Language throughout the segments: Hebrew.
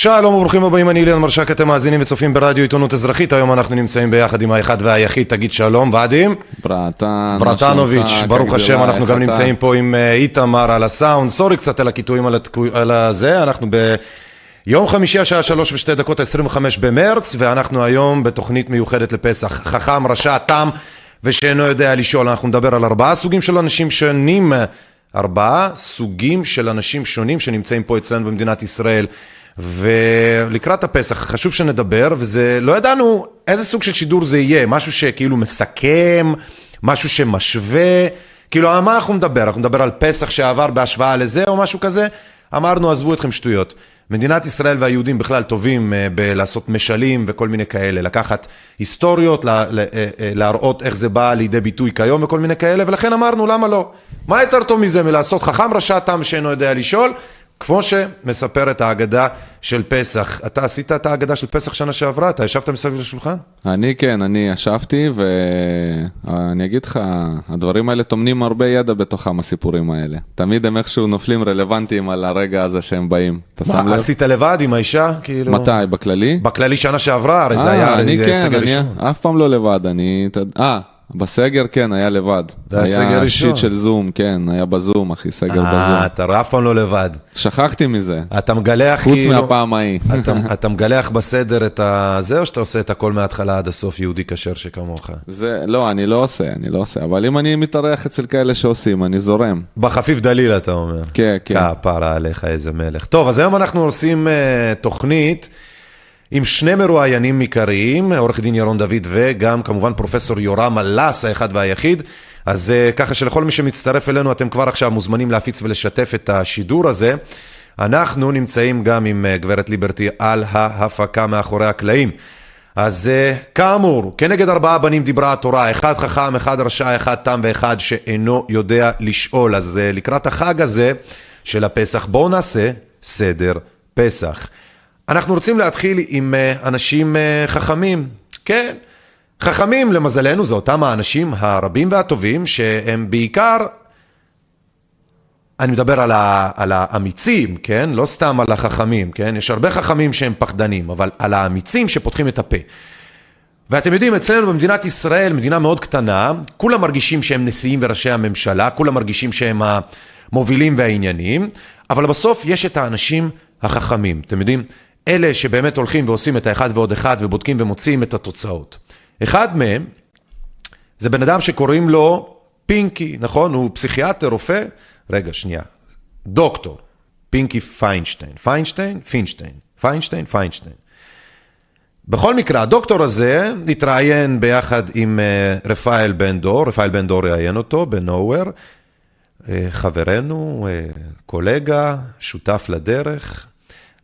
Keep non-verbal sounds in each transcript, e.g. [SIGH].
שלום וברוכים הבאים, אני אילן מרשק, אתם מאזינים וצופים ברדיו עיתונות אזרחית, היום אנחנו נמצאים ביחד עם האחד והיחיד, תגיד שלום, ואדים. ברטן, ברטנוביץ'? ברוך השם, אנחנו גם? נמצאים פה עם אה, איתמר על הסאונד, סורי קצת על הקיטויים על התקו- על הזה, אנחנו ביום חמישי השעה שלוש ושתי דקות, 25 במרץ, ואנחנו היום בתוכנית מיוחדת לפסח, חכם, רשע, תם, ושאינו יודע לשאול, אנחנו נדבר על ארבעה סוגים של אנשים שונים, ארבעה סוגים של אנשים שונים שנמצאים פה אצלנו במדינת ישראל. ולקראת הפסח חשוב שנדבר, וזה, לא ידענו איזה סוג של שידור זה יהיה, משהו שכאילו מסכם, משהו שמשווה, כאילו מה אנחנו נדבר? אנחנו נדבר על פסח שעבר בהשוואה לזה או משהו כזה? אמרנו עזבו אתכם שטויות. מדינת ישראל והיהודים בכלל טובים אה, בלעשות משלים וכל מיני כאלה, לקחת היסטוריות, לה, אה, אה, להראות איך זה בא לידי ביטוי כיום וכל מיני כאלה, ולכן אמרנו למה לא? מה יותר טוב מזה מלעשות חכם רשע תם שאינו יודע לשאול? כמו שמספרת ההגדה של פסח. אתה עשית את ההגדה של פסח שנה שעברה? אתה ישבת מסביב לשולחן? אני כן, אני ישבתי, ואני אגיד לך, הדברים האלה טומנים הרבה ידע בתוכם, הסיפורים האלה. תמיד הם איכשהו נופלים רלוונטיים על הרגע הזה שהם באים. אתה שם מה, לב? עשית לבד עם האישה? כאילו... מתי? בכללי? בכללי שנה שעברה, הרי זה אה, היה אני זה כן, אני ראשון. אף פעם לא לבד, אני... אה, בסגר כן, היה לבד. זה היה סגר ראשון. שיט של זום, כן, היה בזום, אחי, סגר אה, בזום. אתה אף פעם לא לבד. שכחתי מזה, אתה מגלח חוץ כאילו... מהפעם ההיא. אתה, [LAUGHS] אתה מגלח בסדר את הזה, או שאתה עושה את הכל מההתחלה עד הסוף, יהודי כשר שכמוך? זה, לא, אני לא עושה, אני לא עושה, אבל אם אני מתארח אצל כאלה שעושים, אני זורם. בחפיף דליל, אתה אומר. כן, כן. כפרה עליך, איזה מלך. טוב, אז היום אנחנו עושים uh, תוכנית עם שני מרואיינים עיקריים, עורך דין ירון דוד וגם כמובן פרופסור יורם אלס, האחד והיחיד. אז uh, ככה שלכל מי שמצטרף אלינו, אתם כבר עכשיו מוזמנים להפיץ ולשתף את השידור הזה. אנחנו נמצאים גם עם uh, גברת ליברטי על ההפקה מאחורי הקלעים. אז uh, כאמור, כנגד ארבעה בנים דיברה התורה, אחד חכם, אחד רשע, אחד תם ואחד שאינו יודע לשאול. אז לקראת החג הזה של הפסח, בואו נעשה סדר פסח. אנחנו רוצים להתחיל עם uh, אנשים uh, חכמים, כן. חכמים, למזלנו, זה אותם האנשים הרבים והטובים שהם בעיקר אני מדבר על, ה, על האמיצים, כן? לא סתם על החכמים, כן? יש הרבה חכמים שהם פחדנים, אבל על האמיצים שפותחים את הפה. ואתם יודעים, אצלנו במדינת ישראל, מדינה מאוד קטנה, כולם מרגישים שהם נשיאים וראשי הממשלה, כולם מרגישים שהם המובילים והעניינים, אבל בסוף יש את האנשים החכמים, אתם יודעים? אלה שבאמת הולכים ועושים את האחד ועוד אחד ובודקים ומוצאים את התוצאות. אחד מהם זה בן אדם שקוראים לו פינקי, נכון? הוא פסיכיאטר, רופא. רגע, שנייה. דוקטור, פינקי פיינשטיין. פיינשטיין? פינשטיין. פיינשטיין? פיינשטיין. בכל מקרה, הדוקטור הזה התראיין ביחד עם אה, רפאל בן דור, רפאל בן דור ראיין אותו בנוהוור, אה, חברנו, אה, קולגה, שותף לדרך.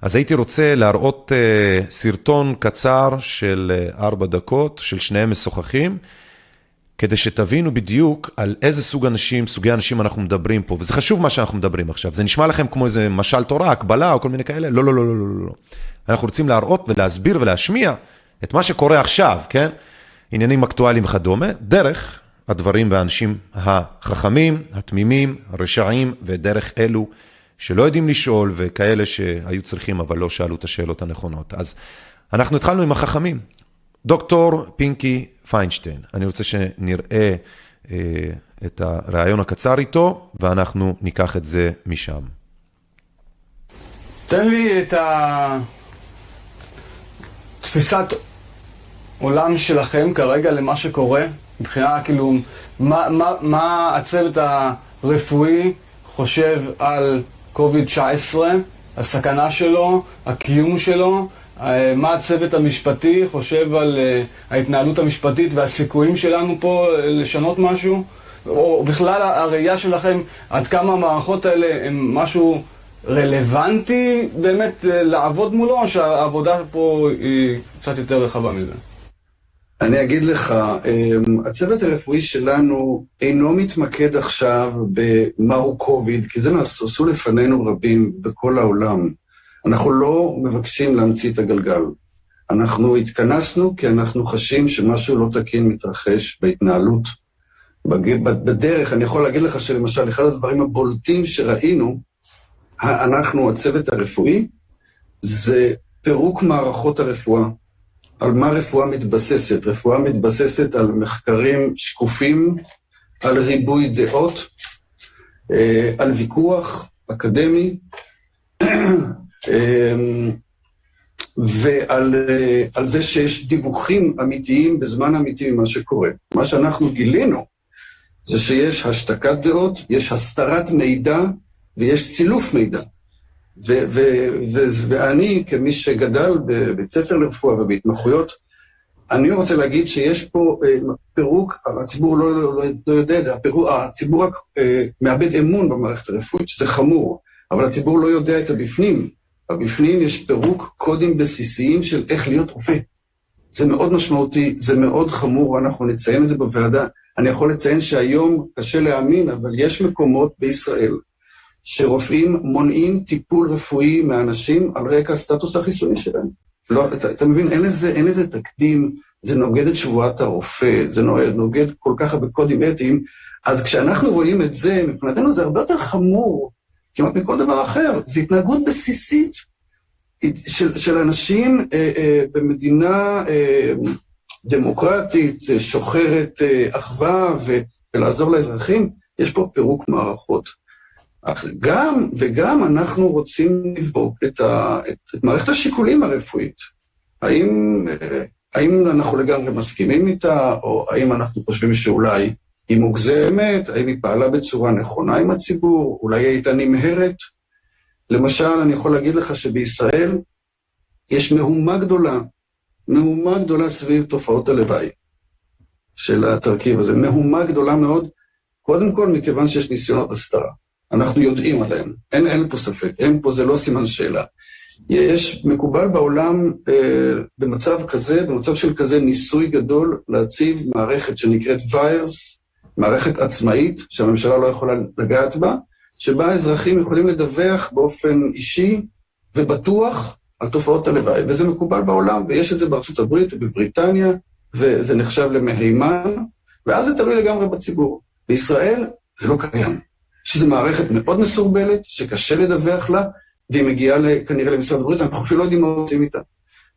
אז הייתי רוצה להראות אה, סרטון קצר של אה, ארבע דקות, של שניהם משוחחים, כדי שתבינו בדיוק על איזה סוג אנשים, סוגי אנשים אנחנו מדברים פה, וזה חשוב מה שאנחנו מדברים עכשיו. זה נשמע לכם כמו איזה משל תורה, הקבלה או כל מיני כאלה? לא, לא, לא, לא, לא, לא. אנחנו רוצים להראות ולהסביר ולהשמיע את מה שקורה עכשיו, כן? עניינים אקטואליים וכדומה, דרך הדברים והאנשים החכמים, התמימים, הרשעים, ודרך אלו שלא יודעים לשאול, וכאלה שהיו צריכים אבל לא שאלו את השאלות הנכונות. אז אנחנו התחלנו עם החכמים. דוקטור פינקי פיינשטיין, אני רוצה שנראה אה, את הראיון הקצר איתו, ואנחנו ניקח את זה משם. תן לי את התפיסת עולם שלכם כרגע למה שקורה, מבחינה כאילו, מה, מה, מה הצוות הרפואי חושב על קוביד-19, הסכנה שלו, הקיום שלו, אה, מה הצוות המשפטי חושב על אה, ההתנהלות המשפטית והסיכויים שלנו פה אה, לשנות משהו, או בכלל הראייה שלכם עד כמה המערכות האלה הן משהו רלוונטי באמת לעבוד מולו, או שהעבודה פה היא קצת יותר רחבה מזה? אני אגיד לך, אמ, הצוות הרפואי שלנו אינו מתמקד עכשיו במהו קוביד, כי זה נעשו לפנינו רבים בכל העולם. אנחנו לא מבקשים להמציא את הגלגל. אנחנו התכנסנו כי אנחנו חשים שמשהו לא תקין מתרחש בהתנהלות. בדרך, אני יכול להגיד לך שלמשל, אחד הדברים הבולטים שראינו, אנחנו, הצוות הרפואי, זה פירוק מערכות הרפואה. על מה רפואה מתבססת? רפואה מתבססת על מחקרים שקופים, על ריבוי דעות, אה, על ויכוח אקדמי, [CLEARS THROAT] אה, ועל אה, זה שיש דיווחים אמיתיים בזמן אמיתי ממה שקורה. מה שאנחנו גילינו זה שיש השתקת דעות, יש הסתרת מידע ויש סילוף מידע. ו- ו- ו- ואני, כמי שגדל בבית ספר לרפואה ובהתמחויות, אני רוצה להגיד שיש פה אה, פירוק, הציבור לא, לא, לא, לא יודע את זה, הפירוק, הציבור רק אה, מאבד אמון במערכת הרפואית, שזה חמור, אבל הציבור לא יודע את הבפנים. בבפנים יש פירוק קודים בסיסיים של איך להיות רופא. זה מאוד משמעותי, זה מאוד חמור, ואנחנו נציין את זה בוועדה. אני יכול לציין שהיום, קשה להאמין, אבל יש מקומות בישראל שרופאים מונעים טיפול רפואי מאנשים על רקע הסטטוס החיסוני שלהם. לא, אתה, אתה מבין, אין לזה, אין לזה תקדים, זה נוגד את שבועת הרופא, זה נוגד, נוגד כל כך הרבה קודים אתיים, אז כשאנחנו רואים את זה, מבחינתנו זה הרבה יותר חמור כמעט מכל דבר אחר. זו התנהגות בסיסית של, של אנשים אה, אה, במדינה אה, דמוקרטית, שוחרת אה, אחווה ולעזור לאזרחים, יש פה פירוק מערכות. גם, וגם אנחנו רוצים לבדוק את, ה, את, את מערכת השיקולים הרפואית. האם, אה, האם אנחנו לגמרי מסכימים איתה, או האם אנחנו חושבים שאולי היא מוגזמת, האם היא פעלה בצורה נכונה עם הציבור, אולי היא הייתה נמהרת. למשל, אני יכול להגיד לך שבישראל יש מהומה גדולה, מהומה גדולה סביב תופעות הלוואי של התרכיב הזה. מהומה גדולה מאוד, קודם כל מכיוון שיש ניסיונות הסתרה. אנחנו יודעים עליהם, אין, אין פה ספק, אין פה, זה לא סימן שאלה. יש, מקובל בעולם אה, במצב כזה, במצב של כזה ניסוי גדול, להציב מערכת שנקראת ויירס, מערכת עצמאית שהממשלה לא יכולה לגעת בה, שבה האזרחים יכולים לדווח באופן אישי ובטוח על תופעות הלוואי, וזה מקובל בעולם, ויש את זה בארצות הברית ובבריטניה, וזה נחשב למהימן, ואז זה תלוי לגמרי בציבור. בישראל זה לא קיים. שזו מערכת מאוד מסורבלת, שקשה לדווח לה, והיא מגיעה כנראה למשרד הבריאות, אנחנו אפילו לא יודעים מה עושים איתה.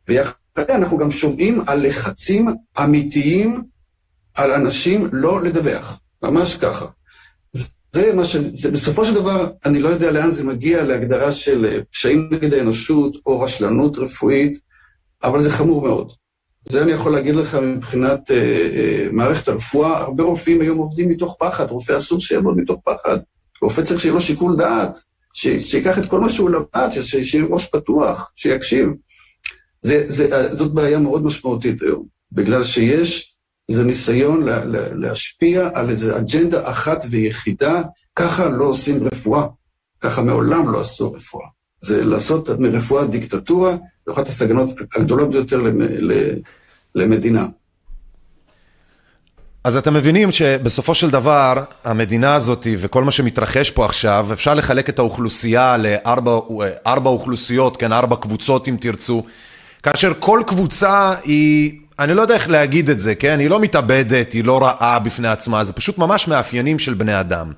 ויחד אנחנו גם שומעים על לחצים אמיתיים על אנשים לא לדווח, ממש ככה. זה מה ש... זה, בסופו של דבר, אני לא יודע לאן זה מגיע להגדרה של אה, פשעים נגד האנושות או רשלנות רפואית, אבל זה חמור מאוד. זה אני יכול להגיד לך מבחינת אה, אה, מערכת הרפואה, הרבה רופאים היום עובדים מתוך פחד, רופא אסור שיעבוד מתוך פחד. רופא צריך שיהיה לו שיקול דעת, ש, שיקח את כל מה שהוא למד, שיהיה ראש פתוח, שיקשיב. זה, זה, זאת בעיה מאוד משמעותית היום, בגלל שיש איזה ניסיון לה, לה, להשפיע על איזו אג'נדה אחת ויחידה, ככה לא עושים רפואה, ככה מעולם לא עשו רפואה. זה לעשות מרפואה דיקטטורה, זו אחת הסגנות הגדולות ביותר למדינה. אז אתם מבינים שבסופו של דבר המדינה הזאת וכל מה שמתרחש פה עכשיו אפשר לחלק את האוכלוסייה לארבע אוכלוסיות, כן, ארבע קבוצות אם תרצו, כאשר כל קבוצה היא, אני לא יודע איך להגיד את זה, כן, היא לא מתאבדת, היא לא רעה בפני עצמה, זה פשוט ממש מאפיינים של בני אדם.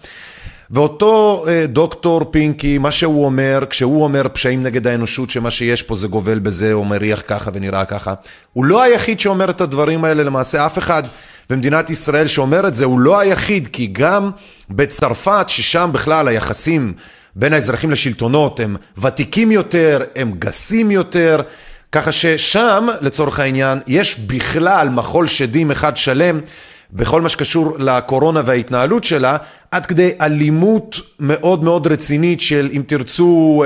ואותו אה, דוקטור פינקי, מה שהוא אומר, כשהוא אומר פשעים נגד האנושות, שמה שיש פה זה גובל בזה, הוא מריח ככה ונראה ככה, הוא לא היחיד שאומר את הדברים האלה, למעשה אף אחד במדינת ישראל שאומר את זה, הוא לא היחיד, כי גם בצרפת, ששם בכלל היחסים בין האזרחים לשלטונות הם ותיקים יותר, הם גסים יותר, ככה ששם, לצורך העניין, יש בכלל מחול שדים אחד שלם בכל מה שקשור לקורונה וההתנהלות שלה, עד כדי אלימות מאוד מאוד רצינית של, אם תרצו,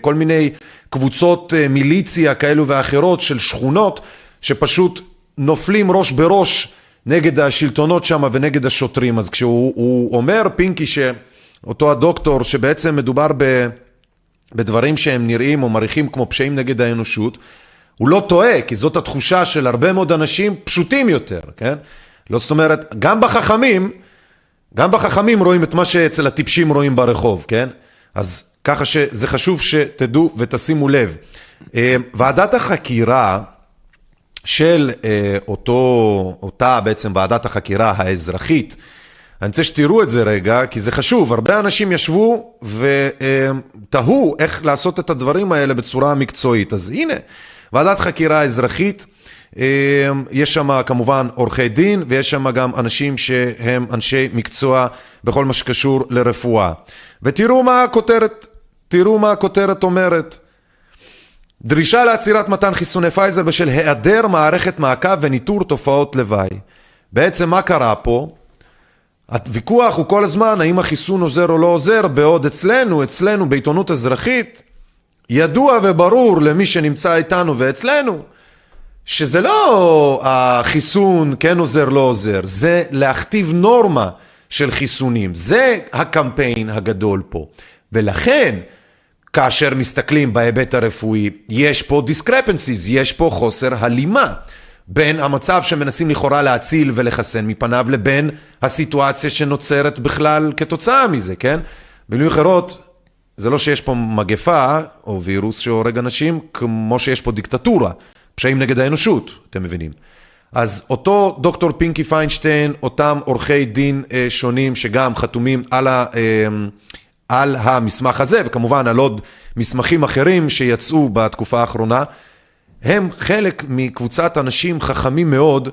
כל מיני קבוצות מיליציה כאלו ואחרות של שכונות, שפשוט נופלים ראש בראש נגד השלטונות שם ונגד השוטרים. אז כשהוא אומר, פינקי, שאותו הדוקטור, שבעצם מדובר בדברים שהם נראים או מריחים כמו פשעים נגד האנושות, הוא לא טועה, כי זאת התחושה של הרבה מאוד אנשים פשוטים יותר, כן? לא זאת אומרת, גם בחכמים, גם בחכמים רואים את מה שאצל הטיפשים רואים ברחוב, כן? אז ככה שזה חשוב שתדעו ותשימו לב. אה, ועדת החקירה של אה, אותו, אותה בעצם ועדת החקירה האזרחית, אני רוצה שתראו את זה רגע, כי זה חשוב. הרבה אנשים ישבו ותהו איך לעשות את הדברים האלה בצורה מקצועית. אז הנה, ועדת חקירה אזרחית, יש שם כמובן עורכי דין, ויש שם גם אנשים שהם אנשי מקצוע בכל מה שקשור לרפואה. ותראו מה הכותרת, תראו מה הכותרת אומרת. דרישה לעצירת מתן חיסוני פייזר בשל היעדר מערכת מעקב וניטור תופעות לוואי. בעצם מה קרה פה? הוויכוח הוא כל הזמן האם החיסון עוזר או לא עוזר, בעוד אצלנו, אצלנו בעיתונות אזרחית, ידוע וברור למי שנמצא איתנו ואצלנו, שזה לא החיסון כן עוזר לא עוזר, זה להכתיב נורמה של חיסונים, זה הקמפיין הגדול פה. ולכן, כאשר מסתכלים בהיבט הרפואי, יש פה discrepancies, יש פה חוסר הלימה. בין המצב שמנסים לכאורה להציל ולחסן מפניו לבין הסיטואציה שנוצרת בכלל כתוצאה מזה, כן? במילים אחרות, זה לא שיש פה מגפה או וירוס שהורג אנשים, כמו שיש פה דיקטטורה, פשעים נגד האנושות, אתם מבינים. אז אותו דוקטור פינקי פיינשטיין, אותם עורכי דין אה, שונים שגם חתומים על, ה, אה, על המסמך הזה, וכמובן על עוד מסמכים אחרים שיצאו בתקופה האחרונה, הם חלק מקבוצת אנשים חכמים מאוד,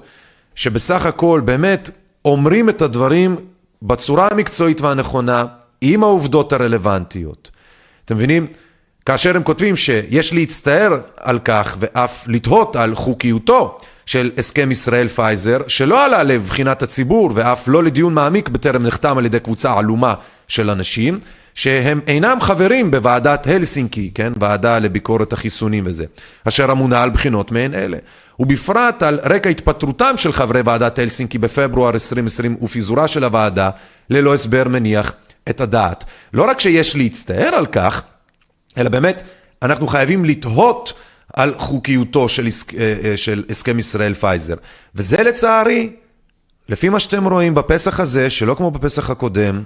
שבסך הכל באמת אומרים את הדברים בצורה המקצועית והנכונה, עם העובדות הרלוונטיות. אתם מבינים? כאשר הם כותבים שיש להצטער על כך ואף לתהות על חוקיותו של הסכם ישראל-פייזר, שלא עלה לבחינת הציבור ואף לא לדיון מעמיק בטרם נחתם על ידי קבוצה עלומה של אנשים, שהם אינם חברים בוועדת הלסינקי, כן, ועדה לביקורת החיסונים וזה, אשר אמונה על בחינות מעין אלה. ובפרט על רקע התפטרותם של חברי ועדת הלסינקי בפברואר 2020 ופיזורה של הוועדה ללא הסבר מניח את הדעת. לא רק שיש להצטער על כך, אלא באמת אנחנו חייבים לתהות על חוקיותו של, אה, אה, של הסכם ישראל-פייזר. וזה לצערי, לפי מה שאתם רואים בפסח הזה, שלא כמו בפסח הקודם,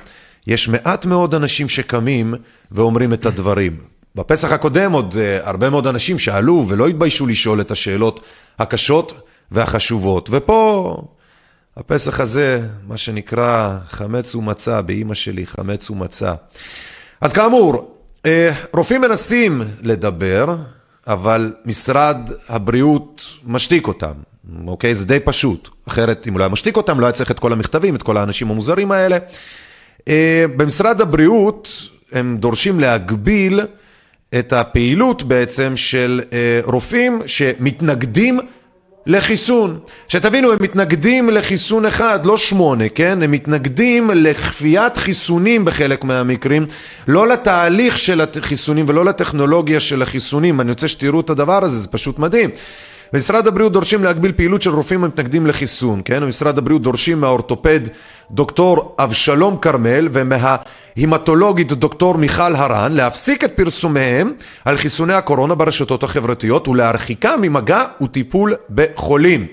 יש מעט מאוד אנשים שקמים ואומרים את הדברים. בפסח הקודם עוד uh, הרבה מאוד אנשים שאלו ולא התביישו לשאול את השאלות הקשות והחשובות. ופה, הפסח הזה, מה שנקרא חמץ ומצה, באימא שלי חמץ ומצה. אז כאמור, uh, רופאים מנסים לדבר, אבל משרד הבריאות משתיק אותם, אוקיי? זה די פשוט. אחרת, אם הוא לא היה משתיק אותם, לא היה צריך את כל המכתבים, את כל האנשים המוזרים האלה. אה, במשרד הבריאות הם דורשים להגביל את הפעילות בעצם של אה, רופאים שמתנגדים לחיסון. שתבינו, הם מתנגדים לחיסון אחד, לא שמונה, כן? הם מתנגדים לכפיית חיסונים בחלק מהמקרים, לא לתהליך של החיסונים ולא לטכנולוגיה של החיסונים. אני רוצה שתראו את הדבר הזה, זה פשוט מדהים. במשרד הבריאות דורשים להגביל פעילות של רופאים המתנגדים לחיסון, כן? במשרד הבריאות דורשים מהאורתופד דוקטור אבשלום כרמל ומההימטולוגית דוקטור מיכל הרן להפסיק את פרסומיהם על חיסוני הקורונה ברשתות החברתיות ולהרחיקם ממגע וטיפול בחולים.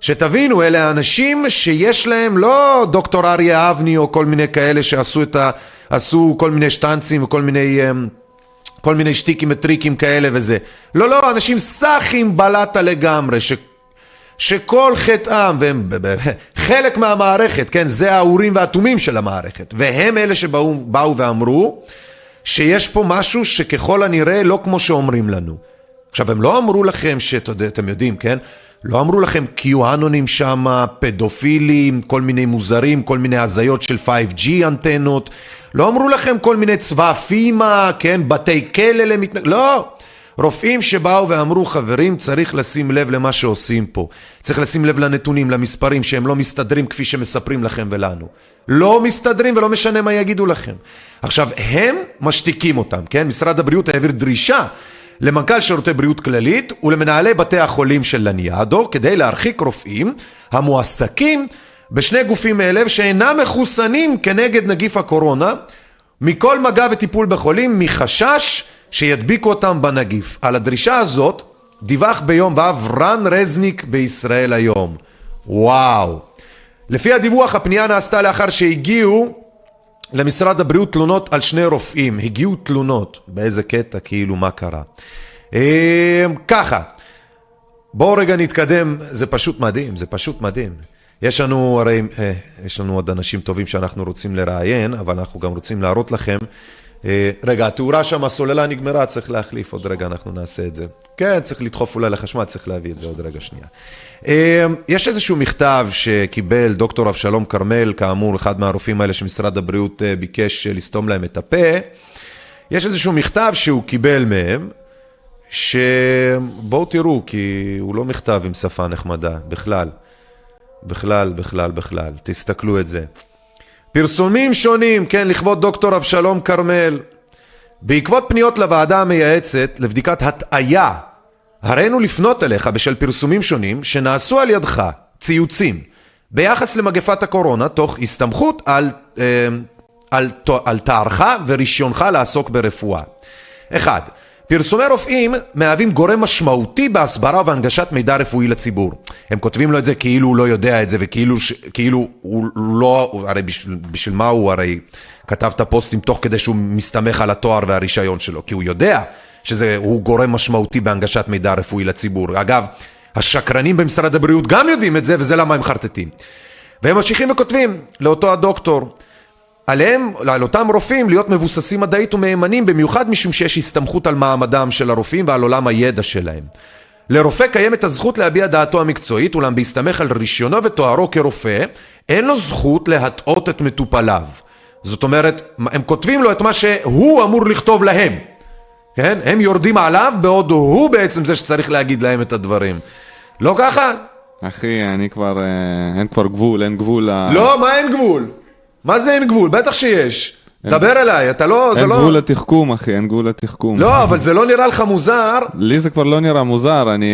שתבינו, אלה האנשים שיש להם לא דוקטור אריה אבני או כל מיני כאלה שעשו את ה... עשו כל מיני שטנצים וכל מיני... כל מיני שטיקים וטריקים כאלה וזה. לא, לא, אנשים סאחים בלטה לגמרי, ש... שכל חטאם, והם חלק מהמערכת, כן, זה האורים והתומים של המערכת, והם אלה שבאו ואמרו שיש פה משהו שככל הנראה לא כמו שאומרים לנו. עכשיו, הם לא אמרו לכם שאתם יודעים, כן? לא אמרו לכם קיואנונים שם, פדופילים, כל מיני מוזרים, כל מיני הזיות של 5G אנטנות, לא אמרו לכם כל מיני צבאפימה, כן, בתי כלא למתנגד... לא. רופאים שבאו ואמרו, חברים, צריך לשים לב למה שעושים פה. צריך לשים לב לנתונים, למספרים, שהם לא מסתדרים כפי שמספרים לכם ולנו. לא מסתדרים ולא משנה מה יגידו לכם. עכשיו, הם משתיקים אותם, כן? משרד הבריאות העביר דרישה למנכ"ל שירותי בריאות כללית ולמנהלי בתי החולים של לניאדו כדי להרחיק רופאים המועסקים בשני גופים אלה שאינם מחוסנים כנגד נגיף הקורונה מכל מגע וטיפול בחולים מחשש שידביקו אותם בנגיף. על הדרישה הזאת דיווח ביום ו' רן רזניק בישראל היום. וואו. לפי הדיווח הפנייה נעשתה לאחר שהגיעו למשרד הבריאות תלונות על שני רופאים. הגיעו תלונות. באיזה קטע? כאילו מה קרה? אה, ככה, בואו רגע נתקדם, זה פשוט מדהים, זה פשוט מדהים. יש לנו, הרי, אה, יש לנו עוד אנשים טובים שאנחנו רוצים לראיין, אבל אנחנו גם רוצים להראות לכם. אה, רגע, התאורה שם, הסוללה נגמרה, צריך להחליף, עוד רגע אנחנו נעשה את זה. כן, צריך לדחוף אולי לחשמל, צריך להביא את זה עוד רגע שנייה. אה, יש איזשהו מכתב שקיבל דוקטור אבשלום כרמל, כאמור, אחד מהרופאים האלה שמשרד הבריאות אה, ביקש אה, לסתום להם את הפה. יש איזשהו מכתב שהוא קיבל מהם, שבואו תראו, כי הוא לא מכתב עם שפה נחמדה, בכלל. בכלל, בכלל, בכלל. תסתכלו את זה. פרסומים שונים, כן, לכבוד דוקטור אבשלום כרמל. בעקבות פניות לוועדה המייעצת לבדיקת הטעיה, הראינו לפנות אליך בשל פרסומים שונים שנעשו על ידך, ציוצים, ביחס למגפת הקורונה, תוך הסתמכות על, אה, על, על תוארך ורישיונך לעסוק ברפואה. אחד, פרסומי רופאים מהווים גורם משמעותי בהסברה והנגשת מידע רפואי לציבור. הם כותבים לו את זה כאילו הוא לא יודע את זה וכאילו ש, כאילו הוא לא, הרי בשביל, בשביל מה הוא הרי כתב את הפוסטים תוך כדי שהוא מסתמך על התואר והרישיון שלו, כי הוא יודע שהוא גורם משמעותי בהנגשת מידע רפואי לציבור. אגב, השקרנים במשרד הבריאות גם יודעים את זה וזה למה הם חרטטים. והם ממשיכים וכותבים לאותו הדוקטור עליהם, על אותם רופאים, להיות מבוססים מדעית ומהימנים, במיוחד משום שיש הסתמכות על מעמדם של הרופאים ועל עולם הידע שלהם. לרופא קיימת הזכות להביע דעתו המקצועית, אולם בהסתמך על רישיונו ותוארו כרופא, אין לו זכות להטעות את מטופליו. זאת אומרת, הם כותבים לו את מה שהוא אמור לכתוב להם. כן? הם יורדים עליו, בעוד הוא בעצם זה שצריך להגיד להם את הדברים. לא ככה? אחי, אני כבר, אה, אין כבר גבול, אין גבול. ל- לא, מה אין גבול? מה זה אין גבול? בטח שיש. דבר אליי, אתה לא... זה אין לא... גבול לתחכום, אחי, אין גבול לתחכום. לא, אבל זה לא נראה לך מוזר? לי זה כבר לא נראה מוזר, אני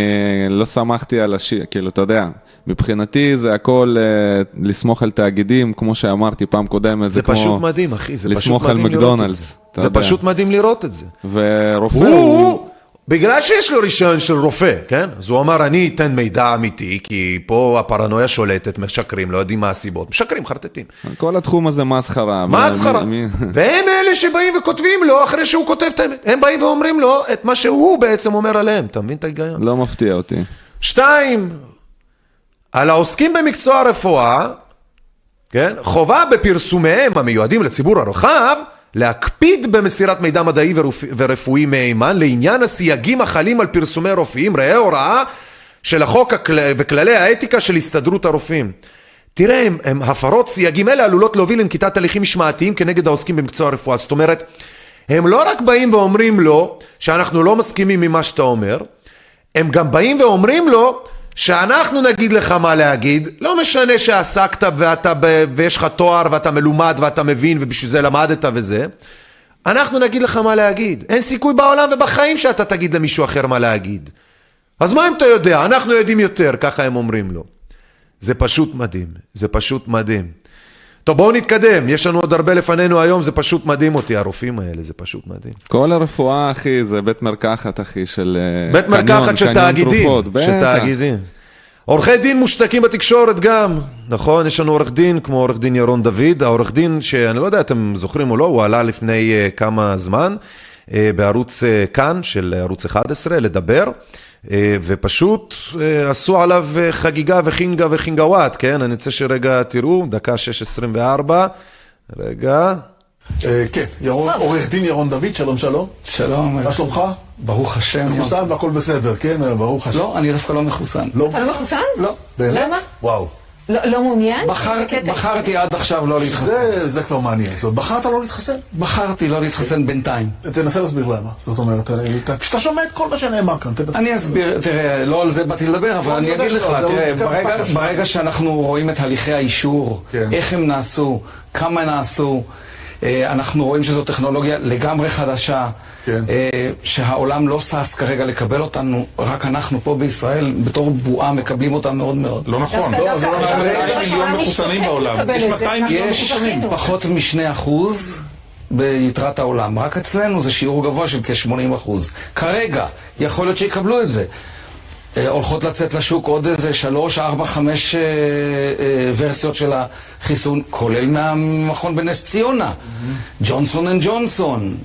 לא שמחתי על השיר, כאילו, אתה יודע, מבחינתי זה הכל אה, לסמוך על תאגידים, כמו שאמרתי פעם קודמת, זה זה כמו פשוט מדהים, אחי, זה פשוט לסמוך על מדהים לראות את מקדונלדס, זה. אתה זה יודע. פשוט מדהים לראות את זה. ורופא הוא, הוא... בגלל שיש לו רישיון של רופא, כן? אז הוא אמר, אני אתן מידע אמיתי, כי פה הפרנויה שולטת, משקרים, לא יודעים מה הסיבות. משקרים, חרטטים. כל התחום הזה מסחרה. מסחרה. והם אלה שבאים וכותבים לו אחרי שהוא כותב את האמת. הם באים ואומרים לו את מה שהוא בעצם אומר עליהם. אתה מבין את ההיגיון? לא מפתיע אותי. שתיים, על העוסקים במקצוע הרפואה, כן, חובה בפרסומיהם המיועדים לציבור הרחב, להקפיד במסירת מידע מדעי ורפ... ורפואי מהימן לעניין הסייגים החלים על פרסומי רופאים, ראה הוראה של החוק. וכללי האתיקה של הסתדרות הרופאים. תראה, הם, הם הפרות סייגים אלה עלולות להוביל לנקיטת הליכים משמעתיים כנגד העוסקים במקצוע הרפואה. זאת אומרת, הם לא רק באים ואומרים לו שאנחנו לא מסכימים ממה שאתה אומר, הם גם באים ואומרים לו שאנחנו נגיד לך מה להגיד, לא משנה שעסקת ואתה ב... ויש לך תואר ואתה מלומד ואתה מבין ובשביל זה למדת וזה, אנחנו נגיד לך מה להגיד. אין סיכוי בעולם ובחיים שאתה תגיד למישהו אחר מה להגיד. אז מה אם אתה יודע? אנחנו יודעים יותר, ככה הם אומרים לו. זה פשוט מדהים, זה פשוט מדהים. טוב, בואו נתקדם, יש לנו עוד הרבה לפנינו היום, זה פשוט מדהים אותי, הרופאים האלה, זה פשוט מדהים. כל הרפואה, אחי, זה בית מרקחת, אחי, של אה, בית מרקחת של תאגידים. של. תאגידים. עורכי דין מושתקים בתקשורת גם, נכון? יש לנו עורך דין כמו עורך דין ירון דוד, העורך דין שאני לא יודע אתם זוכרים או לא, הוא עלה לפני uh, כמה זמן uh, בערוץ uh, כאן של ערוץ 11 לדבר, ופשוט uh, עשו עליו uh, חגיגה וחינגה וחינגוואט, כן? אני רוצה שרגע תראו, דקה 6.24, רגע. אה, כן, ירון- עורך דין ירון דוד, שלום שלום. שלום, מה שלומך? ברוך השם. מחוסן והכל בסדר, כן? ברוך השם. לא, אני דווקא לא מחוסן. לא? לא מחוסן? לא. באמת? למה? וואו. לא לא מעוניין? בחרתי, עד עכשיו לא להתחסן. זה, זה כבר מעניין. זאת אומרת, בחרת לא להתחסן? בחרתי לא להתחסן בינתיים. תנסה להסביר למה. זאת אומרת, אתה- כשאתה שומע את כל מה שנאמר כאן. אני אסביר, תראה, לא על זה באתי לדבר, אבל לא, אני אגיד לך, תראה. ברגע שאנחנו רואים את הליכי האישור, כן. איך הם נעשו, כמה נעשו, אה, אנחנו רואים שזו טכנולוגיה לגמרי חדשה, כן. אה, שהעולם לא שש כרגע לקבל אותנו, רק אנחנו פה בישראל, בתור בועה מקבלים אותה מאוד מאוד. לא נכון. לא, זה לא נכון. יש מיליון מחוסנים בעולם. יש את זה. 200 אנחנו מיליון יש מחוסנים. זכינו. פחות משני אחוז ביתרת העולם. רק אצלנו זה שיעור גבוה של כ-80 אחוז. כרגע, יכול להיות שיקבלו את זה. אה, הולכות לצאת לשוק עוד איזה שלוש, ארבע, חמש אה, אה, ורסיות של החיסון, כולל מהמכון בנס ציונה, ג'ונסון אנד ג'ונסון,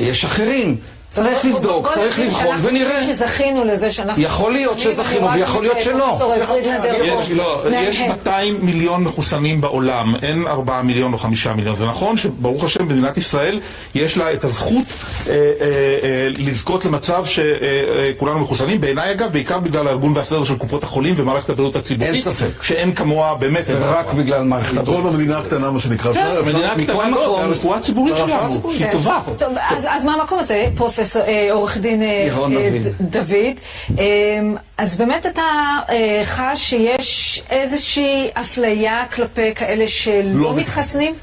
יש אחרים. צריך לבדוק, צריך לבחון ונראה. שזכינו לזה שאנחנו... יכול להיות שזכינו ויכול להיות שלא. יש, לא, יש מהנהן. 200 מיליון מחוסנים בעולם, אין 4 מיליון או 5 מיליון. זה נכון שברוך השם במדינת ישראל יש לה את הזכות אה, אה, אה, לזכות למצב שכולנו מחוסנים. בעיניי אגב, בעיקר בגלל הארגון והסדר של קופות החולים ומערכת הבריאות הציבורית. אין ספק. שאין כמוה באמת. זה אין רק כמוה. בגלל מערכת כל הבריאות. המדינה הקטנה, מה שנקרא. כן, מכל הקטנה, לא, מקום. זה הרפואה הציבורית שלנו. שהיא כן. טובה. טוב, אז, אז מה המקום הזה, פרופסור, אה, עורך דין אה, אה, דוד? אה, אז באמת אתה אה, חש שיש איזושהי אפליה כלפי כאלה שלא לא מתחסנים?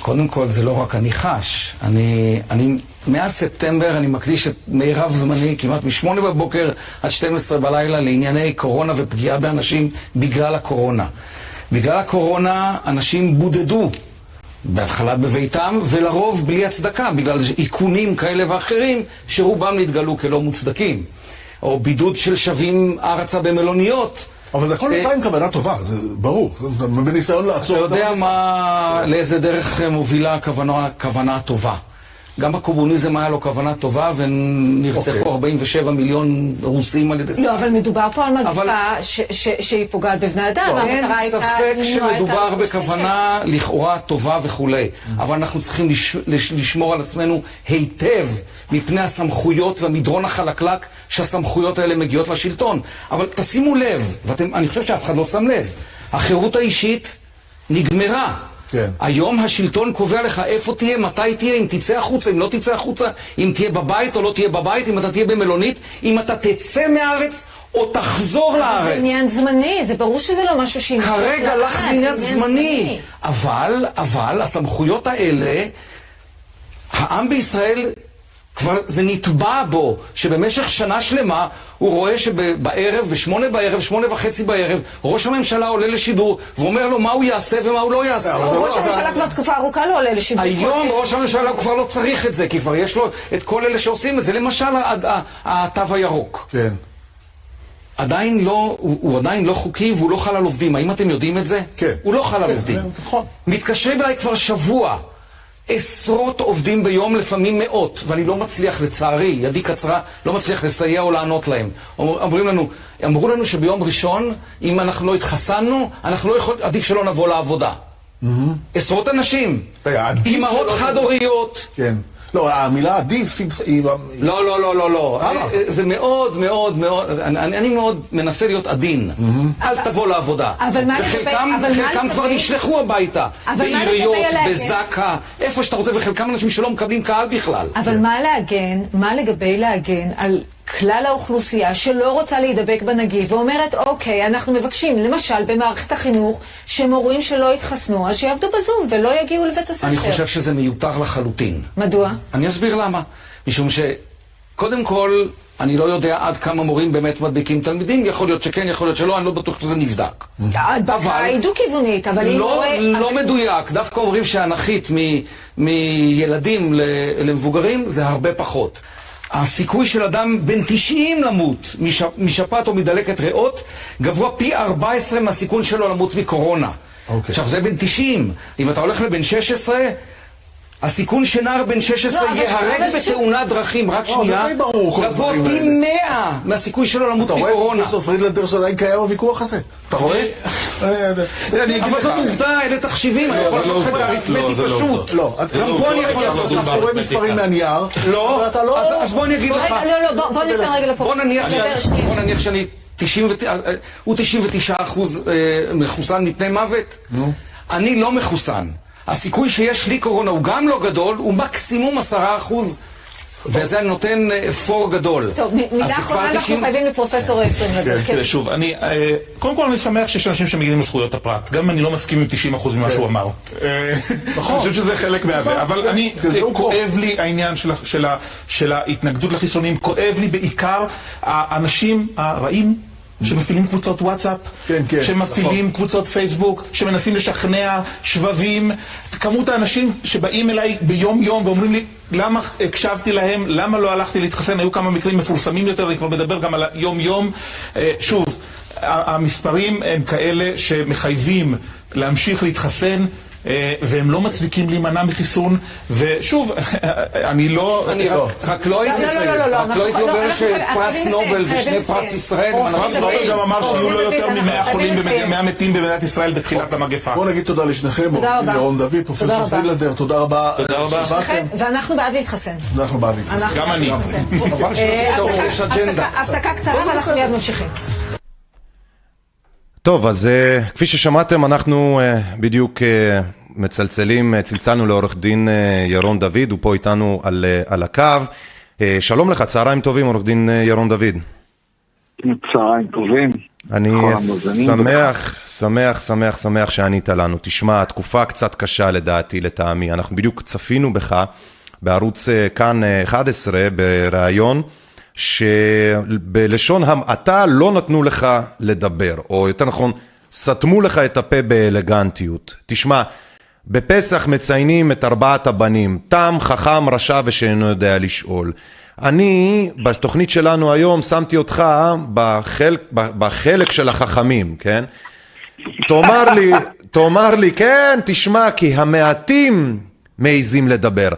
קודם כל, זה לא רק אני חש. אני, אני, מאז ספטמבר אני מקדיש את מירב זמני, כמעט מ-8 בבוקר עד 12 בלילה, לענייני קורונה ופגיעה באנשים בגלל הקורונה. בגלל הקורונה אנשים בודדו. בהתחלה בביתם, ולרוב בלי הצדקה, בגלל איכונים כאלה ואחרים, שרובם נתגלו כלא מוצדקים. או בידוד של שבים ארצה במלוניות. אבל זה הכל אה, נעשה עם כוונה טובה, זה ברור. בניסיון אתה לעצור... את יודע מה, לאיזה דרך מובילה הכוונה, כוונה טובה. גם בקומוניזם היה לו כוונה טובה ונרצחו אוקיי. 47 מיליון רוסים על ידי זה. לא, אבל מדובר פה על מגפה אבל- ש- ש- שהיא פוגעת בבני אדם, לא, אין והמטרה הייתה ספק למנוע את שמדובר בכוונה לכאורה טובה וכולי, אבל אנחנו צריכים לש, לש, לשמור על עצמנו היטב מפני הסמכויות והמדרון החלקלק שהסמכויות האלה מגיעות לשלטון. אבל תשימו לב, ואני חושב שאף אחד לא שם לב, החירות האישית נגמרה. כן. היום השלטון קובע לך איפה תהיה, מתי תהיה, אם תצא החוצה, אם לא תצא החוצה, אם תהיה בבית או לא תהיה בבית, אם אתה תהיה במלונית, אם אתה תצא מהארץ או תחזור זה לארץ. עניין זמני, זה ברור שזה לא משהו שימשוך כרגע לך זה עניין זמני. אבל, אבל, הסמכויות האלה, העם בישראל, כבר זה נטבע בו, שבמשך שנה שלמה הוא רואה שבערב, בשמונה בערב, שמונה וחצי בערב, ראש הממשלה עולה לשידור ואומר לו מה הוא יעשה ומה הוא לא יעשה. ראש הממשלה כבר תקופה ארוכה לא עולה לשידור. היום ראש הממשלה כבר לא צריך את זה, כי כבר יש לו את כל אלה שעושים את זה. למשל, התו הירוק. כן. עדיין לא, הוא, הוא עדיין לא חוקי והוא לא חל על עובדים. האם אתם יודעים את זה? כן. הוא לא חל על כן, עובדים. זה נכון. מתקשרים אליי כבר שבוע. עשרות עובדים ביום, לפעמים מאות, ואני לא מצליח, לצערי, ידי קצרה, לא מצליח לסייע או לענות להם. אומר, אומרים לנו, אמרו לנו שביום ראשון, אם אנחנו לא התחסנו, אנחנו לא יכולים, עדיף שלא נבוא לעבודה. עשרות אנשים, אימהות חד-הוריות, כן. לא, המילה עדיף היא... לא, לא, לא, לא, לא. למה? אה, זה מאוד, מאוד, מאוד, אני, מאוד מנסה להיות עדין. אל תבוא לעבודה. אבל מה לגבי- וחלקם, כבר נשלחו הביתה. אבל מה לגבי בעיריות? בזק"א, איפה שאתה רוצה, וחלקם אנשים שלא מקבלים קהל בכלל. אבל מה להגן, מה לגבי להגן על כלל האוכלוסייה שלא רוצה להידבק בנגיף ואומרת, אוקיי, אנחנו מבקשים, למשל במערכת החינוך, שמורים שלא יתחסנו, אז שיעבדו בזום ולא יגיעו לבית הספר. אני חושב שזה מיותר לחלוטין. מדוע? אני אסביר למה. משום שקודם כל, אני לא יודע עד כמה מורים באמת מדביקים תלמידים, יכול להיות שכן, יכול להיות שלא, אני לא בטוח שזה נבדק. ההדבקה היא דו-כיוונית, אבל אם לא. לא אבל- מדויק, דווקא אומרים שהאנכית מ- מילדים למבוגרים זה הרבה פחות. הסיכוי של אדם בן 90 למות מש, משפעת או מדלקת ריאות גבוה פי 14 מהסיכון שלו למות מקורונה. אוקיי. עכשיו זה בן 90, אם אתה הולך לבן 16, הסיכון שנער בן 16 לא, ייהרג בתאונת דרכים, רק לא, שנייה, גבוה הדברים פי האלה. 100 מהסיכוי שלו למות אתה רואה מקורונה. פרופסור פרידלנדר שעדיין קיים הוויכוח הזה? אתה רואה? אה, תראה, אני אגיד אבל לך. זאת עובדה, אלה תחשיבים, אני יכול לא לעשות את זה. לא, אריתמטי זה לא פשוט. עובדה. לא, גם פה אני יכול לא, לעשות לא, זה. אתה רואה מספרים מהנייר, לא, לא... אז- אז בוא אני אגיד לך. לא, לא, בוא- ניתן רגע שנייה. בוא נניח שאני 90 ו- אה, הוא 99 אחוז אה, מחוסן מפני מוות. אני לא מחוסן. הסיכוי שיש לי קורונה הוא גם לא גדול, הוא מקסימום 10 אחוז. וזה נותן אה, פור גדול. טוב, מילה אחרונה אנחנו 90 חייבים לפרופסור. כן. תראה, שוב, אני, אה, קודם כל אני שמח שיש אנשים שמגיעים לזכויות הפרט, גם אם אני לא מסכים עם 90% ממה שהוא אמר. אה, נכון. אני חושב שזה חלק מהווה, אבל אני. כואב לי העניין של ההתנגדות לחיסונים, כואב לי בעיקר האנשים הרעים שמפעילים קבוצות וואטסאפ, כן, כן, שמפעילים נכון. קבוצות פייסבוק, שמנסים לשכנע שבבים. כמות האנשים שבאים אליי ביום יום ואומרים לי, למה הקשבתי להם, למה לא הלכתי להתחסן, היו כמה מקרים מפורסמים יותר, אני כבר מדבר גם על היום יום. אה, שוב, המספרים הם כאלה שמחייבים להמשיך להתחסן. אה, והם לא מצדיקים להימנע מחיסון, ושוב, [LAUGHS] אני לא... אני רק- רק לא הייתי לא, לא, לא, לא, רק לא הייתי לא, אומר שפרס נובל ושני. פרס ישראל הם הרב דין סטרופר דוד, גם אמר שיהיו לא דין יותר דוד, מ-100 אנחנו חולים, חייבים לסיים. 100 מתים במדינת ישראל בתחילת המגפה. בואו נגיד תודה לשניכם, עורך תודה דין רבה. ירון דוד, פרופסור רבה. פרידלנדר, תודה רבה. תודה רבה. ואנחנו בעד להתחסן. אנחנו בעד להתחסן. גם אני. [LAUGHS] אה, הפסקה- קצרה ואנחנו מיד ממשיכים. טוב, אז uh, כפי ששמעתם, אנחנו uh, בדיוק uh, מצלצלים, uh, צלצלנו לעורך דין uh, ירון דוד, הוא פה איתנו על, uh, על הקו. שלום לך, צהריים טובים, עורך דין ירון דוד. צהריים טובים. אני שמח, שמח, שמח, שמח שענית לנו. תשמע, התקופה קצת קשה לדעתי, לטעמי. אנחנו בדיוק צפינו בך בערוץ אה, כאן אה, 11 בריאיון, שבלשון המעטה לא נתנו לך לדבר, או יותר נכון, סתמו לך את הפה באלגנטיות. תשמע, בפסח מציינים את ארבעת הבנים, תם, חכם, רשע ושאינו יודע לשאול. אני, בתוכנית שלנו היום, שמתי אותך בחלק, בחלק של החכמים, כן? תאמר לי, תאמר לי, כן, תשמע, כי המעטים מעיזים לדבר.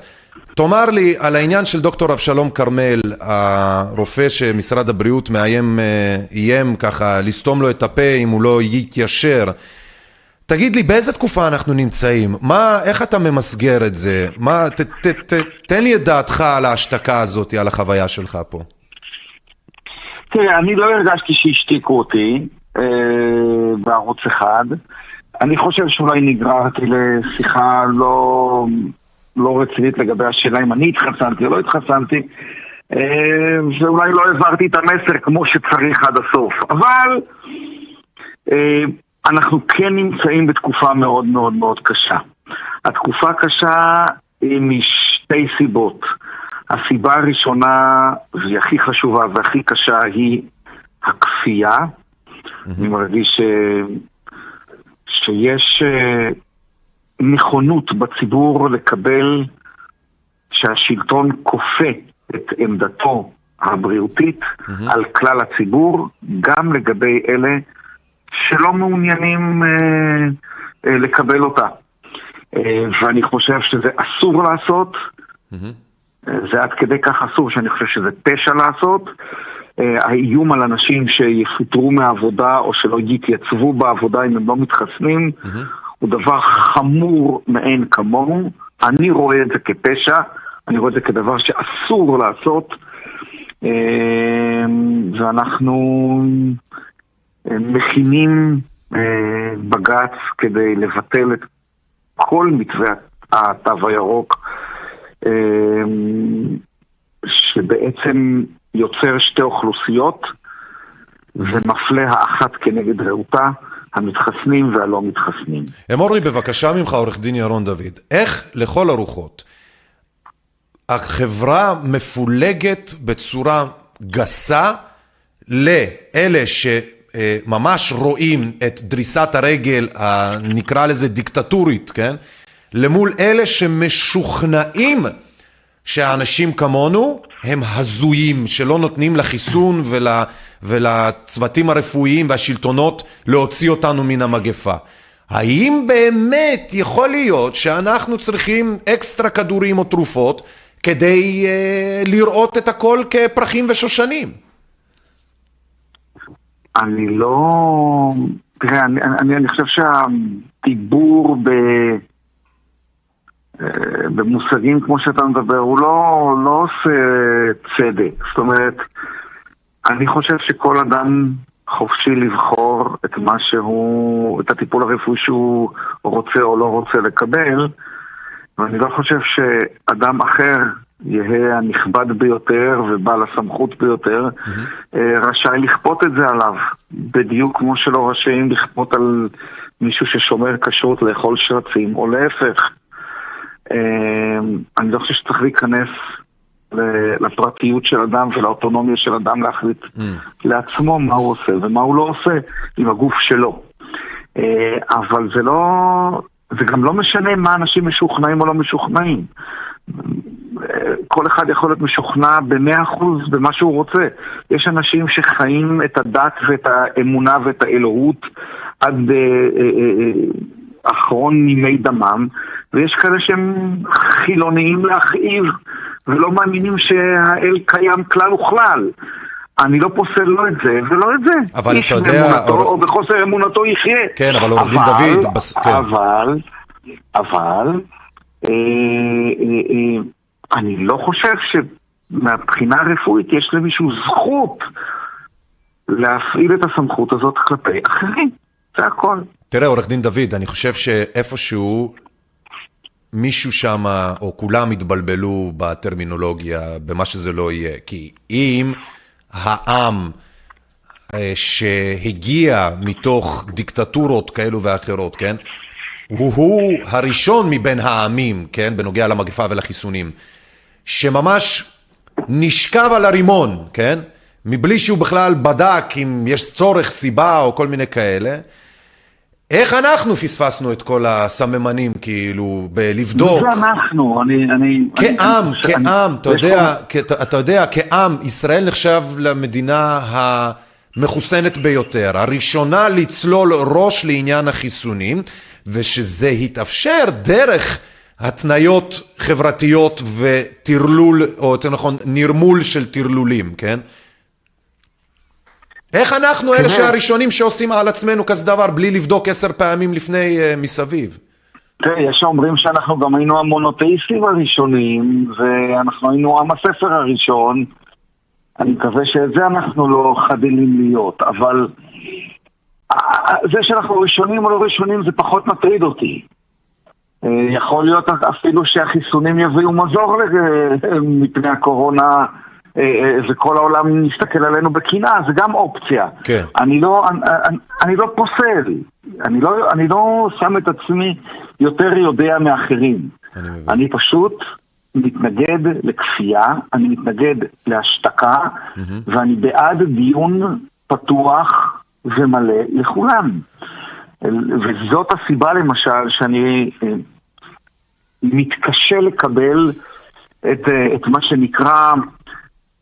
תאמר לי על העניין של דוקטור אבשלום כרמל, הרופא שמשרד הבריאות מאיים, אה, איים ככה לסתום לו את הפה אם הוא לא יתיישר. תגיד לי, באיזה תקופה אנחנו נמצאים? מה, איך אתה ממסגר את זה? מה, ת, ת, ת, תן לי את דעתך על ההשתקה הזאת, על החוויה שלך פה. תראה, אני לא הרגשתי שהשתיקו אותי אה, בערוץ אחד. אני חושב שאולי נגררתי לשיחה לא, לא רצינית לגבי השאלה אם אני התחסנתי או לא התחסנתי, אה, ואולי לא העברתי את המסר כמו שצריך עד הסוף. אבל אה, אנחנו כן נמצאים בתקופה מאוד מאוד מאוד קשה. התקופה קשה היא משתי סיבות. הסיבה הראשונה, והיא הכי חשובה והכי קשה, היא הכפייה. אני מרגיש ש... שיש אה, נכונות בציבור לקבל שהשלטון כופה את עמדתו הבריאותית על כלל הציבור, גם לגבי אלה שלא מעוניינים אה, אה, לקבל אותה. אה, ואני חושב שזה אסור לעשות, זה עד כדי כך אסור שאני חושב שזה פשע לעשות. אה, האיום על אנשים שיפוטרו מהעבודה או שלא יתייצבו בעבודה אם הם לא מתחסנים הוא דבר חמור מאין כמוהו. אני רואה את זה כפשע, אני רואה את זה כדבר שאסור לעשות, אה, ואנחנו מכינים אה, בג"ץ כדי לבטל את כל מתווה התו הירוק. אה, שבעצם יוצר שתי אוכלוסיות ומפלה האחת כנגד רעותה, המתחסנים והלא מתחסנים. אמור לי בבקשה ממך, עורך דין ירון דוד, איך לכל הרוחות החברה מפולגת בצורה גסה לאלה שממש רואים את דריסת הרגל, נקרא לזה דיקטטורית, כן? למול אלה שמשוכנעים שהאנשים כמונו הם הזויים, שלא נותנים לחיסון ול, ולצוותים הרפואיים והשלטונות להוציא אותנו מן המגפה. האם באמת יכול להיות שאנחנו צריכים אקסטרה כדורים או תרופות כדי uh, לראות את הכל כפרחים ושושנים? אני לא... תראה, אני, אני, אני חושב שהדיבור ב... אה, במושגים כמו שאתה מדבר, הוא לא, לא עושה צדק. זאת אומרת, אני חושב שכל אדם חופשי לבחור את מה שהוא, את הטיפול הרפואי שהוא רוצה או לא רוצה לקבל, ואני לא חושב שאדם אחר יהא הנכבד ביותר ובעל הסמכות ביותר, אה, רשאי לכפות את זה עליו, בדיוק כמו שלא רשאים לכפות על מישהו ששומר כשרות לאכול שרצים, או להפך. אה, אני לא חושב שצריך להיכנס לפרטיות של אדם ולאוטונומיה של אדם להחליט לעצמו מה הוא עושה ומה הוא לא עושה עם הגוף שלו. אה, אבל זה לא, זה גם לא משנה מה אנשים משוכנעים או לא משוכנעים. כל אחד יכול להיות משוכנע במאה אחוז במה שהוא רוצה. יש אנשים שחיים את הדת ואת האמונה ואת האלוהות עד אה, אה, אה, אחרון נימי דמם, ויש כאלה שהם חילוניים להכאיב, ולא מאמינים שהאל קיים כלל וכלל. אני לא פוסל לא את זה ולא את זה. אבל איש אתה יודע, באמונתו אבל- או בחוסר אמונתו יחיה. כן, אבל עורך דין דוד, בס- כן. אבל, אבל, אה, אה, אה, אני לא חושב שמבחינה רפואית יש למישהו זכות להפעיל את הסמכות הזאת כלפי אחרים. זה הכל. תראה, עורך דין דוד, אני חושב שאיפשהו מישהו שם, או כולם התבלבלו בטרמינולוגיה, במה שזה לא יהיה. כי אם העם אה, שהגיע מתוך דיקטטורות כאלו ואחרות, כן? הוא, הוא הראשון מבין העמים, כן? בנוגע למגפה ולחיסונים, שממש נשכב על הרימון, כן? מבלי שהוא בכלל בדק אם יש צורך, סיבה או כל מיני כאלה. איך אנחנו פספסנו את כל הסממנים, כאילו, בלבדוק? זה אנחנו, אני... אני כעם, אני- כעם, אתה יש יודע, כ- אתה יודע, כעם, ישראל נחשב למדינה המחוסנת ביותר, הראשונה לצלול ראש לעניין החיסונים, ושזה התאפשר דרך התניות חברתיות וטרלול, או יותר נכון, נרמול של טרלולים, כן? איך אנחנו אלה שהראשונים שעושים על עצמנו כזה דבר בלי לבדוק עשר פעמים לפני uh, מסביב? תראה, יש האומרים שאנחנו גם היינו המונותאיסטים הראשונים, ואנחנו היינו עם הספר הראשון. אני מקווה שאת זה אנחנו לא חדלים להיות, אבל אה, זה שאנחנו ראשונים או לא ראשונים זה פחות מטריד אותי. אה, יכול להיות אפילו שהחיסונים יביאו מזור לג- מפני הקורונה אה, אה, וכל העולם מסתכל עלינו בקנאה, זה גם אופציה. כן. אני לא, אני, אני, אני לא פוסל, אני לא, אני לא שם את עצמי יותר יודע מאחרים. אני מבין. אני פשוט מתנגד לכפייה, אני מתנגד להשתקה, ואני בעד דיון פתוח ומלא לכולם. וזאת הסיבה למשל שאני אה, מתקשה לקבל את, אה, את מה שנקרא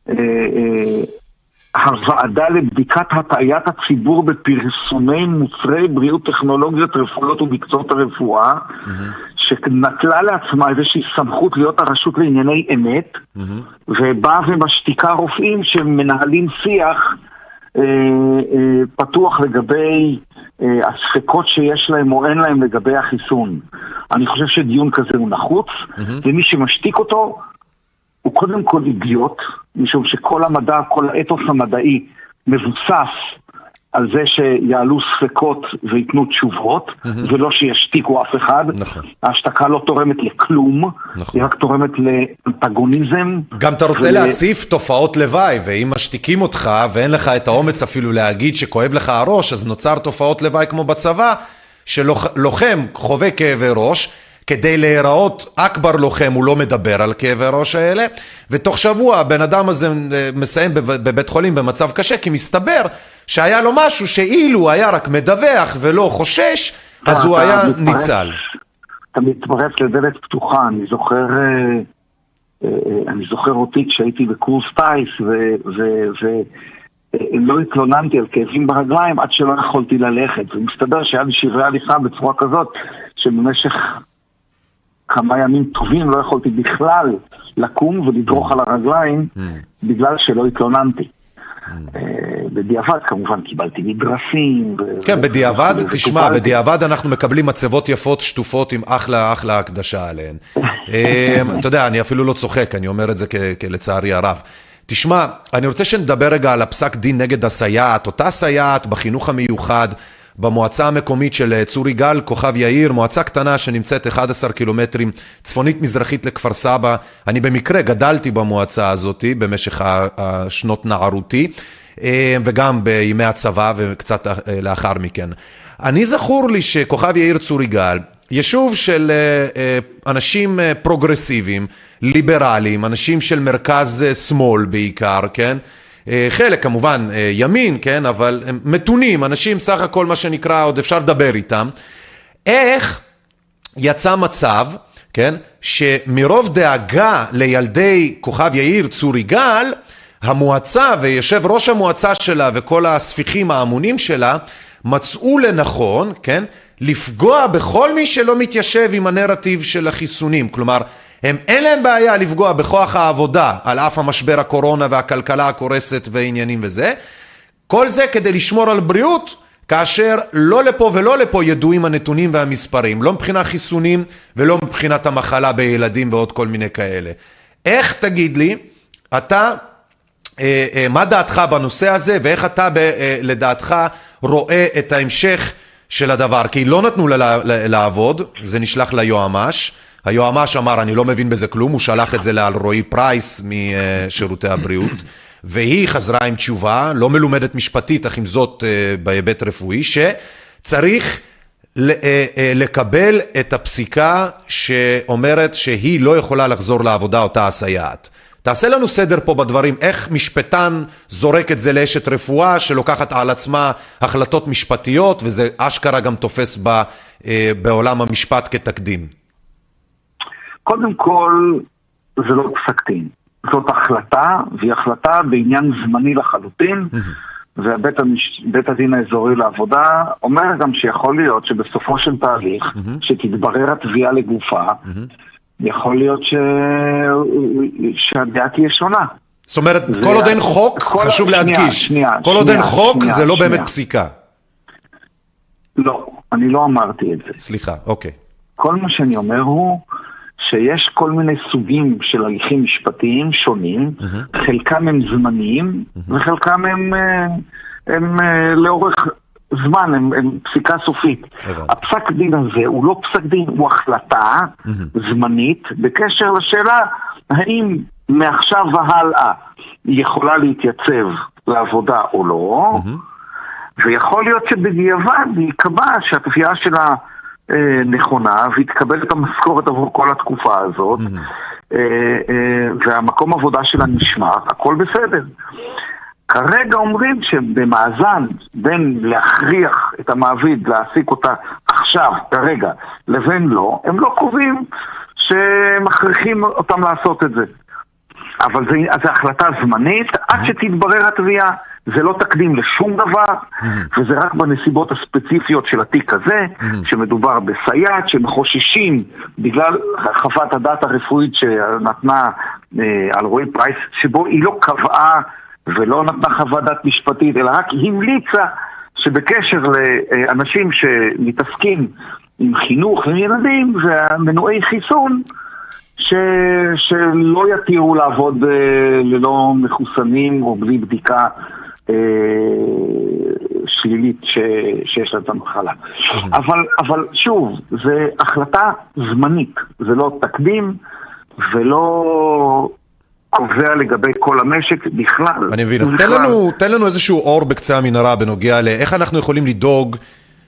אה, הוועדה לבדיקת הטעיית הציבור בפרסומי מוצרי בריאות, טכנולוגיות רפואיות ומקצועות הרפואה, שנטלה לעצמה איזושהי סמכות להיות הרשות לענייני אמת, ובאה ומשתיקה רופאים שמנהלים שיח פתוח לגבי אה, הספקות שיש להם או אין להם לגבי החיסון. אני חושב שדיון כזה הוא נחוץ, ומי שמשתיק אותו הוא קודם כל אידיוט, משום שכל המדע, כל האתוס המדעי מבוסס על זה שיעלו ספקות וייתנו תשובות, ולא שישתיקו אף אחד. נכון. ההשתקה לא תורמת לכלום, נכון. היא רק תורמת לאנטגוניזם. גם אתה רוצה ול- להציף תופעות לוואי, ואם משתיקים אותך ואין לך את האומץ אפילו להגיד שכואב לך הראש, אז נוצר תופעות לוואי כמו בצבא, שלוחם חווה כאבי ראש, כדי להיראות אכבר לוחם הוא לא מדבר על כאבי ראש האלה, ותוך שבוע הבן אדם הזה אה, מסיים בב- בבית חולים במצב קשה, כי מסתבר שהיה לו משהו שאילו היה רק מדווח ולא חושש, אז הוא אתה היה ניצל. אתה מתפרץ לדלת פתוחה, אני זוכר, אה, אה, אני זוכר אותי כשהייתי בקורס טיס ולא התלוננתי על כאבים ברגליים עד שלא יכולתי ללכת. ומסתבר שהיה לי שברי הליכה בצורה כזאת שבמשך כמה ימים טובים לא יכולתי בכלל לקום ולדרוך על הרגליים בגלל שלא התלוננתי. אה, בדיעבד כמובן קיבלתי מדרסים. כן, בדיעבד, תשמע. בדיעבד אנחנו מקבלים מצבות יפות שטופות עם אחלה אחלה הקדשה עליהן. [LAUGHS] אה, אתה יודע, אני אפילו לא צוחק, אני אומר את זה כלצערי הרב. תשמע, אני רוצה שנדבר רגע על הפסק דין נגד הסייעת, אותה סייעת בחינוך המיוחד, במועצה המקומית של אה, צור יגאל, כוכב יאיר, מועצה קטנה שנמצאת 11 קילומטרים צפונית מזרחית לכפר סבא. אני במקרה גדלתי במועצה הזאת במשך השנות נערותי. אה, וגם בימי הצבא וקצת אה, לאחר מכן. אני זכור לי שכוכב יאיר צור יגאל יישוב של אנשים פרוגרסיביים, ליברליים, אנשים של מרכז שמאל בעיקר, כן? אה, חלק כמובן אה, ימין, כן? אבל הם מתונים, אנשים סך הכל מה שנקרא, עוד אפשר לדבר איתם. איך יצא מצב, כן, שמרוב דאגה לילדי כוכב יאיר, צור יגאל, המועצה ויושב ראש המועצה שלה וכל הספיחים האמונים שלה מצאו לנכון, כן, לפגוע בכל מי שלא מתיישב עם הנרטיב של החיסונים. כלומר, הם אין להם בעיה לפגוע בכוח העבודה על אף המשבר הקורונה והכלכלה הקורסת ועניינים וזה. כל זה כדי לשמור על בריאות כאשר לא לפה ולא לפה ידועים הנתונים והמספרים, לא מבחינת חיסונים ולא מבחינת המחלה בילדים ועוד כל מיני כאלה. איך, תגיד לי, אתה, אה, אה, מה דעתך בנושא הזה ואיך אתה ב, אה, לדעתך רואה את ההמשך של הדבר? כי לא נתנו לה לעבוד, זה נשלח ליועמ"ש. היועמ"ש אמר, אני לא מבין בזה כלום, הוא שלח את זה לאלרועי פרייס משירותי הבריאות. והיא חזרה עם תשובה, לא מלומדת משפטית, אך עם זאת אה, בהיבט רפואי, שצריך אה, אה, לקבל את הפסיקה שאומרת שהיא לא יכולה לחזור לעבודה אותה הסייעת. תעשה לנו סדר פה בדברים, איך משפטן זורק את זה לאשת רפואה שלוקחת על עצמה החלטות משפטיות וזה אשכרה גם תופס ב, בעולם המשפט כתקדים. קודם כל, זה לא פסק דין. זאת החלטה, והיא החלטה בעניין זמני לחלוטין, ובית המש... הדין האזורי לעבודה אומר גם שיכול להיות שבסופו של תהליך, שתתברר התביעה לגופה, יכול להיות ש... שהדעה תהיה שונה. זאת אומרת, כל עוד אין חוק, כל... חשוב שנייה, להדגיש, שנייה, כל עוד אין חוק שנייה, זה לא שנייה. באמת פסיקה. לא, אני לא אמרתי את זה. סליחה, אוקיי. כל מה שאני אומר הוא שיש כל מיני סוגים של הליכים משפטיים שונים, mm-hmm. חלקם הם זמניים mm-hmm. וחלקם הם, אה, הם, הם אה, לאורך זמן, הם, הם פסיקה סופית. הבנתי. הפסק דין הזה הוא לא פסק דין, הוא החלטה mm-hmm. זמנית בקשר לשאלה האם מעכשיו והלאה היא יכולה להתייצב לעבודה או לא, mm-hmm. ויכול להיות שבדיעבד ייקבע שהתביעה שלה... אה, נכונה, והיא את המשכורת עבור כל התקופה הזאת, mm-hmm. והמקום עבודה שלה נשמר, הכל בסדר. כרגע אומרים שבמאזן בין להכריח את המעביד להעסיק אותה עכשיו, כרגע, לבין לא, הם לא קובעים שמכריחים אותם לעשות את זה. אבל זו החלטה זמנית עד שתתברר התביעה. זה לא תקדים לשום דבר, וזה רק בנסיבות הספציפיות של התיק הזה, שמדובר בסייעת שמחוששים בגלל חוות הדעת הרפואית שנתנה אה, על רועי פרייס, שבו היא לא קבעה ולא נתנה חוות דעת משפטית, אלא רק המליצה שבקשר לאנשים שמתעסקים עם חינוך וילדים ומנועי חיסון, ש... שלא יתירו לעבוד אה, ללא מחוסנים או בלי בדיקה שלילית ש... שיש לה את המחלה. אבל, אבל שוב, זו החלטה זמנית, זה לא תקדים ולא קובע לגבי כל המשק בכלל. אני מבין, אז. תן לנו, תן לנו איזשהו אור בקצה המנהרה בנוגע לאיך אנחנו יכולים לדאוג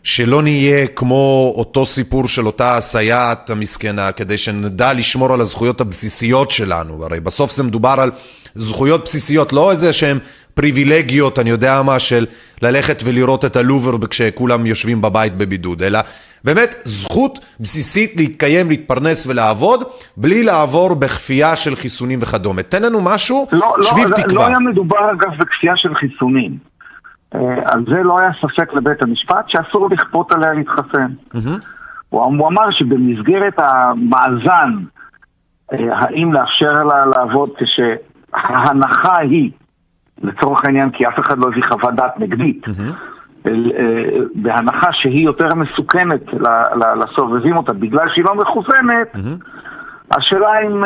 שלא נהיה כמו אותו סיפור של אותה סייעת המסכנה, כדי שנדע לשמור על הזכויות הבסיסיות שלנו. הרי בסוף זה מדובר על זכויות בסיסיות, לא איזה שהן פריבילגיות, אני יודע מה, של ללכת ולראות את הלובר כשכולם יושבים בבית בבידוד, אלא באמת זכות בסיסית להתקיים, להתפרנס ולעבוד, בלי לעבור בכפייה של חיסונים וכדומה. תן לנו משהו, לא, שביב לא, תקווה. לא היה מדובר אגב בכפייה של חיסונים. אה, על זה לא היה ספק לבית המשפט שאסור לכפות עליה להתחסן. Mm-hmm. הוא, אמר שבמסגרת המאזן, אה, האם לאפשר לה לעבוד כשההנחה היא, לצורך העניין, כי אף אחד לא הביא חוות דעת נגדית, mm-hmm. בהנחה שהיא יותר מסוכנת לסובבים אותה בגלל שהיא לא מחוסנת, mm-hmm. השאלה אם,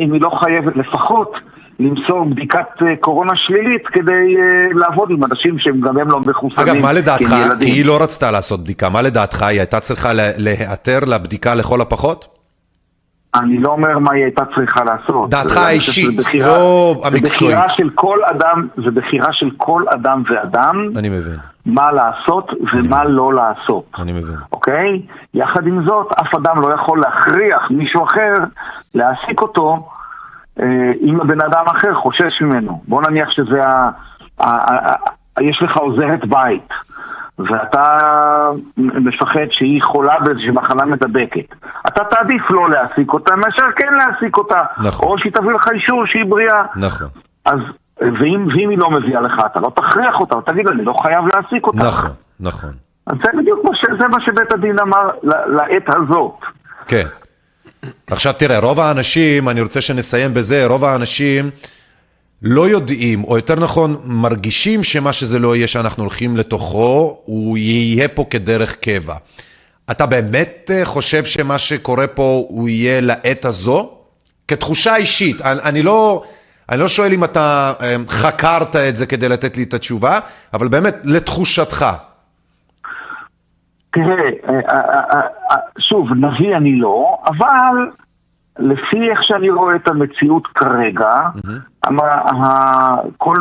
אם היא לא חייבת לפחות למסור בדיקת אה, קורונה שלילית כדי לעבוד עם אנשים שהם גם הם לא מחוסנים. אגב, מה לדעתך, היא לא רצתה לעשות בדיקה, מה לדעתך, היא הייתה צריכה להיעתר לבדיקה לכל הפחות? אני לא אומר מה היא הייתה צריכה לעשות. דעתך האישית, לא המקצועית. זה בחירה של כל אדם, זה בחירה של כל אדם ואדם. אני מבין. מה לעשות ומה לא לעשות. אני מבין. אוקיי? יחד עם זאת, אף אדם לא יכול להכריח מישהו אחר להעסיק אותו אה, אם הבן אדם האחר חושש ממנו. בוא נניח שזה ה יש לך עוזרת בית, ואתה מפחד שהיא חולה באיזושהי מחלה מדבקת. אתה תעדיף לא להעסיק אותה מאשר כן להעסיק אותה. נכון. או שהיא תביא לך אישור שהיא בריאה. נכון. אז, ואם, ואם היא לא מביאה לך, אתה לא תכריח אותה, תגיד, אני לא חייב להעסיק אותה. נכון, נכון. אז זה בדיוק מה, ש, זה מה שבית הדין אמר לעת הזאת. כן. עכשיו תראה, רוב האנשים, אני רוצה שנסיים בזה, רוב האנשים לא יודעים, או יותר נכון, מרגישים שמה שזה לא יהיה שאנחנו הולכים לתוכו, הוא יהיה פה כדרך קבע. אתה באמת אה, חושב שמה שקורה פה הוא יהיה לעת הזו? כתחושה אישית, אני, אני לא... אני לא שואל אם אתה אה, חקרת את זה כדי לתת לי את התשובה, אבל באמת, לתחושתך. תראה, אה, שוב, נביא אני לא, אבל לפי איך שאני רואה את המציאות כרגע, כל,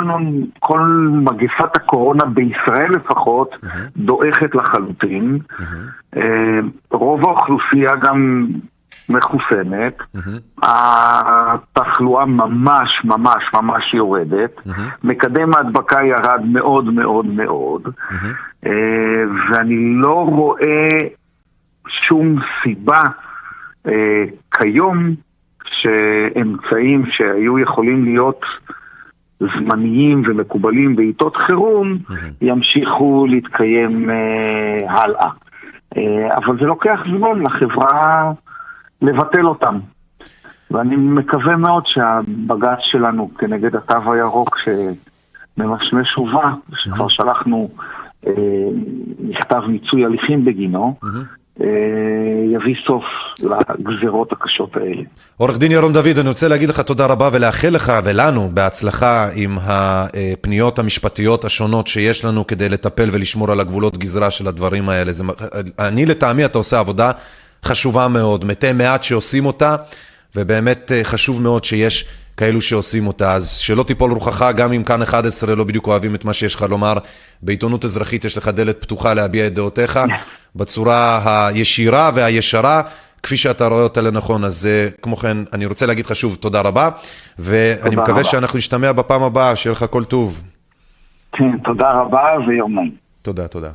כל מגפת הקורונה בישראל לפחות דועכת לחלוטין. אה, רוב האוכלוסייה גם מחוסנת, התחלואה ממש ממש ממש יורדת, מקדם ההדבקה ירד מאוד מאוד מאוד, אה, ואני לא רואה שום סיבה כיום שאמצעים שהיו יכולים להיות זמניים ומקובלים בעיתות חירום ימשיכו להתקיים אה, הלאה. אה, אבל זה לוקח זמן לחברה לבטל אותם. ואני מקווה מאוד שהבג"ץ שלנו כנגד התו הירוק שממשמש ובא, שכבר שלחנו אה, מכתב מיצוי הליכים בגינו, יביא סוף לגזרות הקשות האלה. עורך דין ירון דוד, אני רוצה להגיד לך תודה רבה ולאחל לך ולנו בהצלחה עם הפניות המשפטיות השונות שיש לנו כדי לטפל ולשמור על הגבולות גזרה של הדברים האלה. זה, אני לטעמי, אתה עושה עבודה חשובה מאוד, מתי מעט שעושים אותה, ובאמת אה, חשוב מאוד שיש כאלו שעושים אותה, אז שלא תיפול רוחך, גם אם כאן 11 לא בדיוק אוהבים את מה שיש לך לומר, בעיתונות אזרחית יש לך דלת פתוחה להביע את דעותיך [LAUGHS] בצורה הישירה והישרה, כפי שאתה רואה אותה לנכון. אז אה, כמו כן, אני רוצה להגיד לך שוב תודה רבה, ואני תודה מקווה רבה. שאנחנו נשתמע בפעם הבאה, שיהיה לך כל טוב. כן, תודה רבה ויום נעים. תודה, תודה.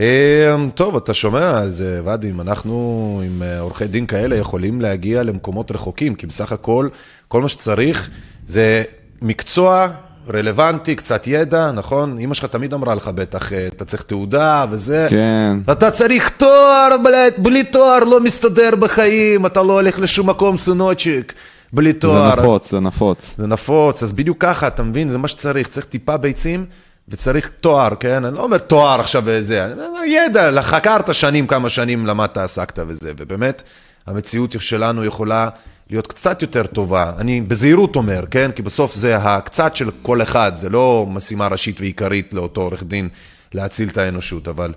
אה, טוב, אתה שומע, אז אה, ואדי, אם אנחנו עם עורכי דין כאלה יכולים להגיע למקומות רחוקים, כי בסך הכל, כל מה שצריך זה מקצוע רלוונטי, קצת ידע, נכון? אמא שלך תמיד אמרה לך בטח, אה, אתה צריך תעודה וזה. כן. אתה צריך תואר, בלית, בלי תואר לא מסתדר בחיים, אתה לא הולך לשום מקום, סונוצ'יק, בלי זה תואר. נפוץ, זה נפוץ. זה נפוץ, אז בדיוק ככה, אתה מבין? זה מה שצריך, צריך טיפה ביצים וצריך תואר, כן? אני לא אומר תואר עכשיו וזה, אומר, ידע, חקרת שנים, כמה שנים למדת, עסקת וזה, ובאמת, המציאות שלנו יכולה להיות קצת יותר טובה. אני בזהירות אומר, כן? כי בסוף זה הקצת של כל אחד, זה לא משימה ראשית ועיקרית לאותו עורך דין להציל את האנושות, אבל...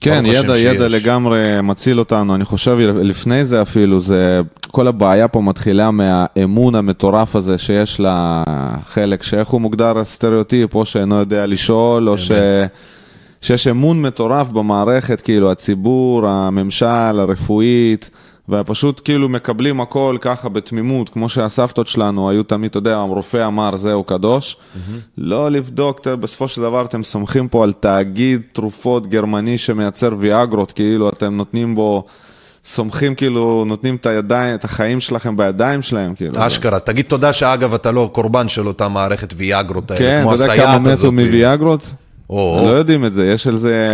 כן, ידע, ידע. לגמרי מציל אותנו, אני חושב לפני זה אפילו, זה, כל הבעיה פה מתחילה מהאמון המטורף הזה שיש לחלק, שאיך הוא מוגדר הסטריאוטיפ, או שאינו יודע לשאול, או ש... שיש אמון מטורף במערכת, כאילו הציבור, הממשל, הרפואית, ופשוט כאילו מקבלים הכל ככה בתמימות, כמו שהסבתות שלנו היו תמיד, אתה יודע, הרופא אמר זהו קדוש. לא לבדוק, אתה- בסופו של דבר אתם סומכים פה על תאגיד תרופות גרמני שמייצר ויאגרות, כאילו אתם נותנים בו, סומכים כאילו, נותנים את הידיים, את החיים שלכם בידיים שלהם, כאילו. אשכרה, תגיד תודה שאגב אתה לא קורבן של אותה מערכת ויאגרות האלה, כן, כמו אתה יודע הסייעת כמה מתו הזאת. מוויאגרות? או, לא יודעים את זה, יש על זה...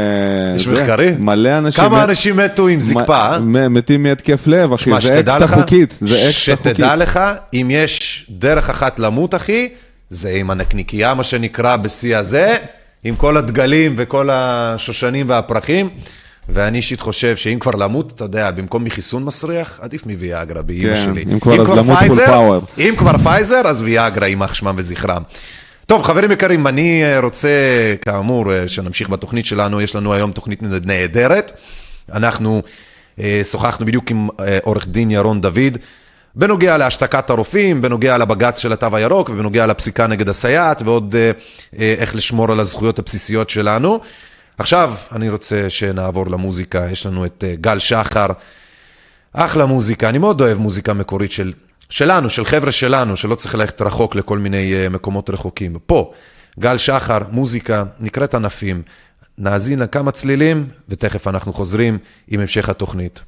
יש זה, מחקרים? מלא אנשים... כמה מת- אנשים מתו עם זקפה? מ- מתים מהתקף לב, אחי, זה לך- חוקית, זה אקסטרה חוקית. שתדע לך, אם יש דרך אחת למות, אחי, זה עם הנקניקייה, מה שנקרא, בשיא הזה, עם כל הדגלים וכל השושנים והפרחים. ואני אישית חושב שאם כבר למות, אתה יודע, במקום מחיסון מסריח, עדיף מוויאגרה, באימא כן, שלי. אם כבר, אז למות פייזר- power. אם כבר פייזר, אז ויאגרה, יימח שמם וזכרם. טוב, חברים יקרים, אני אה, רוצה, כאמור, אה, שנמשיך בתוכנית שלנו. יש לנו היום תוכנית נהדרת. אנחנו אה, שוחחנו בדיוק עם עורך דין ירון דוד. בנוגע להשתקת הרופאים, בנוגע לבג"ץ של התו הירוק ובנוגע לפסיקה נגד הסייעת ועוד איך לשמור על הזכויות הבסיסיות שלנו. עכשיו אני רוצה שנעבור למוזיקה, יש לנו את גל שחר, אחלה מוזיקה, אני מאוד אוהב מוזיקה מקורית של, שלנו, של חבר'ה שלנו, שלא צריך ללכת רחוק לכל מיני אה, מקומות רחוקים. פה, גל שחר, מוזיקה, נקראת ענפים. נאזין לכמה צלילים, ותכף אנחנו חוזרים עם המשך התוכנית.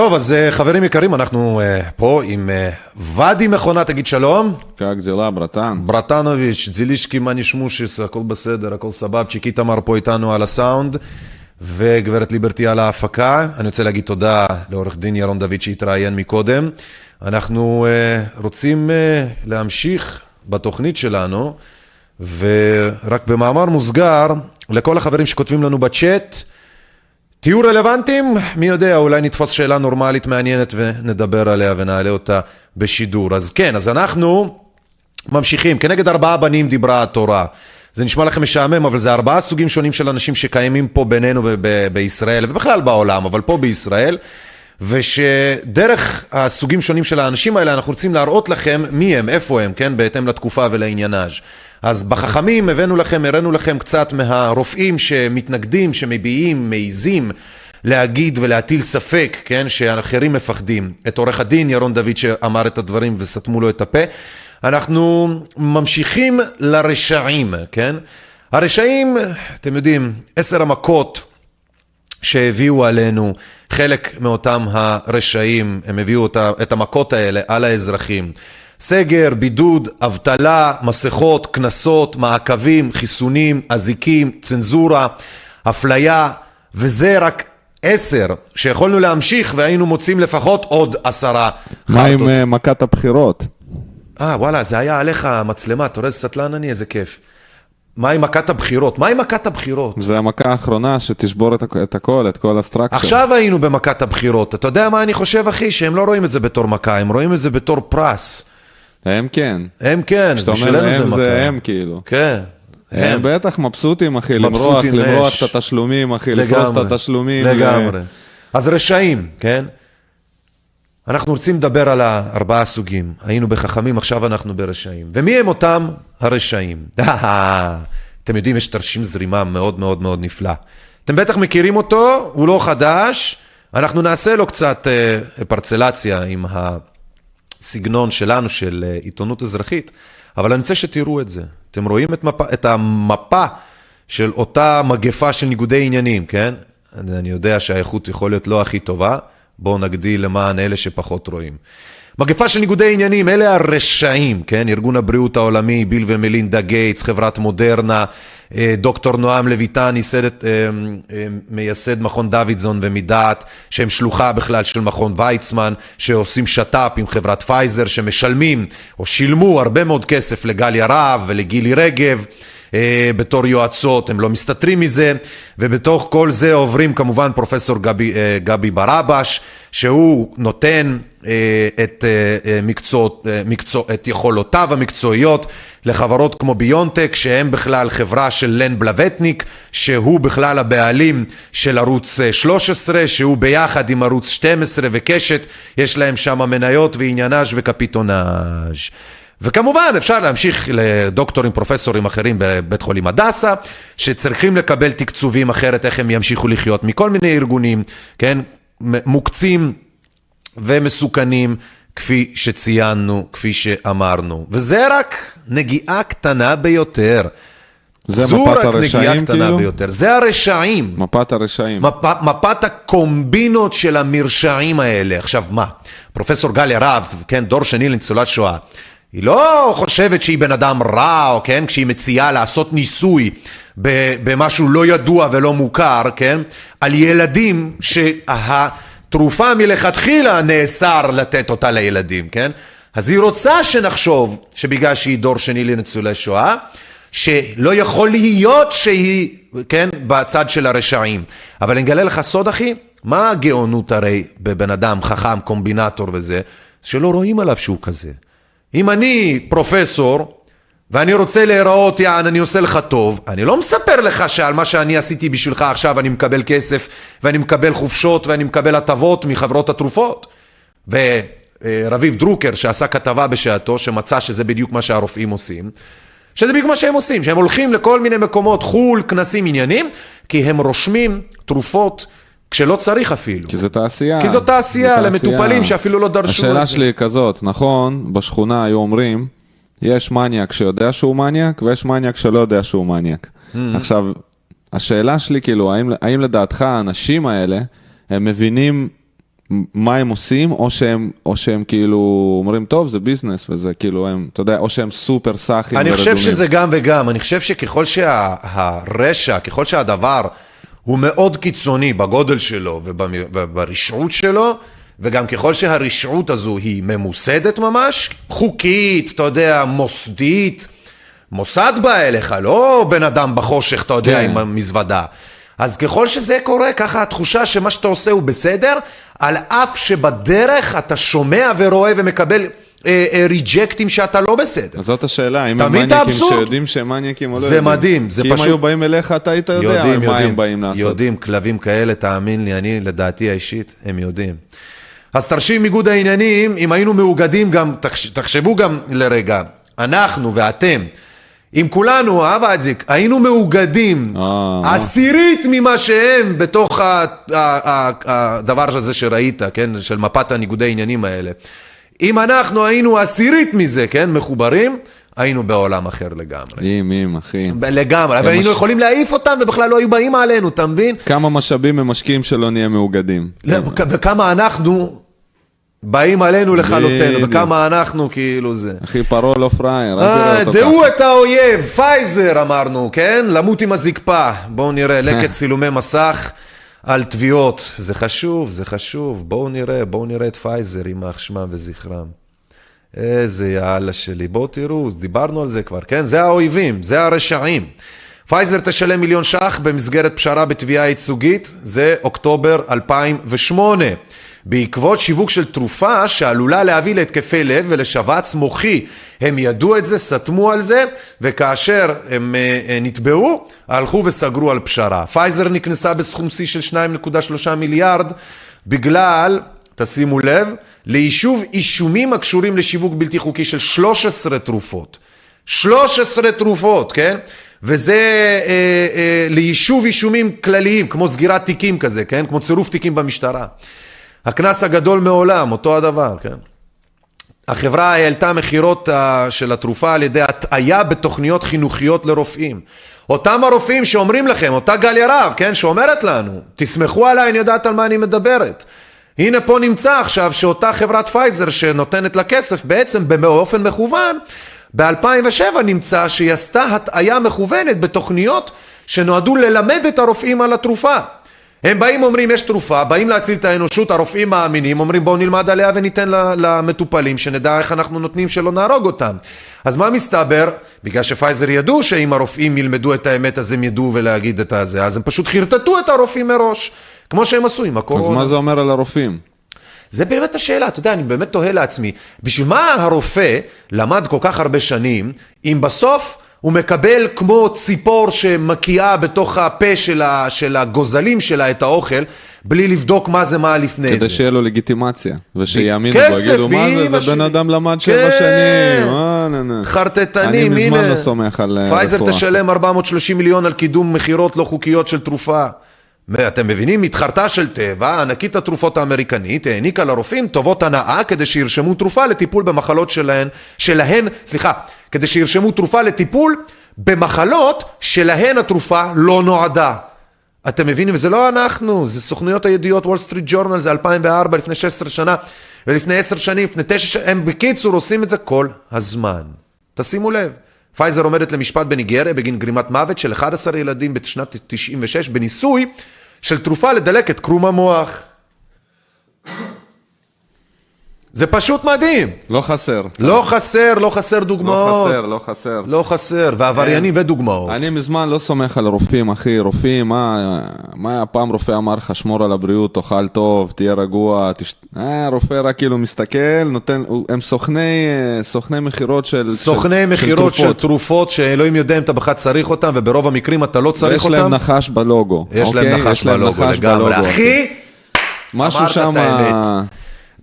טוב, אז אה, חברים יקרים, אנחנו אה, פה עם אה, ואדי מכונה, תגיד שלום. как дела, ברטן? ברטנוביץ', זילישקי, מאני שמושיס, הכל בסדר, הכל סבבצ'יק, איתמר פה איתנו על הסאונד, וגברת ליברטי על ההפקה. אני רוצה להגיד תודה לעורך דין ירון דוד שהתראיין מקודם. אנחנו uh, רוצים uh, להמשיך בתוכנית שלנו, ורק במאמר מוסגר, לכל החברים שכותבים לנו בצ'אט, תהיו רלוונטיים, מי יודע, אולי נתפוס שאלה נורמלית מעניינת ונדבר עליה ונעלה אותה בשידור. אז כן, אז אנחנו ממשיכים. כנגד ארבעה בנים דיברה התורה. זה נשמע לכם משעמם, אבל זה ארבעה סוגים שונים של אנשים שקיימים פה בינינו בישראל, ובכלל בעולם, אבל פה בישראל, ושדרך הסוגים שונים של האנשים האלה אנחנו רוצים להראות לכם מי הם, איפה הם, כן, בהתאם לתקופה ולעניינאז'. אז בחכמים הבאנו לכם, הראינו לכם קצת מהרופאים שמתנגדים, שמביעים, מעיזים להגיד ולהטיל ספק, כן, שאחרים מפחדים. את עורך הדין ירון דוד שאמר את הדברים וסתמו לו את הפה. אנחנו ממשיכים לרשעים, כן? הרשעים, אתם יודעים, עשר המכות שהביאו עלינו, חלק מאותם הרשעים, הם הביאו אותה, את המכות האלה על האזרחים. סגר, בידוד, אבטלה, מסכות, קנסות, מעקבים, חיסונים, אזיקים, צנזורה, אפליה, וזה רק עשר, שיכולנו להמשיך והיינו מוצאים לפחות עוד עשרה מה עם. אה, מכת הבחירות? אה, וואלה, זה היה עליך המצלמה, אתה רואה איזה סטלן אני? איזה כיף. מה עם מכת הבחירות? מה עם מכת הבחירות? זה המכה האחרונה שתשבור את, את הכל, את כל הסטרקציה. עכשיו היינו במכת הבחירות. אתה יודע מה אני חושב, אחי? שהם לא רואים את זה בתור מכה, הם רואים את זה בתור פרס. הם כן. הם כן, בשבילנו זה הם מכה. זה הם כאילו. כן. הם בטח מבסוטים, אחי, למרוח, למרוח. את התשלומים, אחי, לפרוס את התשלומים. לגמרי. אז רשעים, כן? אנחנו רוצים לדבר על הארבעה סוגים. היינו בחכמים, עכשיו אנחנו ברשעים. ומי הם אותם הרשעים? [LAUGHS] אתם יודעים, יש תרשים זרימה מאוד מאוד מאוד נפלא. אתם בטח מכירים אותו, הוא לא חדש. אנחנו נעשה לו קצת אה, פרצלציה עם הסגנון שלנו, של אה, עיתונות אזרחית, אבל אני רוצה שתראו את זה. אתם רואים את, מפה, את המפה של אותה מגפה של ניגודי עניינים, כן? אני יודע שהאיכות יכול להיות לא הכי טובה, בואו נגדיל למען אלה שפחות רואים. מגפה של ניגודי עניינים, אלה הרשעים, כן? ארגון הבריאות העולמי, ביל ומלינדה גייטס, חברת מודרנה, דוקטור נועם לויטן, ייסדת, אה, אה, מייסד מכון דוידזון ומדעת, שהם שלוחה בכלל של מכון ויצמן, שעושים שת"פ עם חברת פייזר, שמשלמים או שילמו הרבה מאוד כסף לגליה רהב ולגילי רגב. אה, בתור יועצות, הם לא מסתתרים מזה, ובתוך כל זה עוברים כמובן פרופסור גבי, אה, גבי ברבש, שהוא נותן אה, את, אה, אה, מקצוע, אה, מקצוע, את יכולותיו המקצועיות לחברות כמו ביונטק, שהם בכלל חברה של לן בלווטניק, שהוא בכלל הבעלים של ערוץ אה, 13, שהוא ביחד עם ערוץ 12 וקשת, יש להם שם מניות ועניינאז' וקפיטונאז'. וכמובן אפשר להמשיך לדוקטורים, פרופסורים אחרים בבית חולים הדסה, שצריכים לקבל תקצובים אחרת, איך הם ימשיכו לחיות מכל מיני ארגונים, כן, מוקצים ומסוכנים, כפי שציינו, כפי שאמרנו. וזה רק נגיעה קטנה ביותר. זה זו מפת רק הרשעים, נגיעה קטנה כאילו? ביותר. זה הרשעים. מפת הרשעים. מפ, מפת הקומבינות של המרשעים האלה. עכשיו מה, פרופסור גליה רהב, כן, דור שני לניצולת שואה, היא לא חושבת שהיא בן אדם רע, או כן, כשהיא מציעה לעשות ניסוי במשהו לא ידוע ולא מוכר, כן, על ילדים שהתרופה מלכתחילה נאסר לתת אותה לילדים, כן? אז היא רוצה שנחשוב שבגלל שהיא דור שני לניצולי שואה, שלא יכול להיות שהיא, כן, בצד של הרשעים. אבל אני אגלה לך סוד, אחי, מה הגאונות הרי בבן אדם חכם, קומבינטור וזה, שלא רואים עליו שהוא כזה. אם אני פרופסור, ואני רוצה להיראות, יען, אני עושה לך טוב, אני לא מספר לך שעל מה שאני עשיתי בשבילך עכשיו אני מקבל כסף, ואני מקבל חופשות, ואני מקבל הטבות מחברות התרופות. ורביב דרוקר, שעשה כתבה בשעתו, שמצא שזה בדיוק מה שהרופאים עושים, שזה בדיוק מה שהם עושים, שהם הולכים לכל מיני מקומות, חו"ל, כנסים, עניינים, כי הם רושמים תרופות כשלא צריך אפילו. כי זו תעשייה. כי זו תעשייה זו למטופלים שאפילו לא דרשו את השאלה זה. שלי היא כזאת, נכון, בשכונה היו אומרים, יש מניאק שיודע שהוא מניאק, ויש מניאק שלא יודע שהוא מניאק. Mm. עכשיו, השאלה שלי, כאילו, האם, האם לדעתך האנשים האלה, הם מבינים מה הם עושים, או שהם, או שהם כאילו אומרים, טוב, זה ביזנס, וזה כאילו, הם, אתה יודע, או שהם סופר סאחים אני חושב ורדומים. שזה גם וגם, אני חושב שככל שהרשע, ככל שהדבר הוא מאוד קיצוני בגודל שלו וברשעות שלו, וגם ככל שהרשעות הזו היא ממוסדת ממש, חוקית, אתה יודע, מוסדית, מוסד בא אליך, לא בן אדם בחושך, אתה יודע, כן. עם המזוודה. אז ככל שזה קורה, ככה התחושה שמה שאתה עושה הוא בסדר, על אף שבדרך אתה שומע ורואה ומקבל אה, אה, ריג'קטים שאתה לא בסדר. אז זאת השאלה, אם אתה הם מניאקים האבסורד? שיודעים שהם מניאקים או לא זה יודעים. מדהים, זה כי פשוט- אם היו באים אליך, אתה היית יודע יודעים, מה יודעים, הם באים לעשות. יודעים, כלבים כאלה, תאמין לי, אני, לדעתי האישית, הם יודעים. אז תרשים איגוד העניינים, אם היינו מאוגדים גם, תחש- תחשבו גם לרגע, אנחנו ואתם, אם כולנו, הרב אדזיק, היינו מאוגדים אה. עשירית ממה שהם בתוך ה- ה- ה- הדבר הזה שראית, כן, של מפת הניגודי העניינים האלה. אם אנחנו היינו עשירית מזה, כן, מחוברים, היינו בעולם אחר לגמרי. אם, אם, אחי. לגמרי, אבל היינו מש- יכולים להעיף אותם ובכלל לא היו באים עלינו, אתה מבין? כמה משאבים הם משקיעים שלא נהיה מאוגדים. לא, וכמה אנחנו באים עלינו לכלותנו. וכמה אנחנו כאילו זה. אחי, פרעה לא פראייר, אל אה, תראה אותו דעו. את האויב, פייזר אמרנו, כן? למות עם הזקפה. בואו נראה, [LAUGHS] לקט צילומי מסך על תביעות. זה חשוב, זה חשוב. בואו נראה, בואו נראה את פייזר, יימח שמם וזכרם. איזה יאללה שלי. בואו תראו, דיברנו על זה כבר, כן? זה האויבים, זה הרשעים. פייזר תשלם מיליון ש"ח במסגרת פשרה בתביעה ייצוגית, זה אוקטובר 2008. בעקבות שיווק של תרופה שעלולה להביא להתקפי לב ולשבץ מוחי. הם ידעו את זה, סתמו על זה, וכאשר הם אה, אה, נתבעו, הלכו וסגרו על פשרה. פייזר נקנסה בסכום שיא של 2.3 מיליארד בגלל, תשימו לב, ליישוב אישומים הקשורים לשיווק בלתי חוקי של 13 תרופות. 13 תרופות, כן? וזה אה, אה, ליישוב אישומים כלליים, כמו סגירת תיקים כזה, כן? כמו צירוף תיקים במשטרה. הקנס הגדול מעולם, אותו הדבר, כן? החברה העלתה מכירות אה, של התרופה על ידי הטעיה בתוכניות חינוכיות לרופאים. אותם הרופאים שאומרים לכם, אותה גליה רב, כן, שאומרת לנו, תסמכו עליי, אני יודעת על מה אני מדברת. הנה פה נמצא עכשיו שאותה חברת פייזר שנותנת לה כסף, בעצם באופן מכוון, ב-2007 נמצא שהיא עשתה הטעיה מכוונת בתוכניות שנועדו ללמד את הרופאים על התרופה. הם באים אומרים יש תרופה, באים להציל את האנושות, הרופאים מאמינים, אומרים בואו נלמד עליה וניתן למטופלים שנדע איך אנחנו נותנים שלא נהרוג אותם. אז מה מסתבר? בגלל שפייזר ידעו שאם הרופאים ילמדו את האמת אז הם ידעו ולהגיד את הזה, אז הם פשוט חרטטו את הרופאים מראש, כמו שהם עשו עם הקורונה. אז מה זה אומר על הרופאים? זה באמת השאלה, אתה יודע, אני באמת תוהה לעצמי, בשביל מה הרופא למד כל כך הרבה שנים, אם בסוף הוא מקבל כמו ציפור שמקיאה בתוך הפה של, ה, של הגוזלים שלה את האוכל, בלי לבדוק מה זה מה לפני כדי זה. שיהיה לו לגיטימציה, ושיאמינו בו, יגידו, מה זה, זה בן שלי." אדם למד שבע כן. שנים, אה, נה, נה. חרטטנים, אני הנה. מזמן לא סומך על אה, פייזר רפואה. תשלם 430 מיליון על קידום מכירות לא חוקיות של תרופה. אתם מבינים? מתחרתה של טבע, ענקית התרופות האמריקנית, העניקה לרופאים טובות הנאה כדי שירשמו תרופה לטיפול במחלות שלהן, שלהן, סליחה, כדי שירשמו תרופה לטיפול במחלות שלהן התרופה לא נועדה. אתם מבינים? וזה לא אנחנו, זה סוכנויות הידיעות, וול סטריט ג'ורנל, זה 2004, לפני 16 שנה, ולפני 10 שנים, לפני 9 שנים, הם בקיצור עושים את זה כל הזמן. תשימו לב, פייזר עומדת למשפט בניגריה בגין גרימת מוות של 11 ילדים בשנת 96 בניסוי של תרופה לדלקת קרום המוח. זה פשוט מדהים. לא חסר. לא חסר, לא חסר לא דוגמאות. חסר, לא חסר. לא חסר, ועבריינים ודוגמאות. אני מזמן לא סומך על רופאים, אחי, רופאים, מה, מה פעם רופא אמר לך, שמור על הבריאות, תאכל טוב, תהיה רגוע, תש... אה, רופא רק כאילו מסתכל, נותן, הם סוכני, אה, סוכני מכירות של סוכני של, מכירות של תרופות. תרופות שאלוהים יודע אם אתה בכלל צריך אותם, וברוב המקרים אתה לא צריך ויש אותם. להם נחש בלוגו. יש אוקיי? להם נחש יש בלוגו נחש לגמרי. אחי, משהו שם...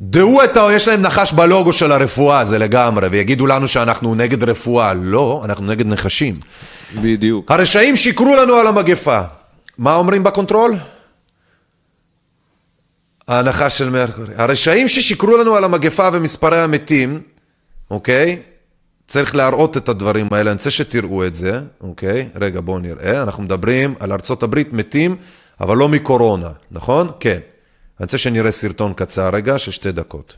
דעו את ה... יש להם נחש בלוגו של הרפואה, זה לגמרי, ויגידו לנו שאנחנו נגד רפואה. לא, אנחנו נגד נחשים. בדיוק. הרשעים שיקרו לנו על המגפה. מה אומרים ב control? ההנחה של מרקורי. הרשעים ששיקרו לנו על המגפה ומספרי המתים, אוקיי? צריך להראות את הדברים האלה, אני רוצה שתראו את זה, אוקיי? רגע, בואו נראה. אנחנו מדברים על ארצות הברית מתים, אבל לא מקורונה, נכון? כן. אני רוצה שנראה סרטון קצר רגע של שתי דקות.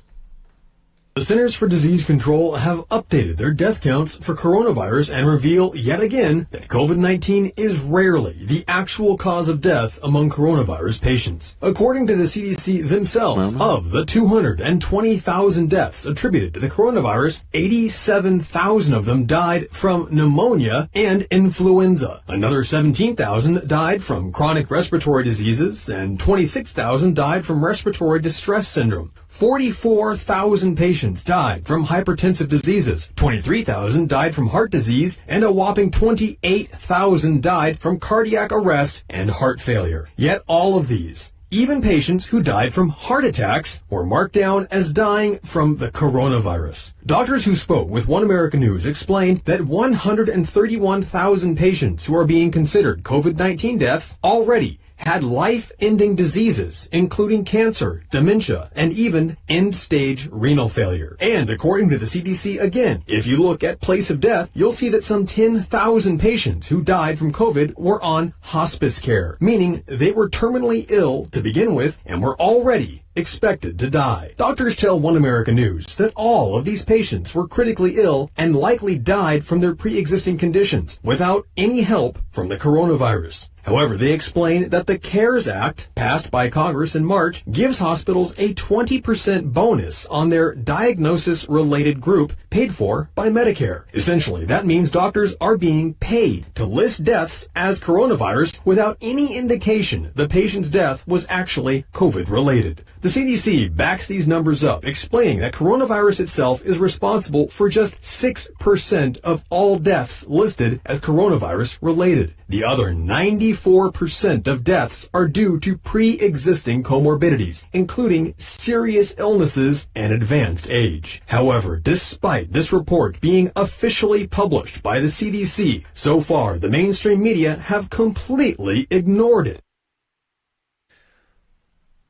The Centers for Disease Control have updated their death counts for coronavirus and reveal yet again that COVID 19 is rarely the actual cause of death among coronavirus patients. According to the CDC themselves, of the 220,000 deaths attributed to the coronavirus, 87,000 of them died from pneumonia and influenza. Another 17,000 died from chronic respiratory diseases, and 26,000 died from respiratory distress syndrome. 44,000 patients died from hypertensive diseases, 23,000 died from heart disease, and a whopping 28,000 died from cardiac arrest and heart failure. Yet all of these, Even patients who died from heart attacks were marked down as dying from the coronavirus. Doctors who spoke with One American News explained that 131,000 patients who are being considered COVID-19 deaths already had life-ending diseases, including cancer, dementia, and even end-stage renal failure. And according to the CDC, again, if you look at place of death, you'll see that some 10,000 patients who died from COVID were on hospice care, meaning they were terminally ill to begin with and were already expected to die. Doctors tell One American News that all of these patients were critically ill and likely died from their pre-existing conditions without any help from the coronavirus. However, they explain that the CARES Act, passed by Congress in March, gives hospitals a 20% bonus on their diagnosis-related group paid for by Medicare. Essentially, that means doctors are being paid to list deaths as coronavirus without any indication the patient's death was actually COVID-related. The CDC backs these numbers up, explaining that coronavirus itself is responsible for just 6% of all deaths listed as coronavirus related. The other 94% of deaths are due to pre-existing comorbidities, including serious illnesses and advanced age. However, despite this report being officially published by the CDC, so far the mainstream media have completely ignored it.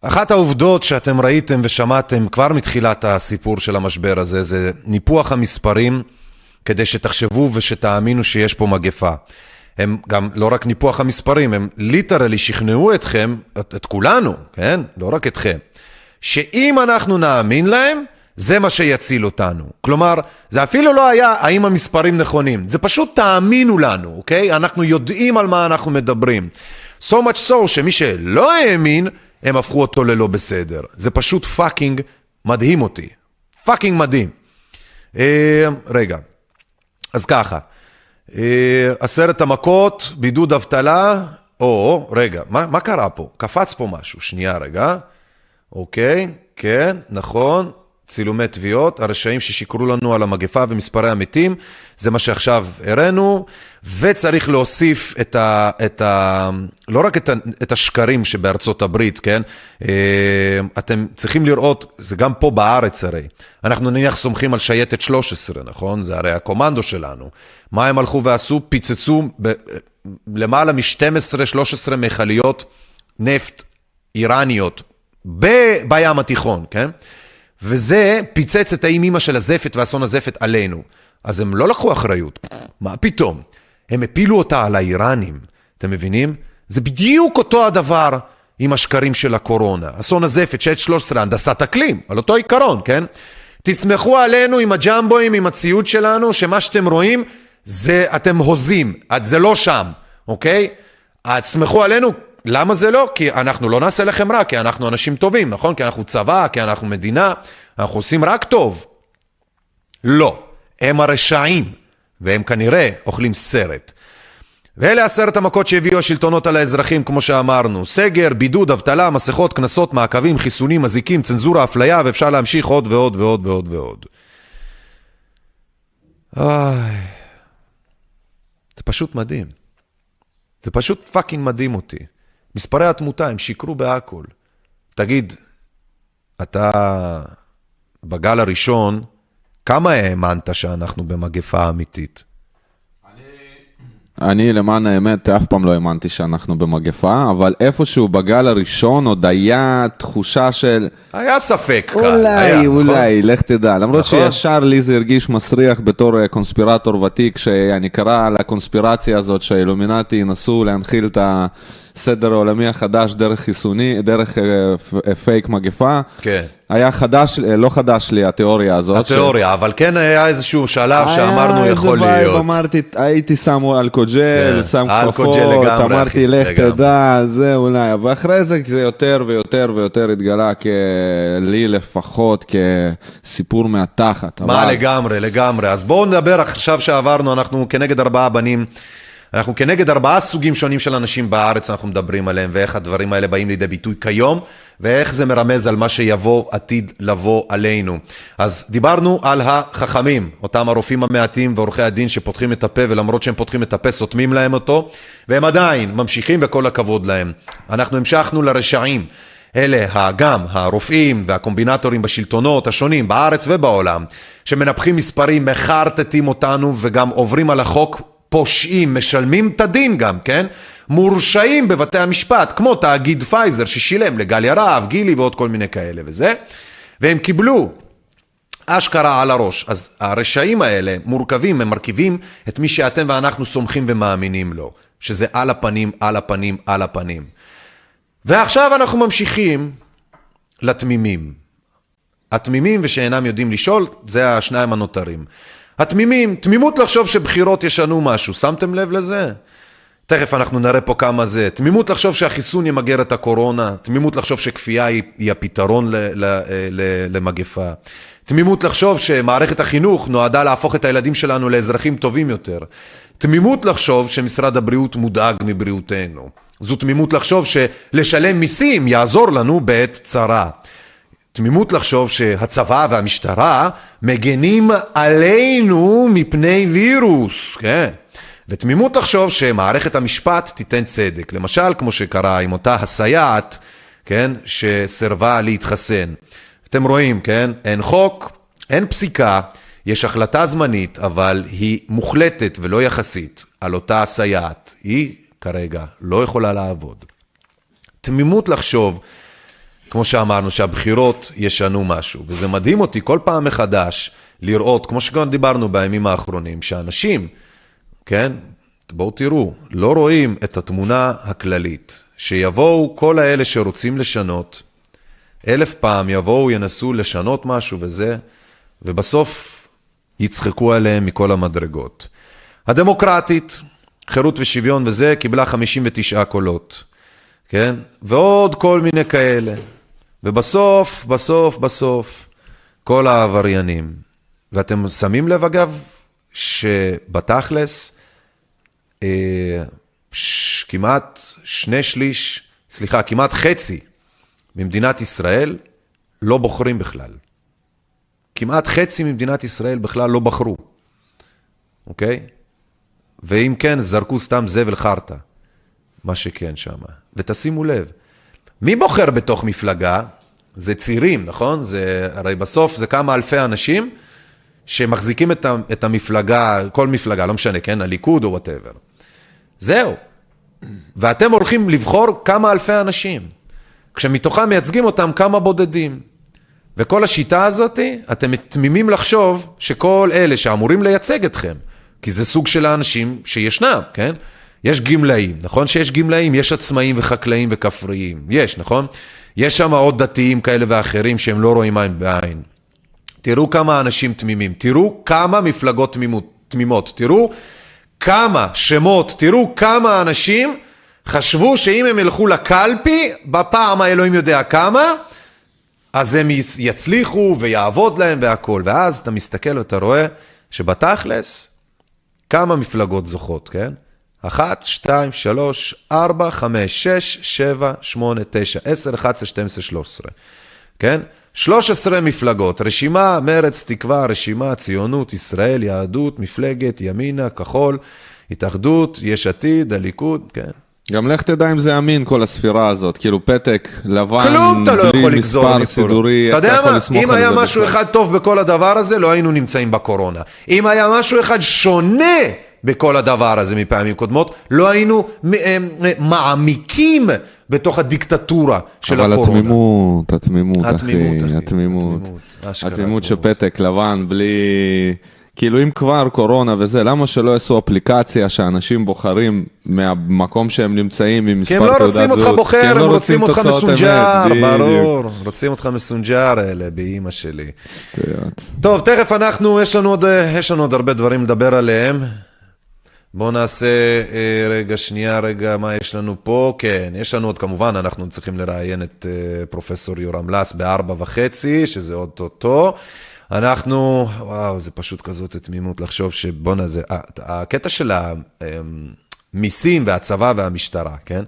אחת העובדות שאתם ראיתם ושמעתם כבר מתחילת הסיפור של המשבר הזה, זה ניפוח המספרים כדי שתחשבו ושתאמינו שיש פה מגפה. הם גם לא רק ניפוח המספרים, הם ליטרלי שכנעו אתכם, את, את כולנו, כן? לא רק אתכם, שאם אנחנו נאמין להם, זה מה שיציל אותנו. כלומר, זה אפילו לא היה האם המספרים נכונים, זה פשוט תאמינו לנו, אוקיי? אנחנו יודעים על מה אנחנו מדברים. So much so שמי שלא האמין, הם הפכו אותו ללא בסדר. זה פשוט fucking מדהים אותי. fucking מדהים. אה, רגע, אז ככה. אה, עשרת המכות, בידוד אבטלה, או, רגע, מה, מה קרה פה? קפץ פה משהו, שנייה רגע. אוקיי, כן, נכון, צילומי תביעות, הרשעים ששיקרו לנו על המגפה ומספרי המתים, זה מה שעכשיו הראינו, וצריך להוסיף את ה... את ה לא רק את, ה, את השקרים שבארצות הברית, כן? אה, אתם צריכים לראות, זה גם פה בארץ הרי, אנחנו נניח סומכים על שייטת 13, נכון? זה הרי הקומנדו שלנו. מה הם הלכו ועשו? פיצצו ב, למעלה מ-12-13 מכליות נפט איראניות ב- בים התיכון, כן? וזה פיצץ את האימא של הזפת ואסון הזפת עלינו. אז הם לא לקחו אחריות, מה פתאום? הם הפילו אותה על האיראנים, אתם מבינים? זה בדיוק אותו הדבר עם השקרים של הקורונה. אסון הזפת, שעת 13, הנדסת אקלים, על אותו עיקרון, כן? תסמכו עלינו עם הג'מבואים, עם הציוד שלנו, שמה שאתם רואים, זה אתם הוזים, זה לא שם, אוקיי? תסמכו עלינו, למה זה לא? כי אנחנו לא נעשה לכם רע, כי אנחנו אנשים טובים, נכון? כי אנחנו צבא, כי אנחנו מדינה, אנחנו עושים רק טוב. לא, הם הרשעים, והם כנראה אוכלים סרט. ואלה עשרת המכות שהביאו השלטונות על האזרחים, כמו שאמרנו. סגר, בידוד, אבטלה, מסכות, קנסות, מעקבים, חיסונים, אזיקים, צנזורה, אפליה, ואפשר להמשיך עוד ועוד ועוד ועוד ועוד. איי, זה פשוט מדהים. זה פשוט fucking מדהים אותי. מספרי התמותה, הם שיקרו בהכל. תגיד, אתה בגל הראשון, כמה האמנת שאנחנו במגפה אמיתית? אני למען האמת אף פעם לא האמנתי שאנחנו במגפה, אבל איפשהו בגל הראשון עוד היה תחושה של... היה ספק. אולי, היה, אולי, נכון? לך תדע. למרות נכון. שישר לי זה הרגיש מסריח בתור אה, קונספירטור ותיק, שאני קרא על הקונספירציה הזאת שהאילומינטי ינסו להנחיל את הסדר העולמי החדש דרך חיסוני, דרך אה, אה, פייק מגפה. כן. היה חדש, אה, לא חדש לי התיאוריה הזאת. ש- התיאוריה, אבל כן היה איזשהו שלב היה שאמרנו איזה יכול vibe, להיות. אמרתי, הייתי שם אלכוג'ל, כן, שם אלכוג'ל כפפות, אמרתי, לך. תדע, זה אולי, אבל אחרי זה זה יותר ויותר ויותר התגלה כלי לפחות כסיפור מהתחת. מה אבל- לגמרי, לגמרי. אז בואו נדבר עכשיו שעברנו, אנחנו כנגד ארבעה בנים. אנחנו כנגד ארבעה סוגים שונים של אנשים בארץ, אנחנו מדברים עליהם, ואיך הדברים האלה באים לידי ביטוי כיום, ואיך זה מרמז על מה שיבוא, עתיד לבוא עלינו. אז דיברנו על החכמים, אותם הרופאים המעטים ועורכי הדין שפותחים את הפה, ולמרות שהם פותחים את הפה, סותמים להם אותו, והם עדיין ממשיכים וכל הכבוד להם. אנחנו המשכנו לרשעים. אלה גם הרופאים והקומבינטורים בשלטונות השונים בארץ ובעולם, שמנפחים מספרים, מחרטטים אותנו וגם עוברים על החוק, פושעים, משלמים את הדין גם, כן? מורשעים בבתי המשפט, כמו תאגיד פייזר ששילם לגליה רהב, גילי ועוד כל מיני כאלה וזה, והם קיבלו אשכרה על הראש. אז הרשעים האלה מורכבים, הם מרכיבים את מי שאתם ואנחנו סומכים ומאמינים לו, שזה על הפנים, על הפנים, על הפנים. ועכשיו אנחנו ממשיכים לתמימים. התמימים ושאינם יודעים לשאול, זה השניים הנותרים. התמימים, תמימות לחשוב שבחירות ישנו משהו, שמתם לב לזה? תכף אנחנו נראה פה כמה זה. תמימות לחשוב שהחיסון ימגר את הקורונה, תמימות לחשוב שכפייה היא, היא הפתרון ל, ל, ל, למגפה. תמימות לחשוב שמערכת החינוך נועדה להפוך את הילדים שלנו לאזרחים טובים יותר. תמימות לחשוב שמשרד הבריאות מודאג מבריאותנו. זו תמימות לחשוב שלשלם מיסים יעזור לנו בעת צרה. תמימות לחשוב שהצבא והמשטרה מגנים עלינו מפני וירוס, כן. ותמימות לחשוב שמערכת המשפט תיתן צדק. למשל, כמו שקרה עם אותה הסייעת, כן, שסרבה להתחסן. אתם רואים, כן, אין חוק, אין פסיקה, יש החלטה זמנית, אבל היא מוחלטת ולא יחסית על אותה הסייעת. היא כרגע לא יכולה לעבוד. תמימות לחשוב, כמו שאמרנו, שהבחירות ישנו משהו, וזה מדהים אותי כל פעם מחדש לראות, כמו שגם דיברנו בימים האחרונים, שאנשים, כן, בואו תראו, לא רואים את התמונה הכללית, שיבואו כל האלה שרוצים לשנות, אלף פעם יבואו, ינסו לשנות משהו וזה, ובסוף יצחקו עליהם מכל המדרגות. הדמוקרטית, חירות ושוויון וזה, קיבלה 59 קולות, כן? ועוד כל מיני כאלה. ובסוף, בסוף, בסוף, כל העבריינים. ואתם שמים לב, אגב, שבתכלס, אה, ש, כמעט שני שליש, סליחה, כמעט חצי ממדינת ישראל לא בוחרים בכלל. כמעט חצי ממדינת ישראל בכלל לא בחרו, אוקיי? ואם כן, זרקו סתם זבל חרטא, מה שכן שם. ותשימו לב, מי בוחר בתוך מפלגה? זה צעירים, נכון? זה, הרי בסוף זה כמה אלפי אנשים שמחזיקים את, המפלגה, כל מפלגה, לא משנה, כן? הליכוד או וואטאבר. זהו. ואתם הולכים לבחור כמה אלפי אנשים, כשמתוכם מייצגים אותם כמה בודדים. וכל השיטה הזאת, אתם תמימים לחשוב שכל אלה שאמורים לייצג אתכם, כי זה סוג של האנשים שישנם, כן? יש גמלאים, נכון שיש גמלאים? יש עצמאים וחקלאים וכפריים, יש, נכון? יש שם עוד דתיים כאלה ואחרים שהם לא רואים עין בעין. תראו כמה אנשים תמימים, תראו כמה מפלגות תמימות, תמימות, תראו כמה שמות, תראו כמה אנשים חשבו שאם הם ילכו לקלפי, בפעם האלוהים יודע כמה, אז הם יצליחו ויעבוד להם והכול. ואז אתה מסתכל ואתה רואה שבתכלס, כמה מפלגות זוכות, כן? אחת, שתיים, שלוש, ארבע, חמש, שש, שבע, שמונה, תשע, עשר, אחת עשרה, שתים עשרה, שלוש עשרה, כן? שלוש עשרה מפלגות, רשימה, מרץ, תקווה, רשימה, ציונות, ישראל, יהדות, מפלגת, ימינה, כחול, התאחדות, יש עתיד, הליכוד, כן? גם לך תדע אם זה אמין כל הספירה הזאת, כאילו פתק לבן, כלום אתה לא יכול לגזור מספר סידורי, אתה יודע מה, אם היה משהו בכלל. אחד טוב בכל הדבר הזה, לא היינו נמצאים בקורונה. אם היה משהו אחד שונה בכל הדבר הזה מפעמים קודמות, לא היינו אה, אה, מעמיקים בתוך הדיקטטורה של אבל הקורונה. התמימות, התמימות, התמימות, אחי, התמימות. אשכרה התמימות שפתק לבן בלי... כאילו אם כבר קורונה וזה, למה שלא יעשו אפליקציה שאנשים בוחרים מהמקום שהם נמצאים עם כי מספר הם לא תעודת זהות? רוצים אותך בוחר, כי הם לא רוצים אותך מסונג'ר. ברור. רוצים אותך מסונג'ר אלה, באימא שלי. שטויות. טוב, תכף אנחנו, יש לנו עוד, אה, יש לנו עוד הרבה דברים לדבר עליהם. בואו נעשה אה, רגע, שנייה, רגע, מה יש לנו פה? כן, יש לנו עוד, כמובן, אנחנו צריכים לראיין את אה, פרופסור יורם לס בארבע וחצי, שזה אוטוטו. אנחנו, וואו, זה פשוט כזאת תמימות לחשוב שבואנה זה, אה, הקטע של ה... אה, מיסים והצבא והמשטרה, כן?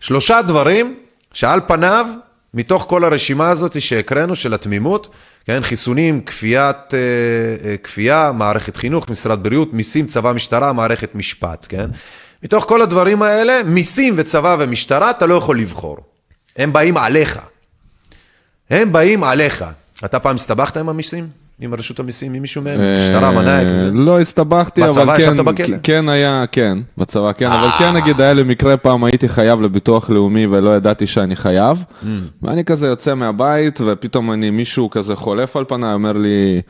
שלושה דברים שעל פניו, מתוך כל הרשימה הזאת שהקראנו, של התמימות, כן, חיסונים, כפיית, אה, אה, כפייה, מערכת חינוך, משרד בריאות, מיסים, צבא, משטרה, מערכת משפט, כן? מתוך כל הדברים האלה, מיסים וצבא ומשטרה, אתה לא יכול לבחור. הם באים עליך. הם באים עליך. אתה פעם הסתבכת עם המיסים? עם רשות המיסים, עם מישהו מהם? משטרה, מנהיג? אה? לא הסתבכתי, בצבא אבל כן, ישבת בכלא? כן היה, כן, בצבא כן, אבל כן נגיד היה לי מקרה פעם הייתי חייב לביטוח לאומי ולא ידעתי שאני חייב, Mm. ואני כזה יוצא מהבית ופתאום אני, מישהו כזה חולף על פניי, אומר לי,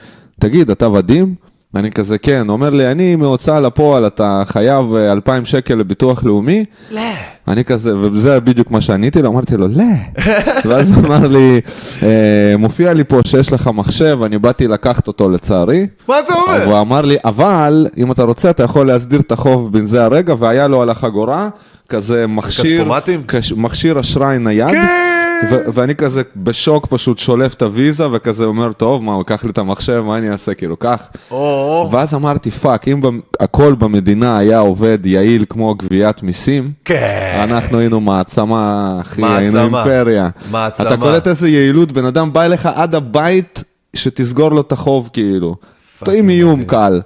תגיד, אתה ודים? אני כזה, כן, אומר לי, אני מהוצאה לפועל, אתה חייב אה, 2,000 שקל לביטוח לאומי? לא. אני כזה, וזה בדיוק מה שעניתי לו, אמרתי לו, לא. [LAUGHS] ואז הוא אמר לי, "אה, מופיע לי פה שיש לך מחשב, אני באתי לקחת אותו לצערי. מה אתה אומר? והוא אמר לי, אבל אם אתה רוצה, אתה יכול להסדיר את החוב בזה הרגע, והיה לו על החגורה כזה מכשיר, כספומטים? כש- מכשיר אשראי נייד. כן! ו- ואני כזה בשוק פשוט שולף את הוויזה וכזה אומר, טוב, מה, הוא ייקח לי את המחשב, מה אני אעשה, כאילו, קח. או, ואז אמרתי, fuck, אם במ- הכל במדינה היה עובד יעיל כמו גביית מיסים, כן. אנחנו היינו מעצמה, אחי, היינו מעצמה. אימפריה. מעצמה. אתה קולט איזה יעילות, בן אדם בא אליך עד הבית שתסגור לו את החוב, כאילו. עם איום קל.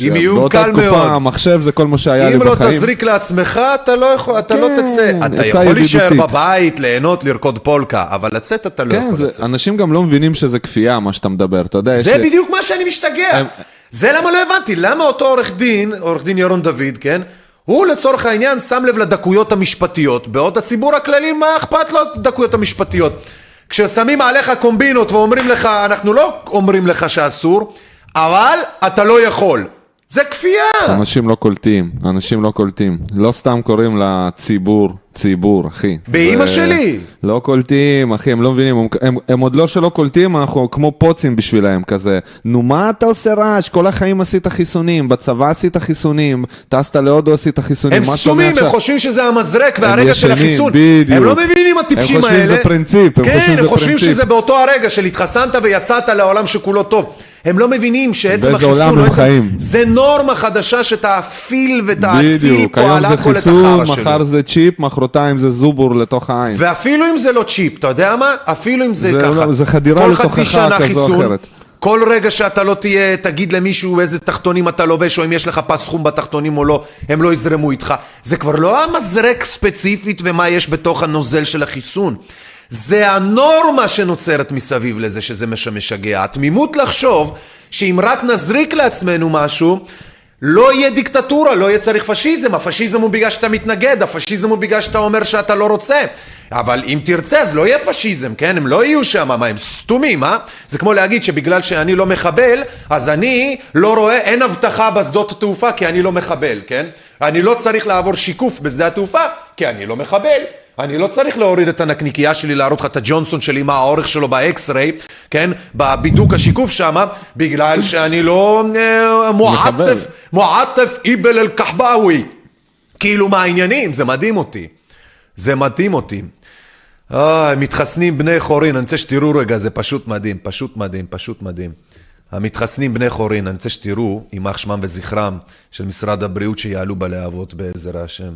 עם איום באותה קל תקופה, מאוד. המחשב זה כל מה שהיה לי אם לא בחיים. תזריק לעצמך, אתה לא יכול, אתה לא כן, תצא. אתה יכול להישאר ידידותית. בבית, ליהנות, לרקוד פולקה, אבל לצאת אתה לא כן, יכול זה- לצאת. אנשים גם לא מבינים שזה כפייה, מה שאתה מדבר, אתה יודע, זה לי- בדיוק מה שאני משתגע. הם- זה למה לא הבנתי, למה אותו עורך דין, עורך דין ירון דוד, כן? הוא לצורך העניין שם לב לדקויות המשפטיות, בעוד הציבור הכללי, מה אכפת לו הדקויות המשפטיות? כששמים עליך קומבינות ואומרים לך, אנחנו לא אומרים לך שאסור, אבל אתה לא יכול. זה כפייה. אנשים לא קולטים, אנשים לא קולטים. לא סתם קוראים לציבור ציבור, אחי. באמא זה- שלי. לא קולטים, אחי, הם לא מבינים, הם, הם, הם עוד לא שלא קולטים, אנחנו כמו פוצים בשבילם, כזה. נו, מה אתה עושה רעש? כל החיים עשית חיסונים, בצבא עשית חיסונים, טסת להודו עשית חיסונים. הם סתומים, הם חושבים שזה המזרק הם והרגע של ישנים, החיסון. בדיוק. הם לא מבינים הטיפשים הם האלה. חושבים שזה פרינציפ, הם כן, חושבים הם שזה חושבים פרינציפ. שזה באותו הרגע של התחסנת ויצאת לעולם שכולו טוב. הם לא מבינים שעצם באיזה החיסון, עולם לא הם עצם- חיים. זה נורמה חדשה שתאפיל ותאציל בדיוק, פה היום על זה הכל את חיסון, החרא שלו. מחר זה צ'יפ, מחרתיים זה זובור לתוך העין. ואפילו אם זה לא צ'יפ, אתה יודע מה? אפילו אם זה, זה ככה. לא- זה חדירה לתוכחה כזו או חיסון, אחרת. כל רגע שאתה לא תהיה, תגיד למישהו איזה תחתונים אתה לובש, או אם יש לך פס חום בתחתונים או לא, הם לא יזרמו איתך. זה כבר לא המזרק ספציפית ומה יש בתוך הנוזל של החיסון. זה הנורמה שנוצרת מסביב לזה שזה מש- משגע. התמימות לחשוב שאם רק נזריק לעצמנו משהו, לא יהיה דיקטטורה, לא יהיה צריך פשיזם, הפשיזם הוא בגלל שאתה מתנגד, הפשיזם הוא בגלל שאתה אומר שאתה לא רוצה. אבל אם תרצה, אז לא יהיה פשיזם, כן? הם לא יהיו שם, מה, הם סתומים, אה? זה כמו להגיד שבגלל שאני לא מחבל, אז אני לא רואה, אין אבטחה בשדות התעופה כי אני לא מחבל, כן? אני לא צריך לעבור שיקוף בשדה התעופה כי אני לא מחבל. אני לא צריך להוריד את הנקניקייה שלי, להראות לך את הג'ונסון שלי, מה האורך שלו באקס-ריי, כן? בבידוק השיקוף שם, בגלל שאני לא אה, מועטף, מועטף איבל אל-קחבאווי. כאילו, מה העניינים? זה מדהים אותי. זה מדהים אותי. אה, מתחסנים בני חורין, אני רוצה שתראו רגע, זה פשוט מדהים, פשוט מדהים, פשוט מדהים. המתחסנים בני חורין, אני רוצה שתראו, יימח שמם וזכרם של משרד הבריאות שיעלו בלהבות בעזר השם.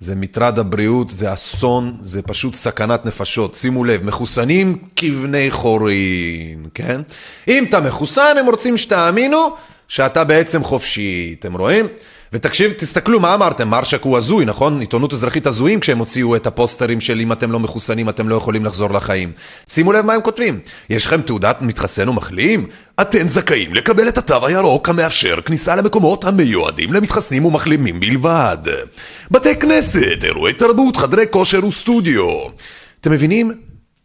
זה מטרד הבריאות, זה אסון, זה פשוט סכנת נפשות. שימו לב, מחוסנים כבני חורין, כן? אם אתה מחוסן, הם רוצים שתאמינו שאתה בעצם חופשי, אתם רואים? ותקשיב, תסתכלו מה אמרתם, מרשק הוא הזוי, נכון? עיתונות אזרחית הזויים כשהם הוציאו את הפוסטרים של אם אתם לא מחוסנים אתם לא יכולים לחזור לחיים. שימו לב מה הם כותבים, יש לכם תעודת מתחסן או מחלים? אתם זכאים לקבל את התו הירוק המאפשר כניסה למקומות המיועדים למתחסנים ומחלימים בלבד. בתי כנסת, אירועי תרבות, חדרי כושר וסטודיו. אתם מבינים?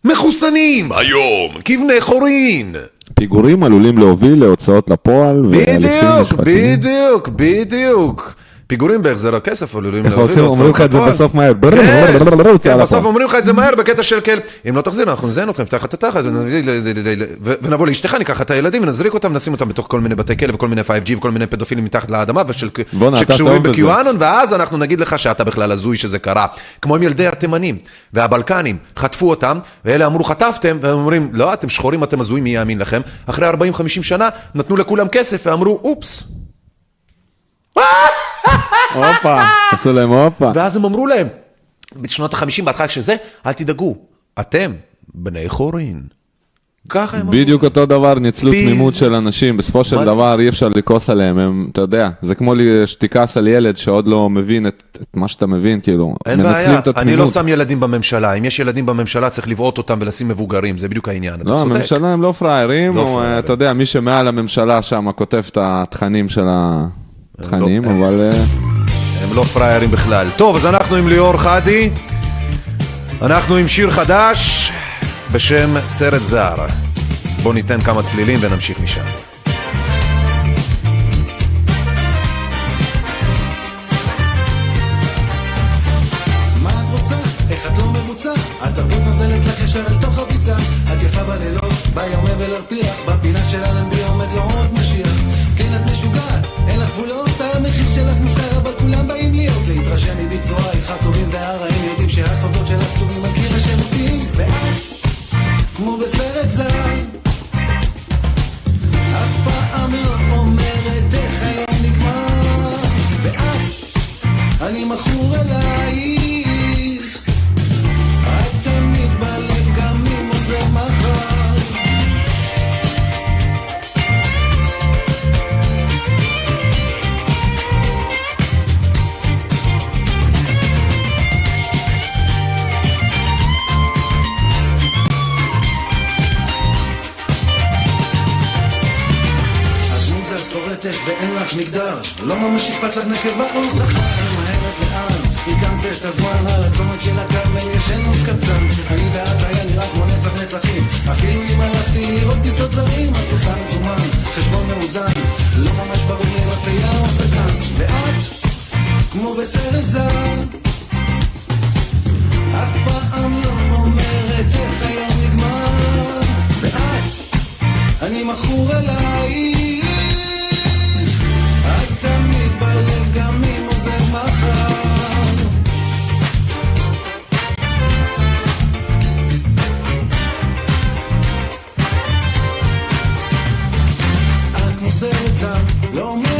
מחוסנים היום, כבני חורין. פיגורים עלולים להוביל להוצאות לפועל בדיוק. בדיוק, בדיוק. פיגורים בהחזר הכסף עלולים איך להוביל עושים, אומרים לך את זה לפועל. בסוף מהר. כן, כן, לפועל. בסוף אומרים לך את זה מהר בקטע של כן, אם לא תחזיר אנחנו נזיין אתכם, נפתח את התחת, ונבוא לאשתך, ניקח את הילדים ונזריק אותם, נשים אותם בתוך כל מיני בתי כלא וכל מיני 5G וכל מיני פדופילים מתחת לאדמה שקשורים. בקיואנון, ואז אנחנו נגיד לך שאתה בכלל הזוי שזה קרה. כמו עם ילדי התימנים והבלקנים, חטפו אותם, ואלה אמרו חטפתם, והם אומרים, לא, אתם שחורים, אתם הזויים, מי יאמין לכם? אחרי 40-50 שנה נתנו לכולם כסף ואמרו, אופס. הופה, עשו להם הופה. ואז הם אמרו להם, בשנות ה-50, בהתחלה שזה, אל תדאגו, אתם בני חורין. ככה הם אמרו. בדיוק אותו דבר, ניצלו פיז. תמימות של אנשים, בסופו של מה- דבר אי אפשר לכעוס עליהם, הם, אתה יודע, זה כמו שתכעס על ילד שעוד לא מבין את, את מה שאתה מבין, כאילו, אין מנצלים בעיה, את אני התמימות. לא שם ילדים בממשלה, אם יש ילדים בממשלה צריך לבעוט אותם ולשים מבוגרים, זה בדיוק העניין, לא. הממשלה הם לא פראיירים, לא. אתה יודע, מי שמעל הממשלה שם כותב את התכנים של התכנים, לא- אבל... אה, הם לא פראיירים בכלל. טוב, אז אנחנו עם ליאור חדי, אנחנו עם שיר חדש בשם סרט זר. בואו ניתן כמה צלילים ונמשיך משם. מה את רוצה? איך את לא מרוצה? התרבות נוזלת כמו בסרט זר אף פעם לא אומרת איך היום נגמר. ואת אני מכור אלייך שורטת ואין לך מגדר. לא ממש אכפת לך נקבה או זכר ממהרת לאן? הקמת את הזמן על הצומת של הכרמל ישן עוד קטן אני ואת היה נראה כמו נצח נצחים. אפילו אם הלכתי לראות טיסות זרים את רוצה מזומן חשבון מאוזן. לא ממש ברור לי רפייה או סכן ואת כמו בסרט זר. אף פעם לא אומרת איך היום נגמר. ואת אני מכור אלייך זר,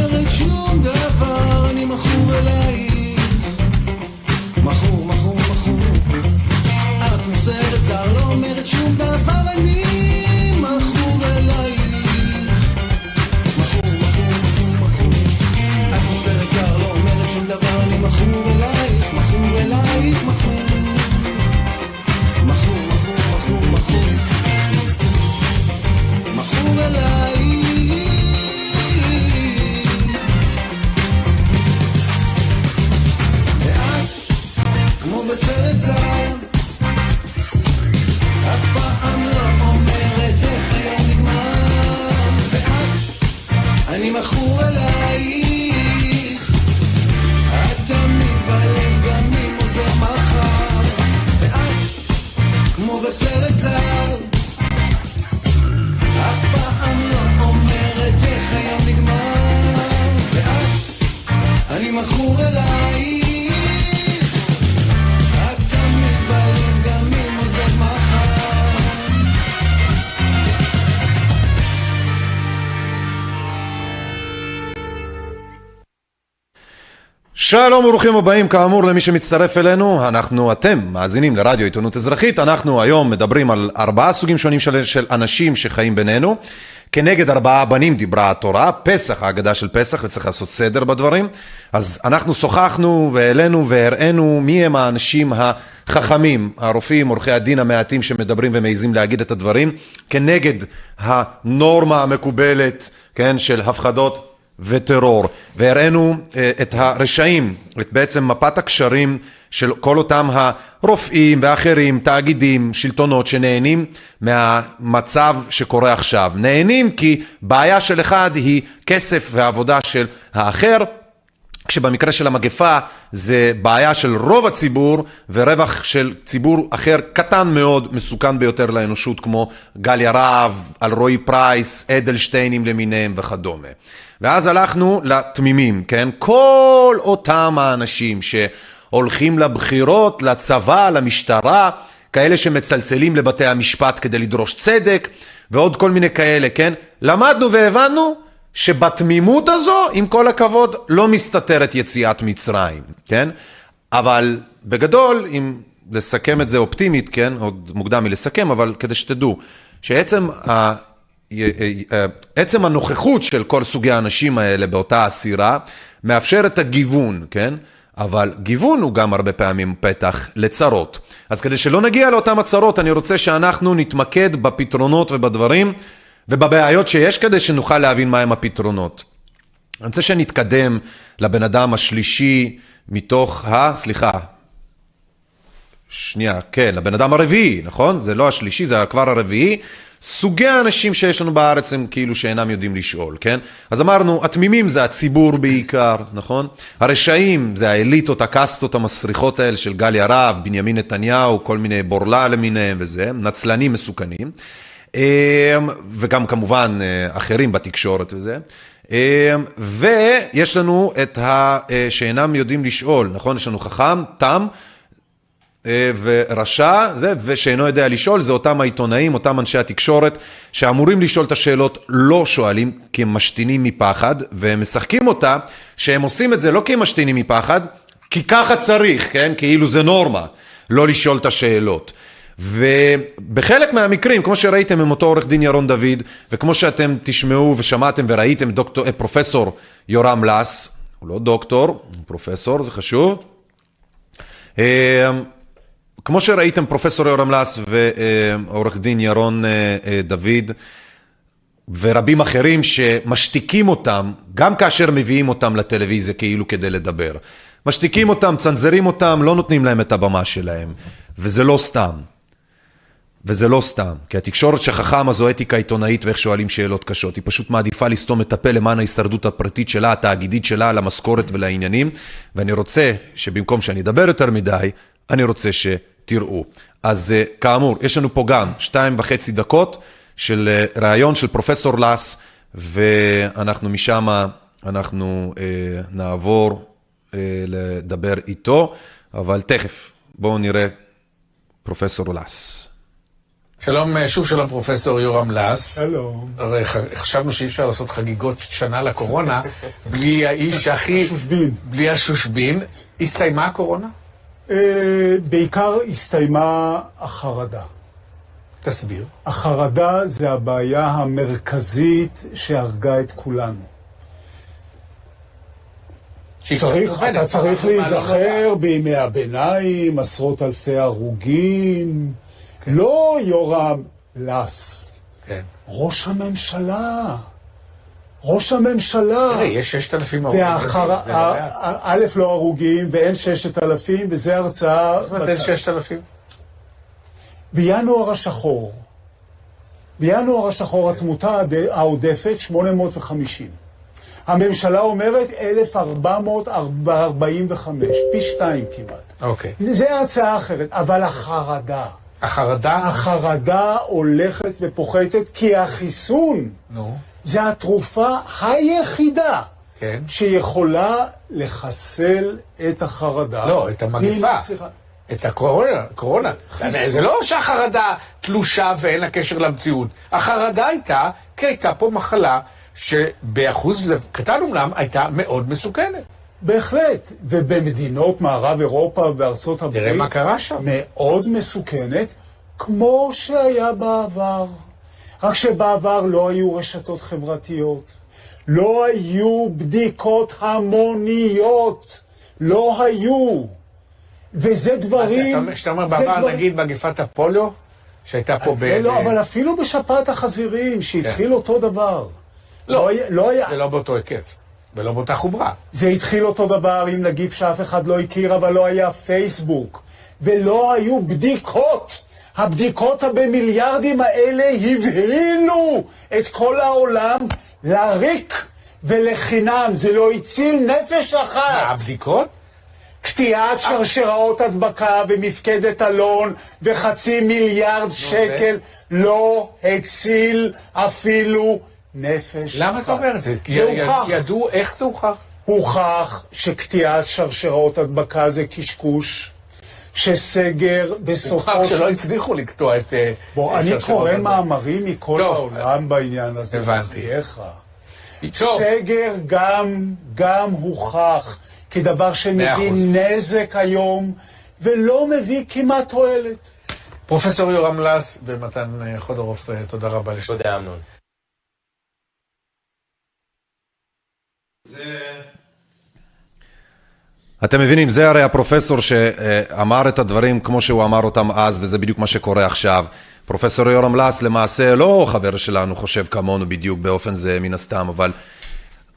שלום וברוכים הבאים כאמור למי שמצטרף אלינו, אנחנו, אתם מאזינים לרדיו עיתונות אזרחית, אנחנו היום מדברים על ארבעה סוגים שונים של, של אנשים שחיים בינינו, כנגד ארבעה בנים דיברה התורה, פסח, ההגדה של פסח, וצריך לעשות סדר בדברים, אז אנחנו שוחחנו והעלינו והראינו מי הם האנשים החכמים, הרופאים, עורכי הדין המעטים שמדברים ומעיזים להגיד את הדברים, כנגד הנורמה המקובלת, כן, של הפחדות וטרור, והראינו אה, את הרשעים, את בעצם מפת הקשרים של כל אותם הרופאים ואחרים, תאגידים, שלטונות שנהנים מהמצב שקורה עכשיו. נהנים כי בעיה של אחד היא כסף ועבודה של האחר, כשבמקרה של המגפה זה בעיה של רוב הציבור ורווח של ציבור אחר קטן מאוד, מסוכן ביותר לאנושות כמו גליה רהב, אלרועי פרייס, אדלשטיינים למיניהם וכדומה. ואז הלכנו לתמימים, כן? כל אותם האנשים שהולכים לבחירות, לצבא, למשטרה, כאלה שמצלצלים לבתי המשפט כדי לדרוש צדק ועוד כל מיני כאלה, כן? למדנו והבנו שבתמימות הזו, עם כל הכבוד, לא מסתתרת יציאת מצרים, כן? אבל בגדול, אם לסכם את זה אופטימית, כן? עוד מוקדם מלסכם, אבל כדי שתדעו, שעצם ה... עצם הנוכחות של כל סוגי האנשים האלה באותה אסירה, מאפשר את הגיוון, כן? אבל גיוון הוא גם הרבה פעמים פתח לצרות. אז כדי שלא נגיע לאותם הצרות, אני רוצה שאנחנו נתמקד בפתרונות ובדברים ובבעיות שיש כדי שנוכל להבין מהם הפתרונות. אני רוצה שנתקדם לבן אדם השלישי מתוך ה... סליחה. שנייה, כן, לבן אדם הרביעי, נכון? זה לא השלישי, זה כבר הרביעי. סוגי האנשים שיש לנו בארץ הם כאילו שאינם יודעים לשאול, כן? אז אמרנו, התמימים זה הציבור בעיקר, נכון? הרשעים זה האליטות, הקאסטות המסריחות האלה של גליה רהב, בנימין נתניהו, כל מיני בורלה למיניהם וזה, נצלנים מסוכנים. וגם כמובן אחרים בתקשורת וזה. ויש לנו את ה... שאינם יודעים לשאול, נכון? יש לנו חכם, תם. ורשע, זה, ושאינו יודע לשאול, זה אותם העיתונאים, אותם אנשי התקשורת, שאמורים לשאול את השאלות, לא שואלים, כי הם משתינים מפחד, והם משחקים אותה, שהם עושים את זה לא כי הם משתינים מפחד, כי ככה צריך, כן? כאילו זה נורמה, לא לשאול את השאלות. ובחלק מהמקרים, כמו שראיתם עם אותו עורך דין ירון דוד, וכמו שאתם תשמעו ושמעתם וראיתם דוקטור, פרופסור יורם לס, הוא לא דוקטור, הוא פרופסור, זה חשוב. כמו שראיתם פרופסור יורם לס ועורך דין ירון דוד ורבים אחרים שמשתיקים אותם, גם כאשר מביאים אותם לטלוויזיה כאילו כדי לדבר. משתיקים אותם, צנזרים אותם, לא נותנים להם את הבמה שלהם. וזה לא סתם. וזה לא סתם, כי התקשורת שכחה מה זו אתיקה עיתונאית ואיך שואלים שאלות קשות. היא פשוט מעדיפה לסתום את הפה למען ההישרדות הפרטית שלה, התאגידית שלה, למשכורת ולעניינים. ואני רוצה שבמקום שאני אדבר יותר מדי, אני רוצה שתראו. אז כאמור, יש לנו פה גם שתיים וחצי דקות של ראיון של פרופסור לס, ואנחנו משם, אנחנו אה, נעבור אה, לדבר איתו, אבל תכף, בואו נראה פרופסור לס. שלום, שוב שלום פרופסור יורם לס. שלום. הרי חשבנו שאי אפשר לעשות חגיגות שנה לקורונה בלי האיש הכי... השושבין. בלי השושבין. הסתיימה הקורונה? בעיקר הסתיימה החרדה. תסביר. החרדה זה הבעיה המרכזית שהרגה את כולנו. צריך, אתה צריך להיזכר בימי הביניים, עשרות אלפי הרוגים. לא יורם לס. כן. ראש הממשלה. ראש הממשלה. תראה, יש ששת אלפים הרוגים. ואחר... א', לא הרוגים, ואין ששת אלפים, וזה הרצאה... זאת אומרת, אין ששת אלפים? בינואר השחור. בינואר השחור התמותה העודפת 850. הממשלה אומרת 1445, פי שתיים כמעט. אוקיי. זה הצעה אחרת, אבל החרדה. החרדה? החרדה הולכת ופוחתת כי החיסון נו. זה התרופה היחידה כן. שיכולה לחסל את החרדה. לא, את המגפה. את הקורונה, קורונה. זה לא שהחרדה תלושה ואין לה קשר למציאות. החרדה הייתה, כי הייתה פה מחלה שבאחוז קטן אומנם הייתה מאוד מסוכנת. בהחלט, ובמדינות מערב אירופה וארצות הברית, נראה מה קרה שם. מאוד מסוכנת, כמו שהיה בעבר. רק שבעבר לא היו רשתות חברתיות, לא היו בדיקות המוניות, לא היו. וזה דברים... כשאתה אומר בעבר, דבר... נגיד מגפת הפוליו, שהייתה פה ב... זה לא, אבל אפילו בשפעת החזירים, שהתחיל כן. אותו דבר. לא, היה, לא היה... זה לא באותו היקף. ולא באותה חומרה. זה התחיל אותו דבר עם נגיף שאף אחד לא הכיר, אבל לא היה פייסבוק. ולא היו בדיקות. הבדיקות הבמיליארדים האלה הבהילו את כל העולם לריק ולחינם. זה לא הציל נפש אחת. מה, הבדיקות? קטיעת שרשראות הדבקה ומפקדת אלון וחצי מיליארד שקל לא הציל אפילו נפש למה אתה אומר את זה? זה הוכח. ידעו איך זה הוכח? הוכח שקטיעת שרשראות הדבקה זה קשקוש, שסגר בסופו... הוכח שלא הצליחו לקטוע את... בוא, אני קורא מאמרים מכל העולם בעניין הזה. הבנתי. סגר גם, גם הוכח כדבר שמביא. נזק היום ולא מביא כמעט תועלת. פרופסור יורם לס ומתן אה, חודורוף, אה, תודה רבה לך. תודה, אמנון. אתם מבינים, זה הרי הפרופסור שאמר את הדברים כמו שהוא אמר אותם אז, וזה בדיוק מה שקורה עכשיו. פרופסור יורם לס למעשה לא חבר שלנו, חושב כמונו בדיוק באופן זה מן הסתם, אבל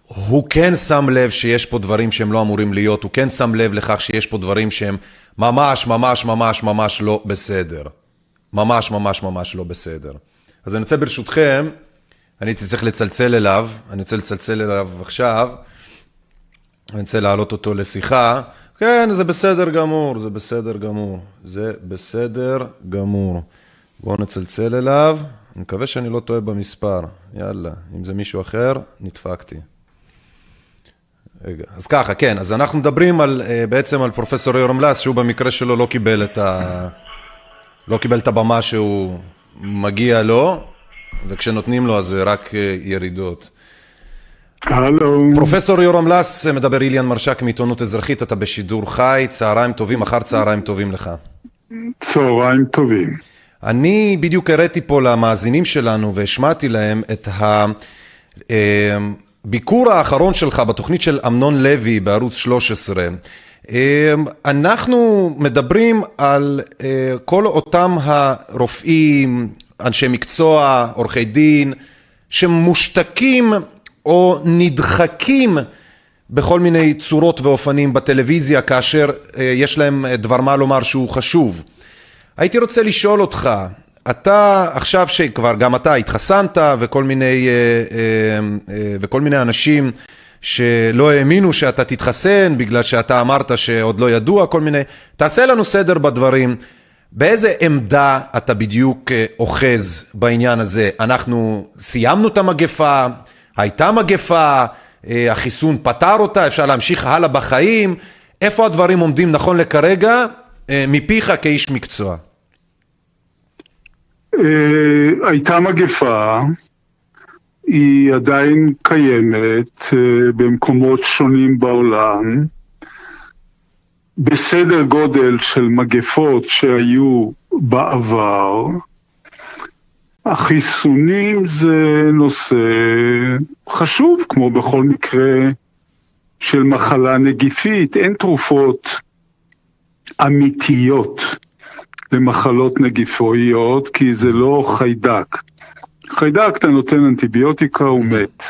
הוא כן שם לב שיש פה דברים שהם לא אמורים להיות, הוא כן שם לב לכך שיש פה דברים שהם ממש ממש ממש ממש לא בסדר. ממש ממש ממש לא בסדר. אז אני רוצה ברשותכם, אני הייתי צריך לצלצל אליו, אני רוצה לצלצל אליו עכשיו, אני רוצה להעלות אותו לשיחה. כן, זה בסדר גמור, זה בסדר גמור, זה בסדר גמור. בואו נצלצל אליו, אני מקווה שאני לא טועה במספר. יאללה, אם זה מישהו אחר, נדפקתי. רגע, אז ככה, כן, אז אנחנו מדברים על, אה, בעצם על פרופסור יורם לס, שהוא במקרה שלו לא קיבל את ה... לא קיבל את הבמה שהוא מגיע לו, וכשנותנים לו אז זה רק אה, ירידות. הלו. פרופסור יורם לס, מדבר איליאן מרשק מעיתונות אזרחית, אתה בשידור חי, צהריים טובים, אחר צהריים טובים לך. צהריים טובים. אני בדיוק הראיתי פה למאזינים שלנו והשמעתי להם את הביקור האחרון שלך בתוכנית של אמנון לוי בערוץ 13. אנחנו מדברים על אה, כל אותם הרופאים, אנשי מקצוע, עורכי דין, שמושתקים או נדחקים בכל מיני צורות ואופנים בטלוויזיה כאשר אה, יש להם דבר מה לומר שהוא חשוב. הייתי רוצה לשאול אותך, אתה עכשיו שכבר גם אתה התחסנת וכל מיני, אה, אה, אה, וכל מיני אנשים שלא האמינו שאתה תתחסן בגלל שאתה אמרת שעוד לא ידוע כל מיני, תעשה לנו סדר בדברים. באיזה עמדה אתה בדיוק אה, אוחז בעניין הזה? אנחנו סיימנו את המגפה, הייתה מגפה, אה, החיסון פתר אותה, אפשר להמשיך הלאה בחיים, איפה הדברים עומדים נכון לכרגע אה, מפיך כאיש מקצוע? אה, הייתה מגפה, היא עדיין קיימת במקומות שונים בעולם. בסדר גודל של מגפות שהיו בעבר, החיסונים זה נושא חשוב, כמו בכל מקרה של מחלה נגיפית. אין תרופות אמיתיות למחלות נגיפויות, כי זה לא חיידק. חיידק, אתה נותן אנטיביוטיקה, הוא מת.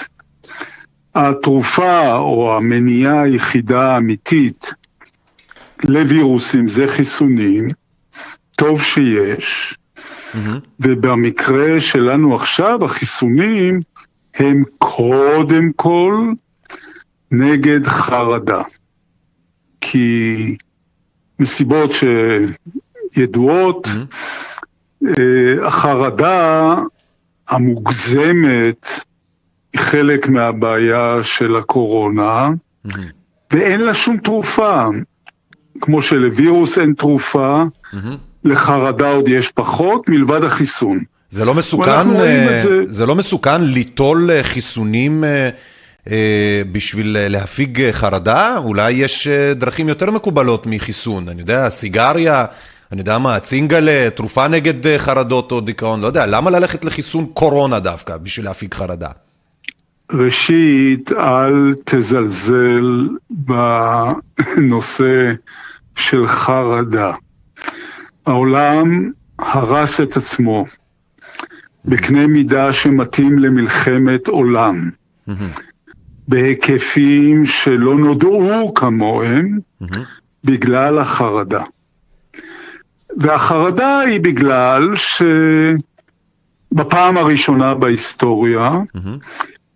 התרופה או המניעה היחידה האמיתית לווירוסים זה חיסונים, טוב שיש, ובמקרה שלנו עכשיו החיסונים הם קודם כל נגד חרדה. כי מסיבות שידועות, אה, החרדה המוגזמת היא חלק מהבעיה של הקורונה, ואין לה שום תרופה. כמו שלווירוס אין תרופה, לחרדה עוד יש פחות, מלבד החיסון. זה לא מסוכן, אה, זה- זה לא מסוכן ליטול אה, חיסונים אה, בשביל להפיג חרדה? אולי יש דרכים יותר מקובלות מחיסון, אני יודע, סיגריה, אני יודע מה, צינגלה, תרופה נגד חרדות או דיכאון, לא יודע, למה ללכת לחיסון קורונה דווקא בשביל להפיג חרדה? ראשית, אל תזלזל בנושא של חרדה. העולם הרס את עצמו בקנה מידה שמתאים למלחמת עולם, בהיקפים שלא נודעו כמוהם בגלל החרדה. והחרדה היא בגלל שבפעם הראשונה בהיסטוריה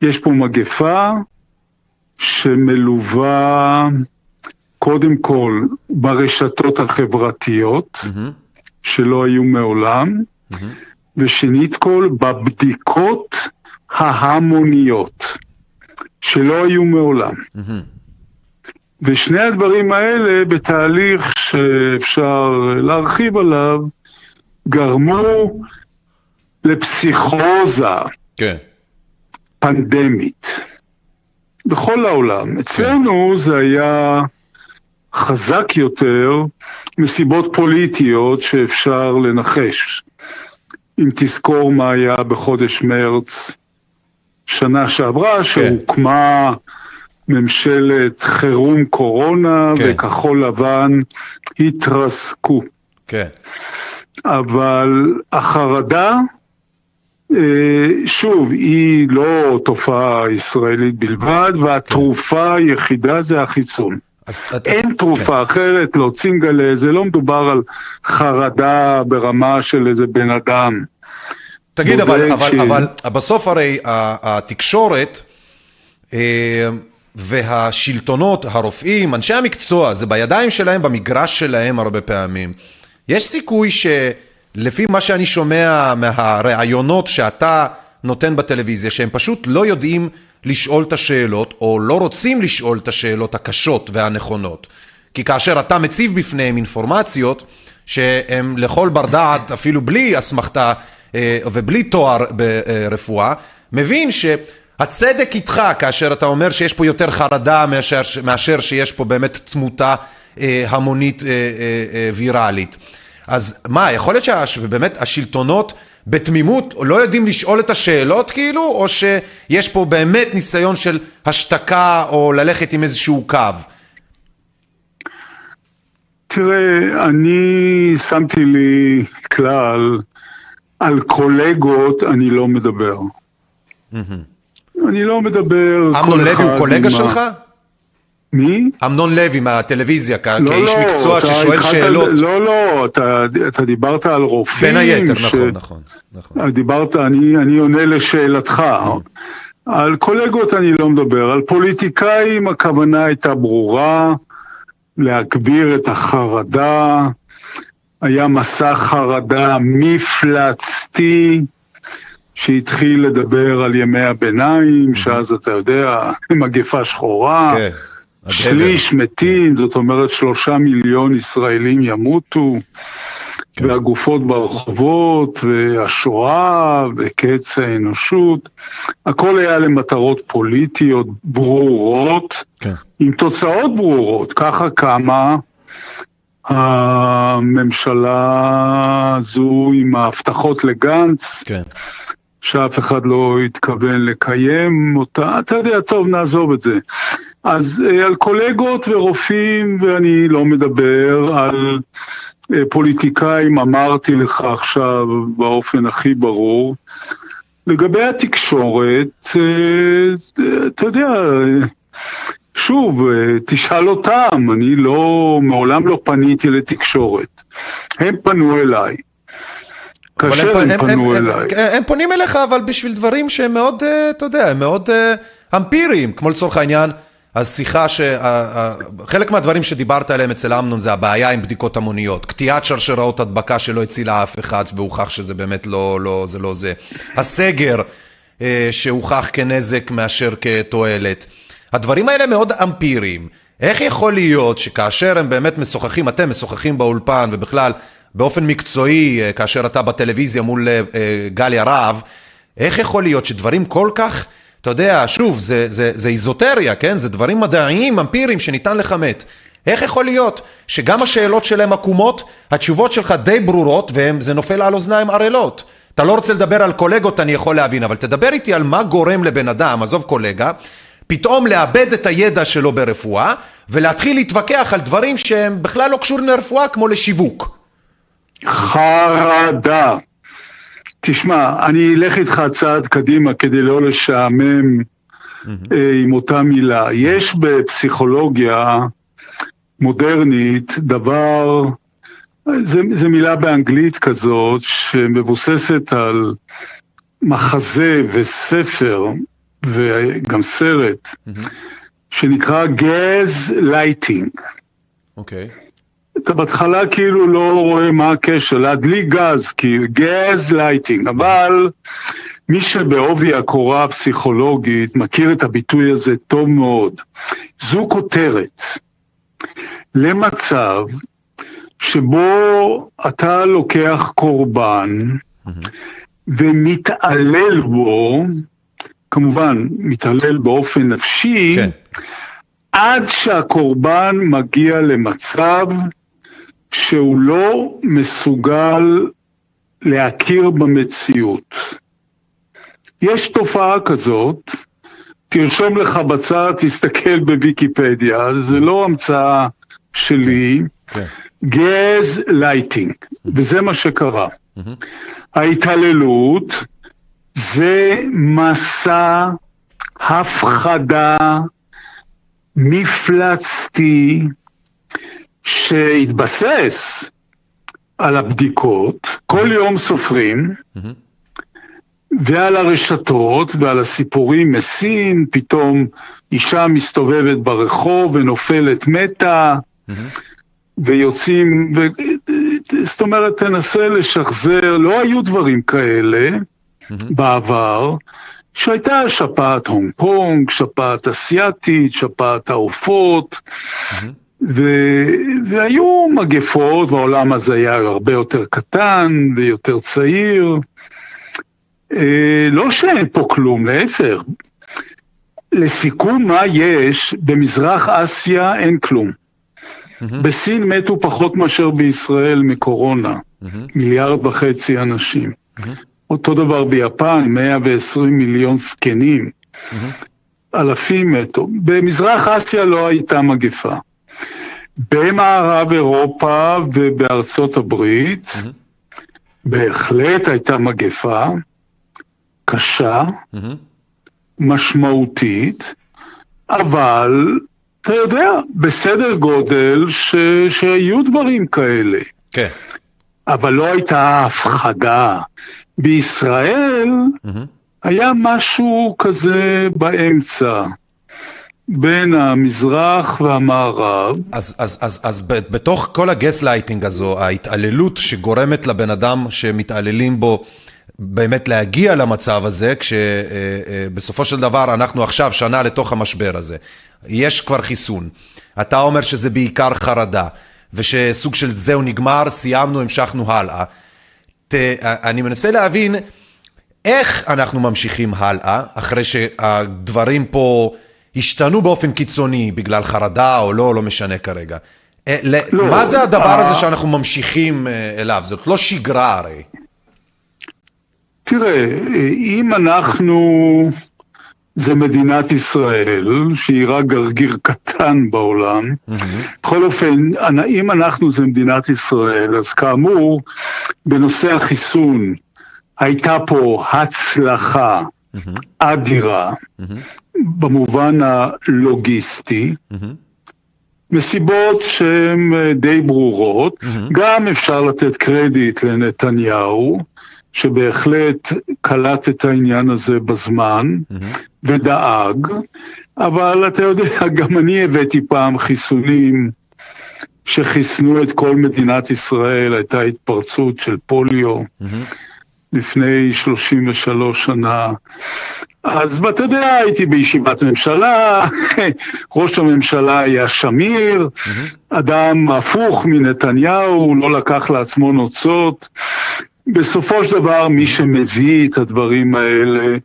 יש פה מגפה שמלווה קודם כל ברשתות החברתיות, שלא היו מעולם, ושנית כל בבדיקות ההמוניות, שלא היו מעולם. ושני הדברים האלה בתהליך שאפשר להרחיב עליו, גרמו לפסיכוזה כן. פנדמית. בכל העולם. אצלנו זה היה חזק יותר מסיבות פוליטיות שאפשר לנחש. אם תזכור מה היה בחודש מרץ שנה שעברה, שהוקמה ממשלת חירום קורונה כן. וכחול לבן התרסקו. כן. אבל החרדה, אה, שוב, היא לא תופעה ישראלית בלבד, והתרופה היחידה זה החיסון. אין תרופה אחרת להוציא גלה, זה לא מדובר על חרדה ברמה של איזה בן אדם. תגיד, אבל, בודק אבל, ש- אבל בסוף הרי התקשורת אה, והשלטונות, הרופאים, אנשי המקצוע, זה בידיים שלהם, במגרש שלהם הרבה פעמים. יש סיכוי שלפי מה שאני שומע מהראיונות שאתה נותן בטלוויזיה, שהם פשוט לא יודעים לשאול את השאלות, או לא רוצים לשאול את השאלות הקשות והנכונות. כי כאשר אתה מציב בפניהם אינפורמציות, שהם לכל בר דעת, אפילו בלי אסמכתה אה, ובלי תואר ברפואה, מבין שהצדק איתך כאשר אתה אומר שיש פה יותר חרדה מאשר, מאשר שיש פה באמת תמותה אה, המונית אה, ויראלית. אז מה, יכול להיות שבאמת השלטונות בתמימות לא יודעים לשאול את השאלות כאילו, או שיש פה באמת ניסיון של השתקה או ללכת עם איזשהו קו? תראה, אני שמתי לי כלל, על קולגות אני לא מדבר. אני לא מדבר... אמנון לוי הוא קולגה שלך? מי? אמנון לוי מהטלוויזיה, כ- לא, כאיש לא, מקצוע ששואל שאלות. לא, לא, אתה, אתה דיברת על רופאים. בין היתר, ש- נכון, נכון. דיברת, אני, אני עונה לשאלתך. על קולגות אני לא מדבר, על פוליטיקאים הכוונה הייתה ברורה, להגביר את החרדה, היה מסע חרדה מפלצתי שהתחיל לדבר על ימי הביניים, שאז אתה יודע, [LAUGHS] מגפה שחורה, כן, שליש מתים, זאת אומרת שלושה מיליון ישראלים ימותו. והגופות ברחובות, והשואה, וקץ האנושות, הכל היה למטרות פוליטיות ברורות, כן. עם תוצאות ברורות. ככה קמה הממשלה הזו עם ההבטחות לגנץ, כן. שאף אחד לא התכוון לקיים אותה. אתה יודע, טוב, נעזוב את זה. אז אה, על קולגות ורופאים, ואני לא מדבר על אה, פוליטיקאים, אמרתי לך עכשיו באופן הכי ברור. לגבי התקשורת, אה, אתה יודע, שוב, תשאל אותם, אני לא, מעולם לא פניתי לתקשורת. הם פנו אליי. כאשר הם, הם, פנו הם, אליי. הם, הם פונים אליך, אבל בשביל דברים שהם מאוד, אה, אתה יודע, הם מאוד אה, אמפיריים, כמו לצורך העניין, השיחה, ש... חלק מהדברים שדיברת עליהם אצל אמנון זה הבעיה עם בדיקות המוניות, קטיעת שרשראות הדבקה שלא הצילה אף אחד, והוכח שזה באמת לא, לא, זה לא זה. הסגר, אה, שהוכח כנזק מאשר כתועלת. הדברים האלה מאוד אמפיריים. איך יכול להיות שכאשר הם באמת משוחחים, אתם משוחחים באולפן ובכלל באופן מקצועי, אה, כאשר אתה בטלוויזיה מול אה, אה, גליה רהב, איך יכול להיות שדברים כל כך, אתה יודע, שוב, זה, זה, זה איזוטריה, כן? זה דברים מדעיים, אמפיריים, שניתן לכמת. איך יכול להיות שגם השאלות שלהם עקומות, התשובות שלך די ברורות, וזה נופל על אוזניים ערלות? אתה לא רוצה לדבר על קולגות, אני יכול להבין, אבל תדבר איתי על מה גורם לבן אדם, עזוב קולגה, פתאום לאבד את הידע שלו ברפואה, ולהתחיל להתווכח על דברים שהם בכלל לא קשורים לרפואה, כמו לשיווק. חרדה. תשמע, אני אלך איתך צעד קדימה כדי לא לשעמם אה, עם אותה מילה. יש בפסיכולוגיה מודרנית דבר, זה, זה מילה באנגלית כזאת, שמבוססת על מחזה וספר וגם סרט, שנקרא גז לייטינג. אוקיי. אתה בהתחלה כאילו לא רואה מה הקשר, להדליק גז, כאילו גז לייטינג, אבל מי שבעובי הקורה הפסיכולוגית מכיר את הביטוי הזה טוב מאוד. זו כותרת למצב שבו אתה לוקח קורבן ומתעלל בו כמובן מתעלל באופן נפשי, כן. עד שהקורבן מגיע למצב שהוא לא מסוגל להכיר במציאות. יש תופעה כזאת, תרשום לך בצד, תסתכל בוויקיפדיה, זה לא המצאה שלי, כן. גז לייטינג, וזה מה שקרה. ההתעללות זה מסע הפחדה מפלצתי שהתבסס על הבדיקות, כל יום סופרים, ועל הרשתות ועל הסיפורים מסין, פתאום אישה מסתובבת ברחוב ונופלת מתה, ויוצאים, ו... זאת אומרת, תנסה לשחזר, לא היו דברים כאלה בעבר, שהייתה שפעת הונג קונג, שפעת אסיאתית, שפעת העופות, ו... והיו מגפות, והעולם הזה היה הרבה יותר קטן ויותר צעיר. אה, לא שאין פה כלום, להפך. לסיכום, מה יש? במזרח אסיה אין כלום. בסין מתו פחות מאשר בישראל מקורונה, מיליארד וחצי אנשים. אותו דבר ביפן, 120 מיליון זקנים. אלפים מתו. במזרח אסיה לא הייתה מגפה. במערב אירופה ובארצות הברית בהחלט הייתה מגפה קשה, משמעותית, אבל אתה יודע, בסדר גודל ש... שהיו דברים כאלה. כן. אבל לא הייתה הפחדה. בישראל היה משהו כזה באמצע, בין המזרח והמערב. אז, אז, אז, אז בתוך כל הגס לייטינג הזו, ההתעללות שגורמת לבן אדם שמתעללים בו באמת להגיע למצב הזה, כשבסופו של דבר אנחנו עכשיו שנה לתוך המשבר הזה. יש כבר חיסון. אתה אומר שזה בעיקר חרדה, ושסוג של זהו נגמר, סיימנו, המשכנו הלאה. ת, אני מנסה להבין איך אנחנו ממשיכים הלאה, אחרי שהדברים פה השתנו באופן קיצוני, בגלל חרדה או לא, לא משנה כרגע. אה, לא, מה זה הדבר הזה אה, שאנחנו ממשיכים אה, אליו? זאת לא שגרה הרי. תראה, אם אנחנו, זה מדינת ישראל, שהיא רק גרגיר קטן בעולם, בכל אופן, אם אנחנו זה מדינת ישראל, אז כאמור, בנושא החיסון הייתה פה הצלחה אדירה, במובן הלוגיסטי, מסיבות שהן אה, די ברורות. גם אפשר לתת קרדיט לנתניהו, שבהחלט קלט את העניין הזה בזמן ודאג, אבל אתה יודע, [LAUGHS] גם אני הבאתי פעם חיסונים שחיסנו את כל מדינת ישראל, הייתה התפרצות של פוליו לפני 33 שנה. אז ואתה יודע, הייתי בישיבת ממשלה, [LAUGHS] ראש הממשלה היה שמיר, אדם הפוך מנתניהו, לא לקח לעצמו נוצות. בסופו של דבר, מי שמביא את הדברים האלה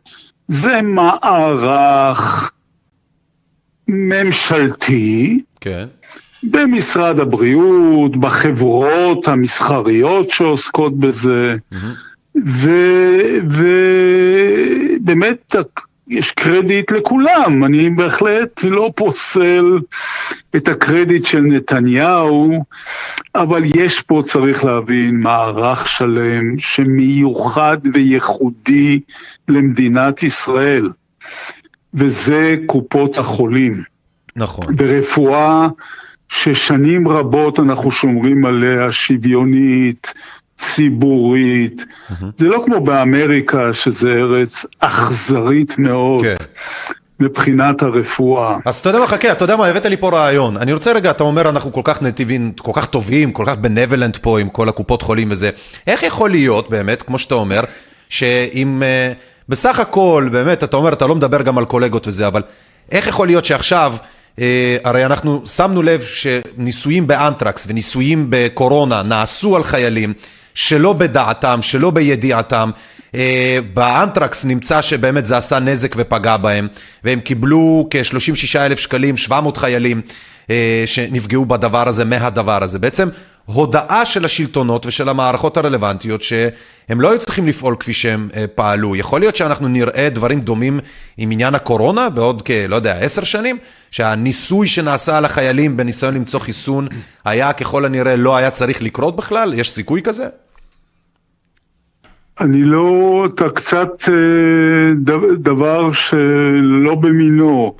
זה מערך ממשלתי, כן. במשרד הבריאות, בחברות המסחריות שעוסקות בזה, ובאמת יש קרדיט לכולם, אני בהחלט לא פוסל את הקרדיט של נתניהו, אבל יש פה, צריך להבין, מערך שלם שמיוחד וייחודי למדינת ישראל, וזה קופות החולים. נכון. ברפואה ששנים רבות אנחנו שומרים עליה שוויונית, ציבורית. זה לא כמו באמריקה, שזה ארץ אכזרית מאוד. כן. מבחינת הרפואה. אז אתה יודע מה, חכה, אתה יודע מה, הבאת לי פה רעיון. אני רוצה רגע, אתה אומר, אנחנו כל כך נתיבים, כל כך טובים, כל כך בנבלנד פה עם כל הקופות חולים וזה. איך יכול להיות, באמת, כמו שאתה אומר, שאם אה, בסך הכל, באמת, אתה אומר, אתה לא מדבר גם על קולגות וזה, אבל איך יכול להיות שעכשיו, אה, הרי אנחנו שמנו לב שניסויים באנטרקס וניסויים בקורונה נעשו על חיילים שלא בדעתם, שלא בידיעתם. אה, באנטרקס נמצא שבאמת זה עשה נזק ופגע בהם, והם קיבלו כ-36 אלף שקלים, 700 חיילים אה, שנפגעו בדבר הזה, מהדבר הזה. בעצם הודעה של השלטונות ושל המערכות הרלוונטיות שהם לא היו צריכים לפעול כפי שהם אה, פעלו. יכול להיות שאנחנו נראה דברים דומים עם עניין הקורונה בעוד כ... לא יודע, עשר שנים, שהניסוי שנעשה על החיילים בניסיון למצוא חיסון היה ככל הנראה לא היה צריך לקרות בכלל? יש סיכוי כזה? אני לא, אתה קצת אה, דבר שלא במינו.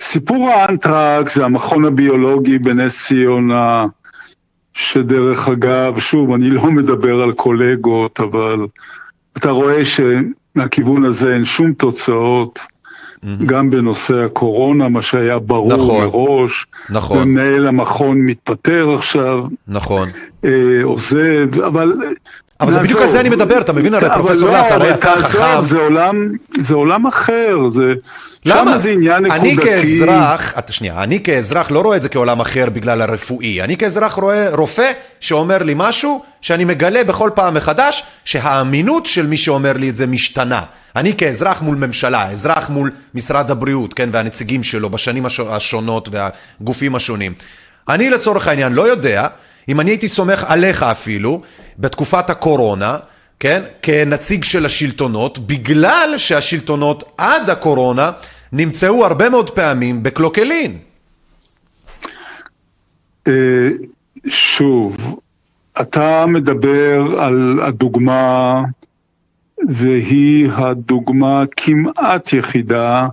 סיפור האנטרקס זה המכון הביולוגי בנס ציונה, שדרך אגב, שוב, אני לא מדבר על קולגות, אבל אתה רואה שמהכיוון הזה אין שום תוצאות, גם בנושא הקורונה, מה שהיה ברור נכון. מראש. נכון. ומנהל המכון מתפטר עכשיו, נכון. אה, עוזב, אבל... אבל זה בדיוק על זה אני מדבר, אתה מבין? הרי פרופסור לא, לס, הרי אתה חכם. זה עולם, אחר, זה... למה? זה עניין נקודתי. אני כאזרח, שנייה, אני כאזרח לא רואה את זה כעולם אחר בגלל הרפואי. אני כאזרח רואה רופא שאומר לי משהו שאני מגלה בכל פעם מחדש שהאמינות של מי שאומר לי את זה משתנה. אני כאזרח מול ממשלה, אזרח מול משרד הבריאות, כן, והנציגים שלו בשנים הש- השונות והגופים השונים. אני לצורך העניין לא יודע אם אני הייתי סומך עליך אפילו בתקופת הקורונה, כן, כנציג של השלטונות, בגלל שהשלטונות עד הקורונה נמצאו הרבה מאוד פעמים בקלוקלין. אה, שוב, אתה מדבר על הדוגמה, והיא הדוגמה כמעט יחידה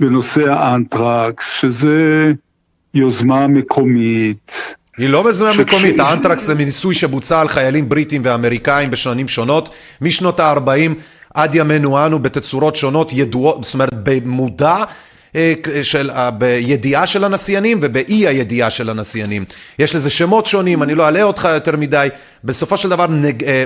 בנושא האנטרקס, שזה יוזמה מקומית. היא לא מזוהה מקומית, האנטרקס זה ניסוי שבוצע על חיילים בריטים ואמריקאים בשנים שונות, משנות ה-40 עד ימינו אנו בתצורות שונות ידועות, זאת אומרת במודע, אה, של, אה, בידיעה של הנסיינים ובאי הידיעה של הנסיינים. יש לזה שמות שונים, אני לא אלאה אותך יותר מדי. בסופו של דבר נג, אה,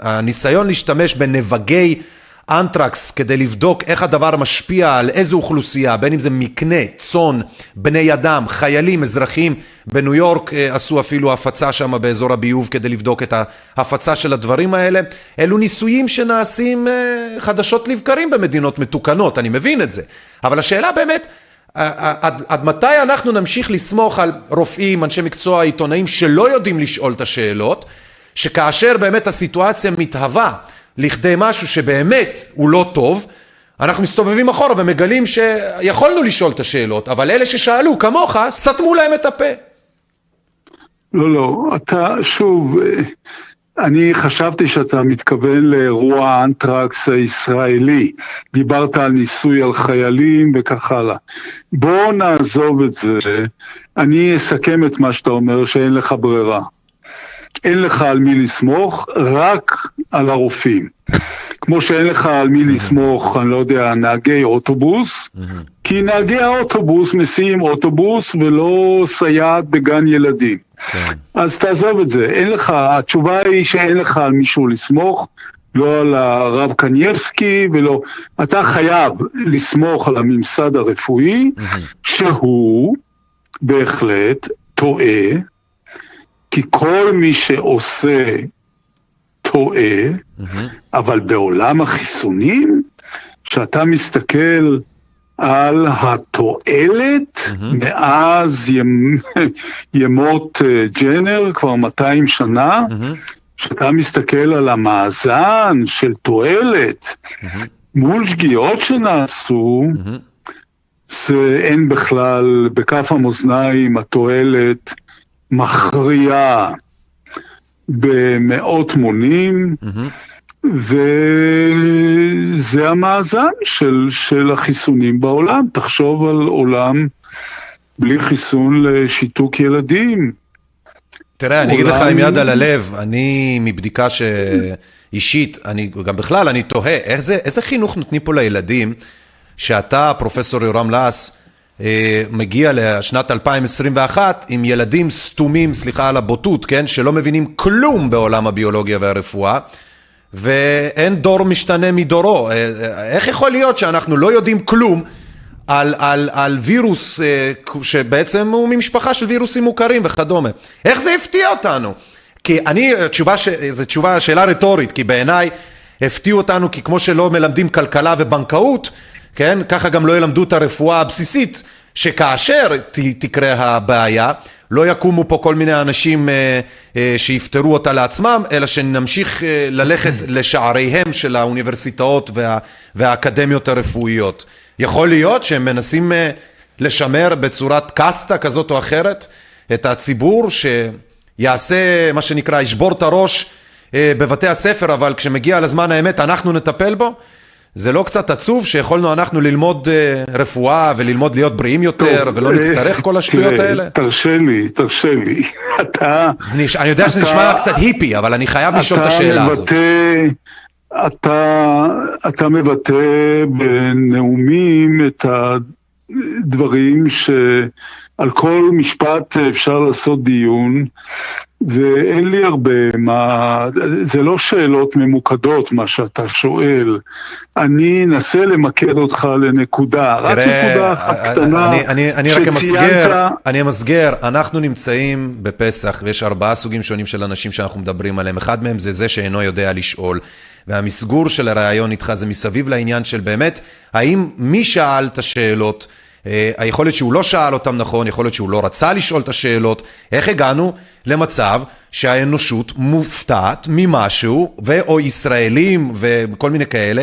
הניסיון להשתמש בנבגי אנטרקס כדי לבדוק איך הדבר משפיע על איזו אוכלוסייה, בין אם זה מקנה, צאן, בני אדם, חיילים, אזרחים. בניו יורק אה, עשו אפילו הפצה שם באזור הביוב כדי לבדוק את ההפצה של הדברים האלה. אלו ניסויים שנעשים אה, חדשות לבקרים במדינות מתוקנות, אני מבין את זה. אבל השאלה באמת, אה, עד, עד מתי אנחנו נמשיך לסמוך על רופאים, אנשי מקצוע, עיתונאים שלא יודעים לשאול את השאלות, שכאשר באמת הסיטואציה מתהווה לכדי משהו שבאמת הוא לא טוב, אנחנו מסתובבים אחורה ומגלים שיכולנו לשאול את השאלות, אבל אלה ששאלו כמוך, סתמו להם את הפה. לא, לא, אתה, שוב, אה, אני חשבתי שאתה מתכוון לאירוע האנטרקס הישראלי. דיברת על ניסוי על חיילים וכך הלאה. בוא נעזוב את זה. אני אסכם את מה שאתה אומר, שאין לך ברירה. אין לך על מי לסמוך, רק על הרופאים. כמו שאין לך על מי לסמוך, אני לא יודע, נהגי אוטובוס, כי נהגי האוטובוס מסיעים אוטובוס ולא סייעת בגן ילדים. אז תעזוב את זה, אין לך, התשובה היא שאין לך על מישהו לסמוך, לא על הרב קנייבסקי ולא, אתה חייב לסמוך על הממסד הרפואי, שהוא בהחלט טועה, כי כל מי שעושה טועה, אבל בעולם החיסונים, כשאתה מסתכל על התועלת מאז ימ... ימות אה, ג'נר, כבר 200 שנה, כשאתה מסתכל על המאזן של תועלת מול שגיאות שנעשו, זה אין בכלל, בכף המאזניים התועלת מכריעה במאות מונים, וזה המאזן של, של החיסונים בעולם. תחשוב על עולם בלי חיסון לשיתוק ילדים. תראה, אני אגיד לך עם יד על הלב, אני מבדיקה ש... אישית, אני גם בכלל, אני תוהה, איזה, איזה חינוך נותנים פה לילדים, שאתה, פרופסור יורם לס, מגיע לשנת 2021 עם ילדים סתומים, סליחה על הבוטות, כן, שלא מבינים כלום בעולם הביולוגיה והרפואה, ואין דור משתנה מדורו. אה, אה, איך יכול להיות שאנחנו לא יודעים כלום על, על, על וירוס אה, שבעצם הוא ממשפחה של וירוסים מוכרים וכדומה? איך זה הפתיע אותנו? כי אני, תשובה, ש... זו תשובה, שאלה רטורית, כי בעיניי הפתיעו אותנו, כי כמו שלא מלמדים כלכלה ובנקאות, כן, ככה גם לא ילמדו את הרפואה הבסיסית, שכאשר ת, תקרה הבעיה, לא יקומו פה כל מיני אנשים אה, אה, שיפתרו אותה לעצמם, אלא שנמשיך אה, ללכת [CLEARS THROAT] לשעריהם של האוניברסיטאות וה, והאקדמיות הרפואיות. יכול להיות שהם מנסים אה, לשמר בצורת קסטה כזאת או אחרת את הציבור שיעשה מה שנקרא, ישבור את הראש אה, בבתי הספר, אבל כשמגיע לזמן האמת אנחנו נטפל בו. זה לא קצת עצוב שיכולנו אנחנו ללמוד אה, רפואה וללמוד להיות בריאים יותר טוב, ולא אה, נצטרך כל השטויות תראה, האלה? תרשה לי, תרשה לי. [LAUGHS] אתה... נש... אני יודע שזה אתה- נשמע קצת היפי, אבל אני חייב לשאול את השאלה הזאת. אתה מבטא, אתה, אתה מבטא בנאומים את הדברים שעל כל משפט אפשר לעשות דיון, ואין לי הרבה מה, זה לא שאלות ממוקדות מה שאתה שואל. אני אנסה למקד אותך לנקודה, רק נקודה אחת קטנה אני, אני, אני רק שציינת- אמסגר, אני אמסגר, אנחנו נמצאים בפסח ויש ארבעה סוגים שונים של אנשים שאנחנו מדברים עליהם, אחד מהם זה זה שאינו יודע לשאול. והמסגור של הראיון איתך זה מסביב לעניין של באמת, האם מי שאל את השאלות, אה, יכול להיות שהוא לא שאל אותם נכון, יכול להיות שהוא לא רצה לשאול את השאלות, איך הגענו? למצב שהאנושות מופתעת ממשהו, ו/או ישראלים וכל מיני כאלה,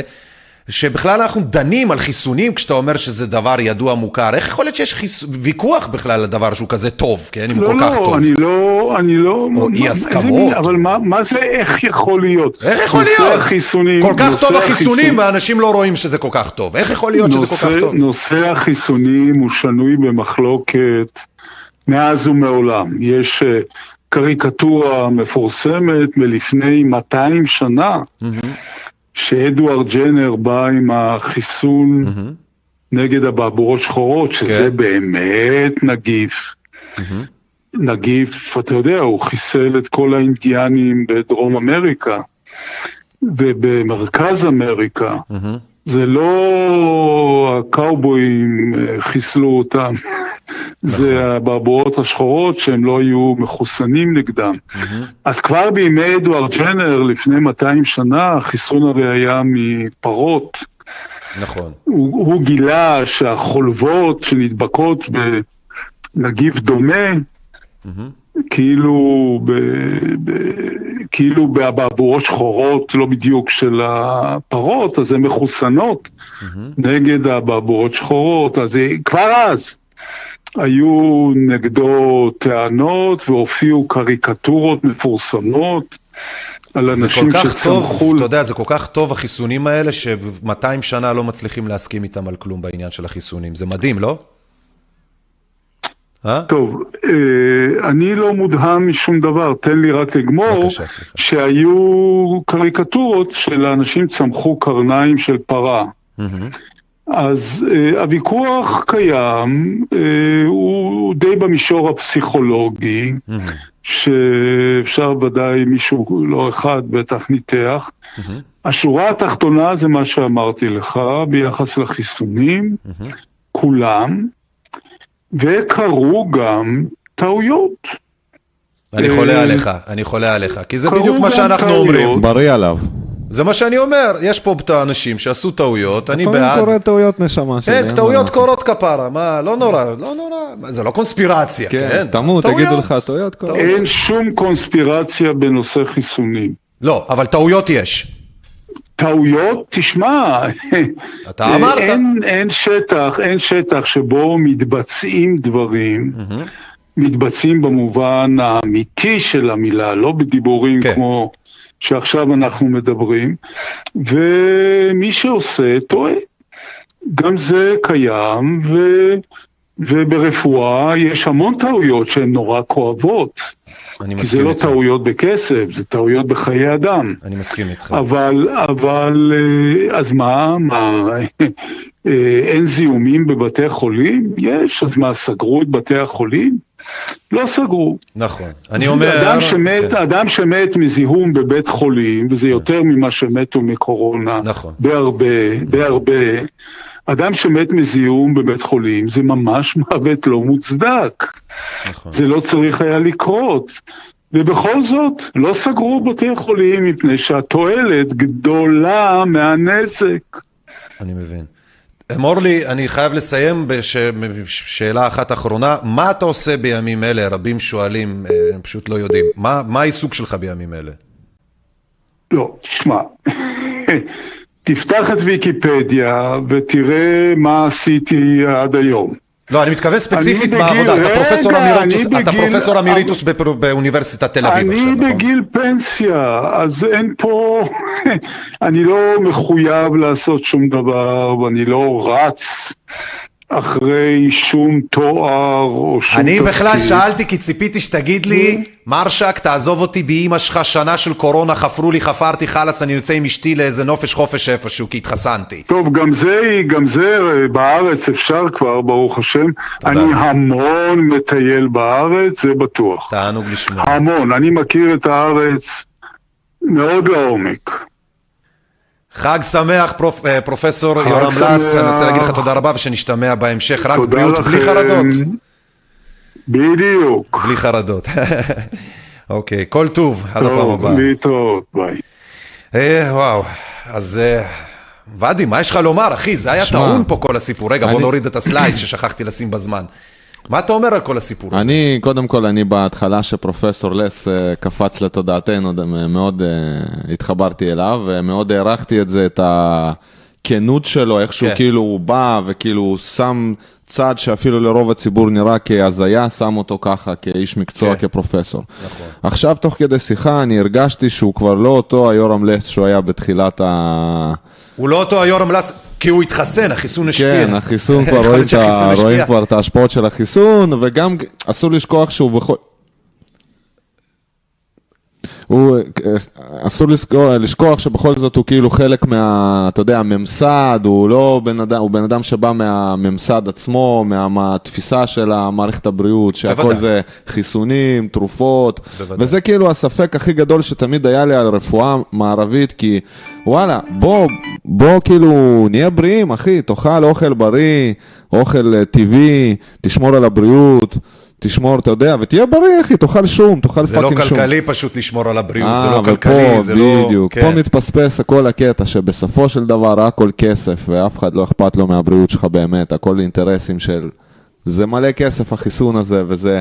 שבכלל אנחנו דנים על חיסונים כשאתה אומר שזה דבר ידוע מוכר, איך יכול להיות שיש חיס... ויכוח בכלל על דבר שהוא כזה טוב, כן? אם הוא לא, כל כך לא, טוב. אני לא, אני לא... או אי הסכמות. מין- אבל מה, מה זה איך יכול להיות? איך יכול נושא להיות? החיסונים, כל כך נושא טוב החיסונים ואנשים לא רואים שזה כל כך טוב. איך יכול להיות שזה כל כך נושא- טוב? נושא החיסונים הוא שנוי במחלוקת מאז ומעולם. יש אה, קריקטורה מפורסמת מלפני 200 שנה, שאדוארד ג'נר בא עם החיסון נגד אבעבועות שחורות, שזה כן. באמת נגיף. נגיף, אתה יודע, הוא חיסל את כל האינדיאנים בדרום אמריקה ובמרכז אמריקה. זה לא הקאובויים אה, חיסלו אותם, זה הבעבועות השחורות שהם לא היו מחוסנים נגדם. אז כבר בימי אדוארד ג'נר, לפני 200 שנה, החיסון הרי היה מפרות. נכון. הוא, הוא גילה שהחולבות שנדבקות בנגיף דומה, כאילו, ב, ב, כאילו באבעבועות שחורות, לא בדיוק של הפרות, אז הן מחוסנות נגד האבעבועות שחורות. אז כבר אז היו נגדו טענות והופיעו קריקטורות מפורסמות על זה אנשים כל כך טוב, שצמחו... אתה יודע, זה כל כך טוב החיסונים האלה, ש-200 שנה לא מצליחים להסכים איתם על כלום בעניין של החיסונים. זה מדהים, לא? אה? טוב, אה, אני לא מודהם משום דבר, תן לי רק לגמור, בבקשה. שהיו קריקטורות שלאנשים צמחו קרניים של פרה. אז אה, הוויכוח קיים, אה, הוא די במישור הפסיכולוגי, שאפשר ודאי מישהו, לא אחד, בטח ניתח. השורה התחתונה זה מה שאמרתי לך ביחס לחיסונים, כולם, וקרו גם טעויות. אני אה, חולה עליך, אני חולה עליך, כי זה בדיוק מה שאנחנו טעויות. אומרים. בריא עליו. זה מה שאני אומר, יש פה את האנשים שעשו טעויות, אני לפעמים בעד. קורה טעויות נשמה שלי. אין כן, טעויות. קורות כפרה, מה, לא נורא, לא נורא, זה לא קונספירציה, כן, כן? תמות. תגידו לך טעויות קורות. אין שום קונספירציה בנושא חיסונים. לא, אבל טעויות יש. טעויות, תשמע, אתה אמרת. אין, אין שטח, אין שטח שבו מתבצעים דברים, מתבצעים במובן האמיתי של המילה, לא בדיבורים כן. כמו שעכשיו אנחנו מדברים, ומי שעושה טועה. גם זה קיים, ו... וברפואה יש המון טעויות שהן נורא כואבות. אני כי זה לא איתך. טעויות בכסף, זה טעויות בחיי אדם. אני מסכים איתך. אבל, אבל, אה, אז מה, מה, אה, אין זיהומים בבתי חולים? יש, אז מה, סגרו את בתי החולים? לא סגרו. נכון. אני אומר... אדם שמת, כן. אדם שמת מזיהום בבית חולים, וזה יותר ממה שמתו מקורונה, נכון. בהרבה, בהרבה, אדם שמת מזיהום בבית חולים זה ממש [LAUGHS] מוות לא מוצדק. נכון. זה לא צריך היה לקרות. ובכל זאת, לא סגרו בתי חולים מפני שהתועלת גדולה מהנזק. אני מבין. אמור לי, אני חייב לסיים בשאלה אחת אחרונה. מה אתה עושה בימים אלה? רבים שואלים, אה, הם פשוט לא יודעים. מה, מה העיסוק שלך בימים אלה? לא, תשמע, תפתח את ויקיפדיה ותראה מה עשיתי עד היום. לא, אני מתכוון ספציפית אני בעבודה. בגיל- אתה פרופסור רגע, אמיריטוס, אני אתה בגיל- פרופסור אמיריטוס בפר- באוניברסיטת תל אביב עכשיו, אני נכון? בגיל פנסיה, אז אין פה, [LAUGHS] אני לא מחויב לעשות שום דבר ואני לא רץ אחרי שום תואר או שום אני בכלל תפקיד. שאלתי כי ציפיתי שתגיד לי, מרשק, תעזוב אותי באימא שלך, שנה של קורונה, חפרו לי, חפרתי, חלאס, אני יוצא עם אשתי לאיזה נופש חופש איפשהו, כי התחסנתי. טוב, גם זה, גם זה אה, בארץ אפשר כבר, ברוך השם. אני המון מטייל בארץ, זה בטוח. תענוג לשמוע. המון, אני מכיר את הארץ מאוד לעומק. חג שמח, פרופ, אה, פרופסור חג יורם לס. אני רוצה להגיד לך תודה רבה ושנשתמע בהמשך, רק בריאות בלי לכם. חרדות. בדיוק. בלי חרדות. [LAUGHS] אוקיי, כל טוב, עד הפעם טוב, הבאה. להתראות, ביי. אה, וואו, אז אה, ואדי, מה יש לך לומר, אחי? זה היה טעון פה כל הסיפור. רגע, בוא נוריד את הסלייד ששכחתי לשים בזמן. מה אתה אומר על כל הסיפור הזה? אני, קודם כל, אני בהתחלה שפרופסור לס אה, קפץ לתודעתנו, ד- מאוד אה, התחברתי אליו, ומאוד הערכתי את זה, את הכנות שלו, איך שהוא כן. כאילו הוא בא, וכאילו הוא שם צד שאפילו לרוב הציבור נראה כהזיה, שם אותו ככה, כאיש מקצוע, כן. כפרופסור. עכשיו, תוך כדי שיחה, אני הרגשתי שהוא כבר לא אותו היורם לס שהוא היה בתחילת ה... הוא לא אותו היורם לס, כי הוא התחסן, החיסון השפיע. כן, החיסון [LAUGHS] כבר רואים, את. רואים כבר את ההשפעות של החיסון, וגם אסור לשכוח שהוא בכל... הוא, אסור לשכוח, לשכוח שבכל זאת הוא כאילו חלק מה, אתה יודע, הממסד, הוא לא בן אדם, הוא בן אדם שבא מהממסד עצמו, מה, מהתפיסה של המערכת הבריאות, שהכל בוודאי. זה חיסונים, תרופות, בוודאי. וזה כאילו הספק הכי גדול שתמיד היה לי על רפואה מערבית, כי וואלה, בוא, בוא כאילו נהיה בריאים, אחי, תאכל אוכל בריא, אוכל אה, טבעי, תשמור על הבריאות. תשמור, אתה יודע, ותהיה בריא, אחי, תאכל שום, תאכל זה לא fucking שום. כלכלי פשוט לשמור על הבריאות, זה אה, לא אבל כלכלי, פה, זה לא... בדיוק, כן. פה מתפספס הכל הקטע שבסופו של דבר הכל כסף ואף אחד לא אכפת לו מהבריאות שלך באמת, הכל אינטרסים של... זה מלא כסף החיסון הזה וזה...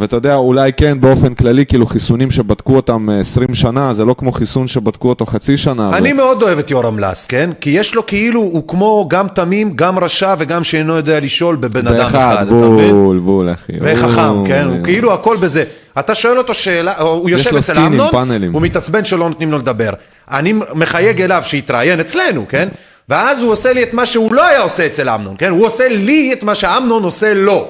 ואתה יודע, אולי כן באופן כללי, כאילו חיסונים שבדקו אותם אה, 20 שנה, זה לא כמו חיסון שבדקו אותו חצי שנה. אני ו- מאוד אוהב את יורם לס, כן? כי יש לו כאילו, הוא כמו גם תמים, גם רשע וגם שאינו יודע לשאול בבן אדם אחד, אתה מבין? בול, בול, אחי. וחכם, בול. כן? הוא כאילו הכל בזה. אתה שואל אותו שאלה, הוא יושב אצל אמנון. הוא מתעצבן שלא נותנים לו לדבר. אני מחייג אליו שיתראיין אצלנו, כן? ואז הוא עושה לי את מה שהוא לא היה עושה אצל אמנון, כן? הוא עושה לי את מה שאמנון עושה לו.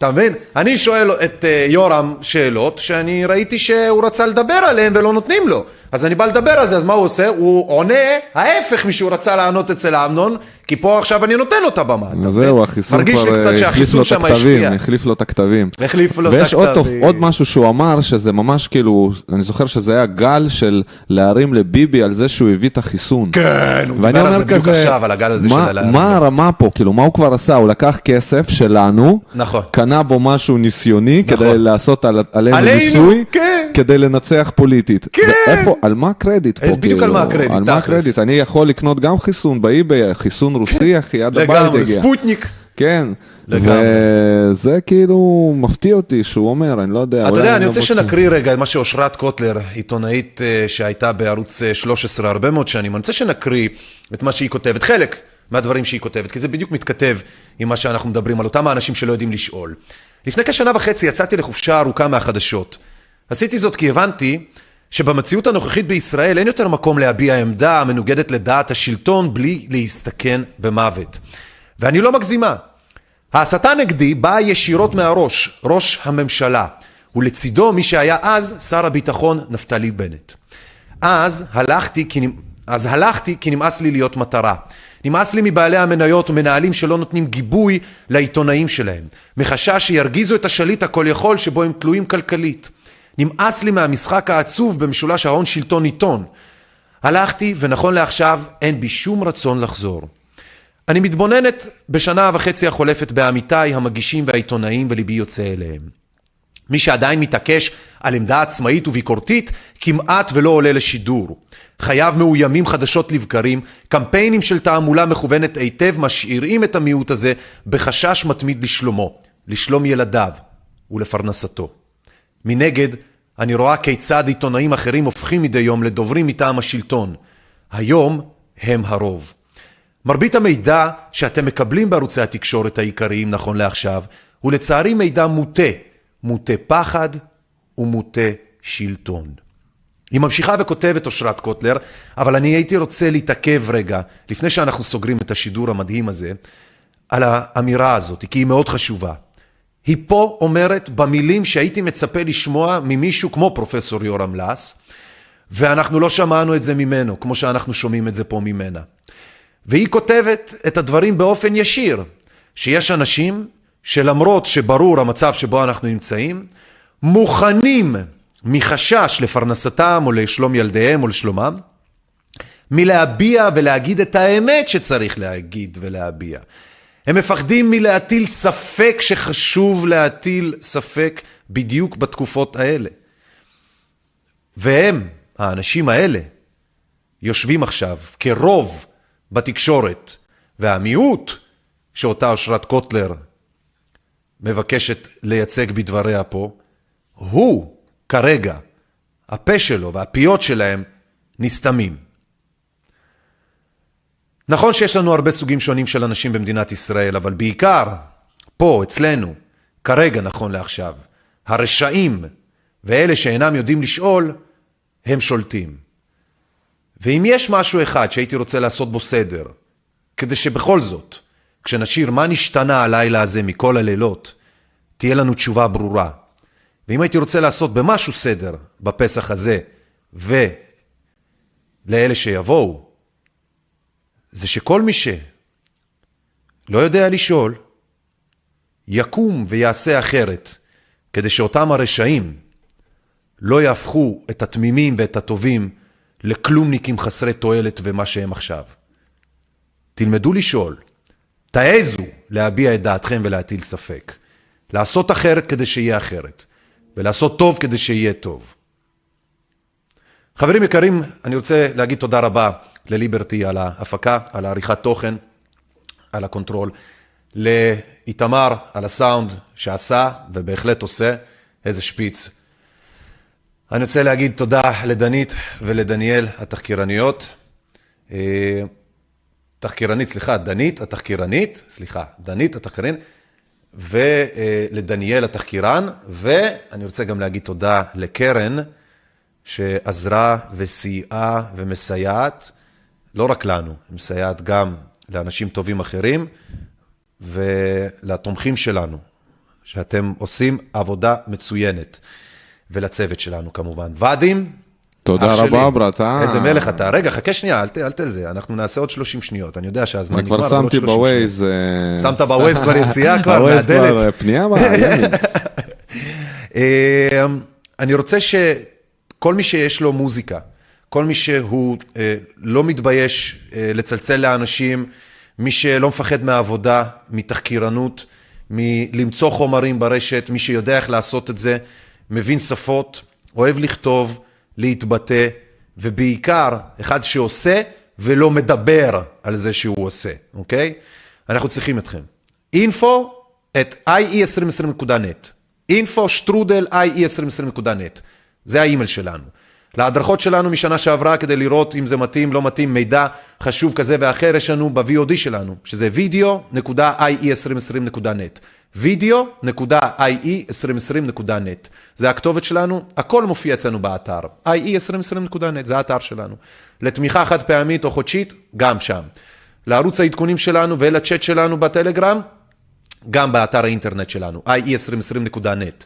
אתה מבין? אני שואל את אה, יורם שאלות שאני ראיתי שהוא רצה לדבר עליהן ולא נותנים לו. אז אני בא לדבר על זה, אז מה הוא עושה? הוא עונה ההפך משהוא רצה לענות אצל אמנון, כי פה עכשיו אני נותן לו את הבמה. זהו? החיסון כבר אה, החליף לו את הכתבים. החליף לו את הכתבים. החליף לו את ויש עוד. הכתבים. משהו שהוא אמר, שזה ממש כאילו, אני זוכר שזה היה גל של להרים לביבי על זה שהוא הביא את החיסון. כן, הוא דיבר על זה בדיוק עכשיו, על הגל הזה מה, של הלהרים מה הרמה פה, כאילו, מה הוא כבר עשה? הוא לקח כסף שלנו, נכון. קנה בו משהו ניסיוני נכון. כדי לעשות על, עלינו עלינו, ניסוי, כן. כדי לנצח פוליטית. כן. ואיפה, על מה הקרדיט פה? אה, בדיוק על מה הקרדיט, על מה. הקרדיט? אני יכול לקנות גם חיסון באי-ביי, חיסון רוסי, אחי, עד הבית לגמרי, הגיע. ספוטניק. כן. לגמרי. וזה כאילו מפתיע אותי שהוא אומר, אני לא יודע. אתה יודע, אני רוצה. שנקריא רגע את מה שאושרת קוטלר, עיתונאית אה, שהייתה בערוץ אה, 13 הרבה מאוד שנים, אני רוצה שנקריא את מה שהיא כותבת, חלק מהדברים שהיא כותבת, כי זה בדיוק מתכתב עם מה שאנחנו מדברים על אותם האנשים שלא יודעים לשאול. לפני כשנה וחצי יצאתי לחופשה ארוכה מהחדשות. עשיתי זאת כי הבנתי שבמציאות הנוכחית בישראל אין יותר מקום להביע עמדה המנוגדת לדעת השלטון בלי להסתכן במוות. ואני לא מגזימה. ההסתה נגדי באה ישירות מהראש, ראש הממשלה, ולצידו מי שהיה אז שר הביטחון נפתלי בנט. אז הלכתי כי, אז הלכתי כי נמאס לי להיות מטרה. נמאס לי מבעלי המניות ומנהלים שלא נותנים גיבוי לעיתונאים שלהם, מחשש שירגיזו את השליט הכל יכול שבו הם תלויים כלכלית. נמאס לי מהמשחק העצוב במשולש ההון שלטון עיתון. הלכתי ונכון לעכשיו אין בי שום רצון לחזור. אני מתבוננת בשנה וחצי החולפת בעמיתיי המגישים והעיתונאים וליבי יוצא אליהם. מי שעדיין מתעקש על עמדה עצמאית וביקורתית, כמעט ולא עולה לשידור. חייו מאוימים חדשות לבקרים, קמפיינים של תעמולה מכוונת היטב משאירים את המיעוט הזה בחשש מתמיד לשלומו, לשלום ילדיו ולפרנסתו. מנגד, אני רואה כיצד עיתונאים אחרים הופכים מדי יום לדוברים מטעם השלטון. היום הם הרוב. מרבית המידע שאתם מקבלים בערוצי התקשורת העיקריים נכון לעכשיו, הוא לצערי מידע מוטה, מוטה פחד ומוטה שלטון. היא ממשיכה וכותבת אושרת קוטלר, אבל אני הייתי רוצה להתעכב רגע, לפני שאנחנו סוגרים את השידור המדהים הזה, על האמירה הזאת, כי היא מאוד חשובה. היא פה אומרת במילים שהייתי מצפה לשמוע ממישהו כמו פרופסור יורם לס, ואנחנו לא שמענו את זה ממנו, כמו שאנחנו שומעים את זה פה ממנה. והיא כותבת את הדברים באופן ישיר, שיש אנשים שלמרות שברור המצב שבו אנחנו נמצאים, מוכנים מחשש לפרנסתם או לשלום ילדיהם או לשלומם, מלהביע ולהגיד את האמת שצריך להגיד ולהביע. הם מפחדים מלהטיל ספק שחשוב להטיל ספק בדיוק בתקופות האלה. והם, האנשים האלה, יושבים עכשיו כרוב בתקשורת, והמיעוט שאותה אושרת קוטלר מבקשת לייצג בדבריה פה, הוא כרגע, הפה שלו והפיות שלהם נסתמים. נכון שיש לנו הרבה סוגים שונים של אנשים במדינת ישראל, אבל בעיקר פה, אצלנו, כרגע, נכון לעכשיו, הרשעים ואלה שאינם יודעים לשאול, הם שולטים. ואם יש משהו אחד שהייתי רוצה לעשות בו סדר, כדי שבכל זאת, כשנשיר מה נשתנה הלילה הזה מכל הלילות, תהיה לנו תשובה ברורה. ואם הייתי רוצה לעשות במשהו סדר בפסח הזה, ולאלה שיבואו, זה שכל מי שלא יודע לשאול, יקום ויעשה אחרת, כדי שאותם הרשעים לא יהפכו את התמימים ואת הטובים לכלומניקים חסרי תועלת ומה שהם עכשיו. תלמדו לשאול, תעזו להביע את דעתכם ולהטיל ספק. לעשות אחרת כדי שיהיה אחרת, ולעשות טוב כדי שיהיה טוב. חברים יקרים, אני רוצה להגיד תודה רבה לליברטי על ההפקה, על העריכת תוכן, על הקונטרול, לאיתמר על הסאונד שעשה ובהחלט עושה, איזה שפיץ. אני רוצה להגיד תודה לדנית ולדניאל התחקירניות. אה, תחקירנית, סליחה, דנית התחקירנית, סליחה, דנית התחקירנית, ולדניאל התחקירן, ואני רוצה גם להגיד תודה לקרן, שעזרה וסייעה ומסייעת, לא רק לנו, היא מסייעת גם לאנשים טובים אחרים ולתומכים שלנו, שאתם עושים עבודה מצוינת, ולצוות שלנו כמובן. ואדים, תודה אח רבה, שלי, ברט, אה? איזה מלך אתה. רגע, חכה שנייה, אל ת- אל תזה, אנחנו נעשה עוד 30 שניות. אני יודע שהזמן אני נגמר, כבר אבל עוד שמתי 30 בווייז... אה, שמת בווייז כבר יציאה [LAUGHS] כבר מהדלת. כבר, אה, פנייה בימין. [LAUGHS] אה, אני רוצה שכל מי שיש לו מוזיקה, כל מי שהוא אה, לא מתבייש אה, לצלצל לאנשים, מי שלא מפחד מהעבודה, מתחקירנות, מלמצוא חומרים ברשת, מי שיודע איך לעשות את זה, מבין שפות, אוהב לכתוב, להתבטא, ובעיקר אחד שעושה ולא מדבר על זה שהוא עושה, אוקיי? אנחנו צריכים אתכם. info at ie2020.net info שטרודל ie2020.net זה האימייל שלנו. להדרכות שלנו משנה שעברה כדי לראות אם זה מתאים, לא מתאים, מידע חשוב כזה ואחר, יש לנו ב-VOD שלנו, שזה video.ie2020.net video.ie2020.net זה הכתובת שלנו, הכל מופיע אצלנו באתר, ie2020.net זה האתר שלנו. לתמיכה חד פעמית או חודשית, גם שם. לערוץ העדכונים שלנו ולצ'אט שלנו בטלגרם, גם באתר האינטרנט שלנו, ie2020.net.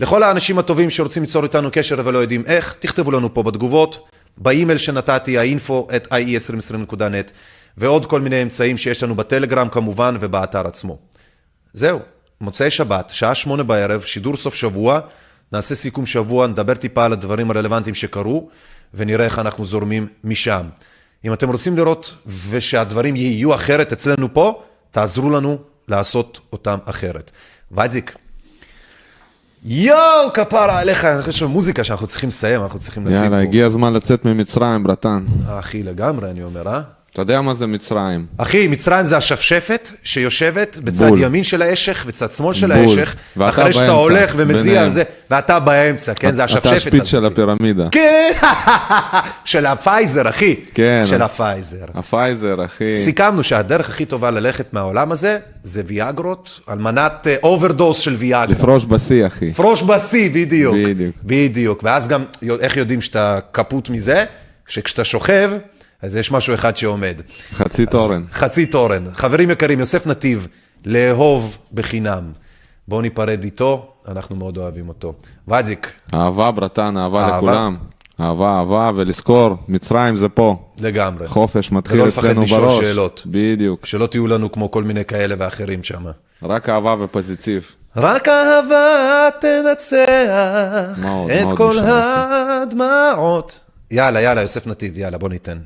לכל האנשים הטובים שרוצים ליצור איתנו קשר ולא יודעים איך, תכתבו לנו פה בתגובות, באימייל שנתתי, ה-info at ie2020.net, ועוד כל מיני אמצעים שיש לנו בטלגרם כמובן ובאתר עצמו. זהו, מוצאי שבת, שעה שמונה בערב, שידור סוף שבוע, נעשה סיכום שבוע, נדבר טיפה על הדברים הרלוונטיים שקרו, ונראה איך אנחנו זורמים משם. אם אתם רוצים לראות ושהדברים יהיו אחרת אצלנו פה, תעזרו לנו לעשות אותם אחרת. וייזיק, יואו, כפרה עליך, אני חושב שמוזיקה שאנחנו צריכים לסיים, אנחנו צריכים לשים יאללה. הגיע הזמן לצאת ממצרים, ברטן. אחי, לגמרי, אני אומר, אה? אתה יודע מה זה מצרים? אחי, מצרים זה השפשפת שיושבת בצד בול. ימין של האשך וצד שמאל של בול. האשך, אחרי שאתה הולך ומזיע. על זה, ואתה באמצע, כן? זה השפשפת. אתה השפיץ. של הפירמידה. כן, [LAUGHS] של הפייזר, אחי. כן. של הפייזר. הפייזר, אחי. סיכמנו שהדרך הכי טובה ללכת מהעולם הזה, זה ויאגרות, על מנת overdose של ויאגרה. לפרוש בשיא, אחי. פרוש בשיא, בדיוק. בדיוק. בדיוק. ואז גם, איך יודעים שאתה כפות מזה? שכשאתה שוכב, אז יש משהו אחד שעומד. חצי תורן. חצי תורן. חברים יקרים, יוסף נתיב, לאהוב בחינם. בואו ניפרד איתו, אנחנו מאוד אוהבים אותו. ודזיק, אהבה, ברטן, אהבה אהבה. לכולם. אהבה, אהבה, ולזכור, מצרים זה פה. לגמרי. חופש מתחיל ולא לפחד אצלנו לשאול בראש. שאלות. בדיוק. שלא תהיו לנו כמו כל מיני כאלה ואחרים שם. רק אהבה ופוזיטיב. רק אהבה תנצח מה עוד? את מה עוד כל הדמעות. יאללה, יאללה, יוסף נתיב, יאללה, בוא ניתן.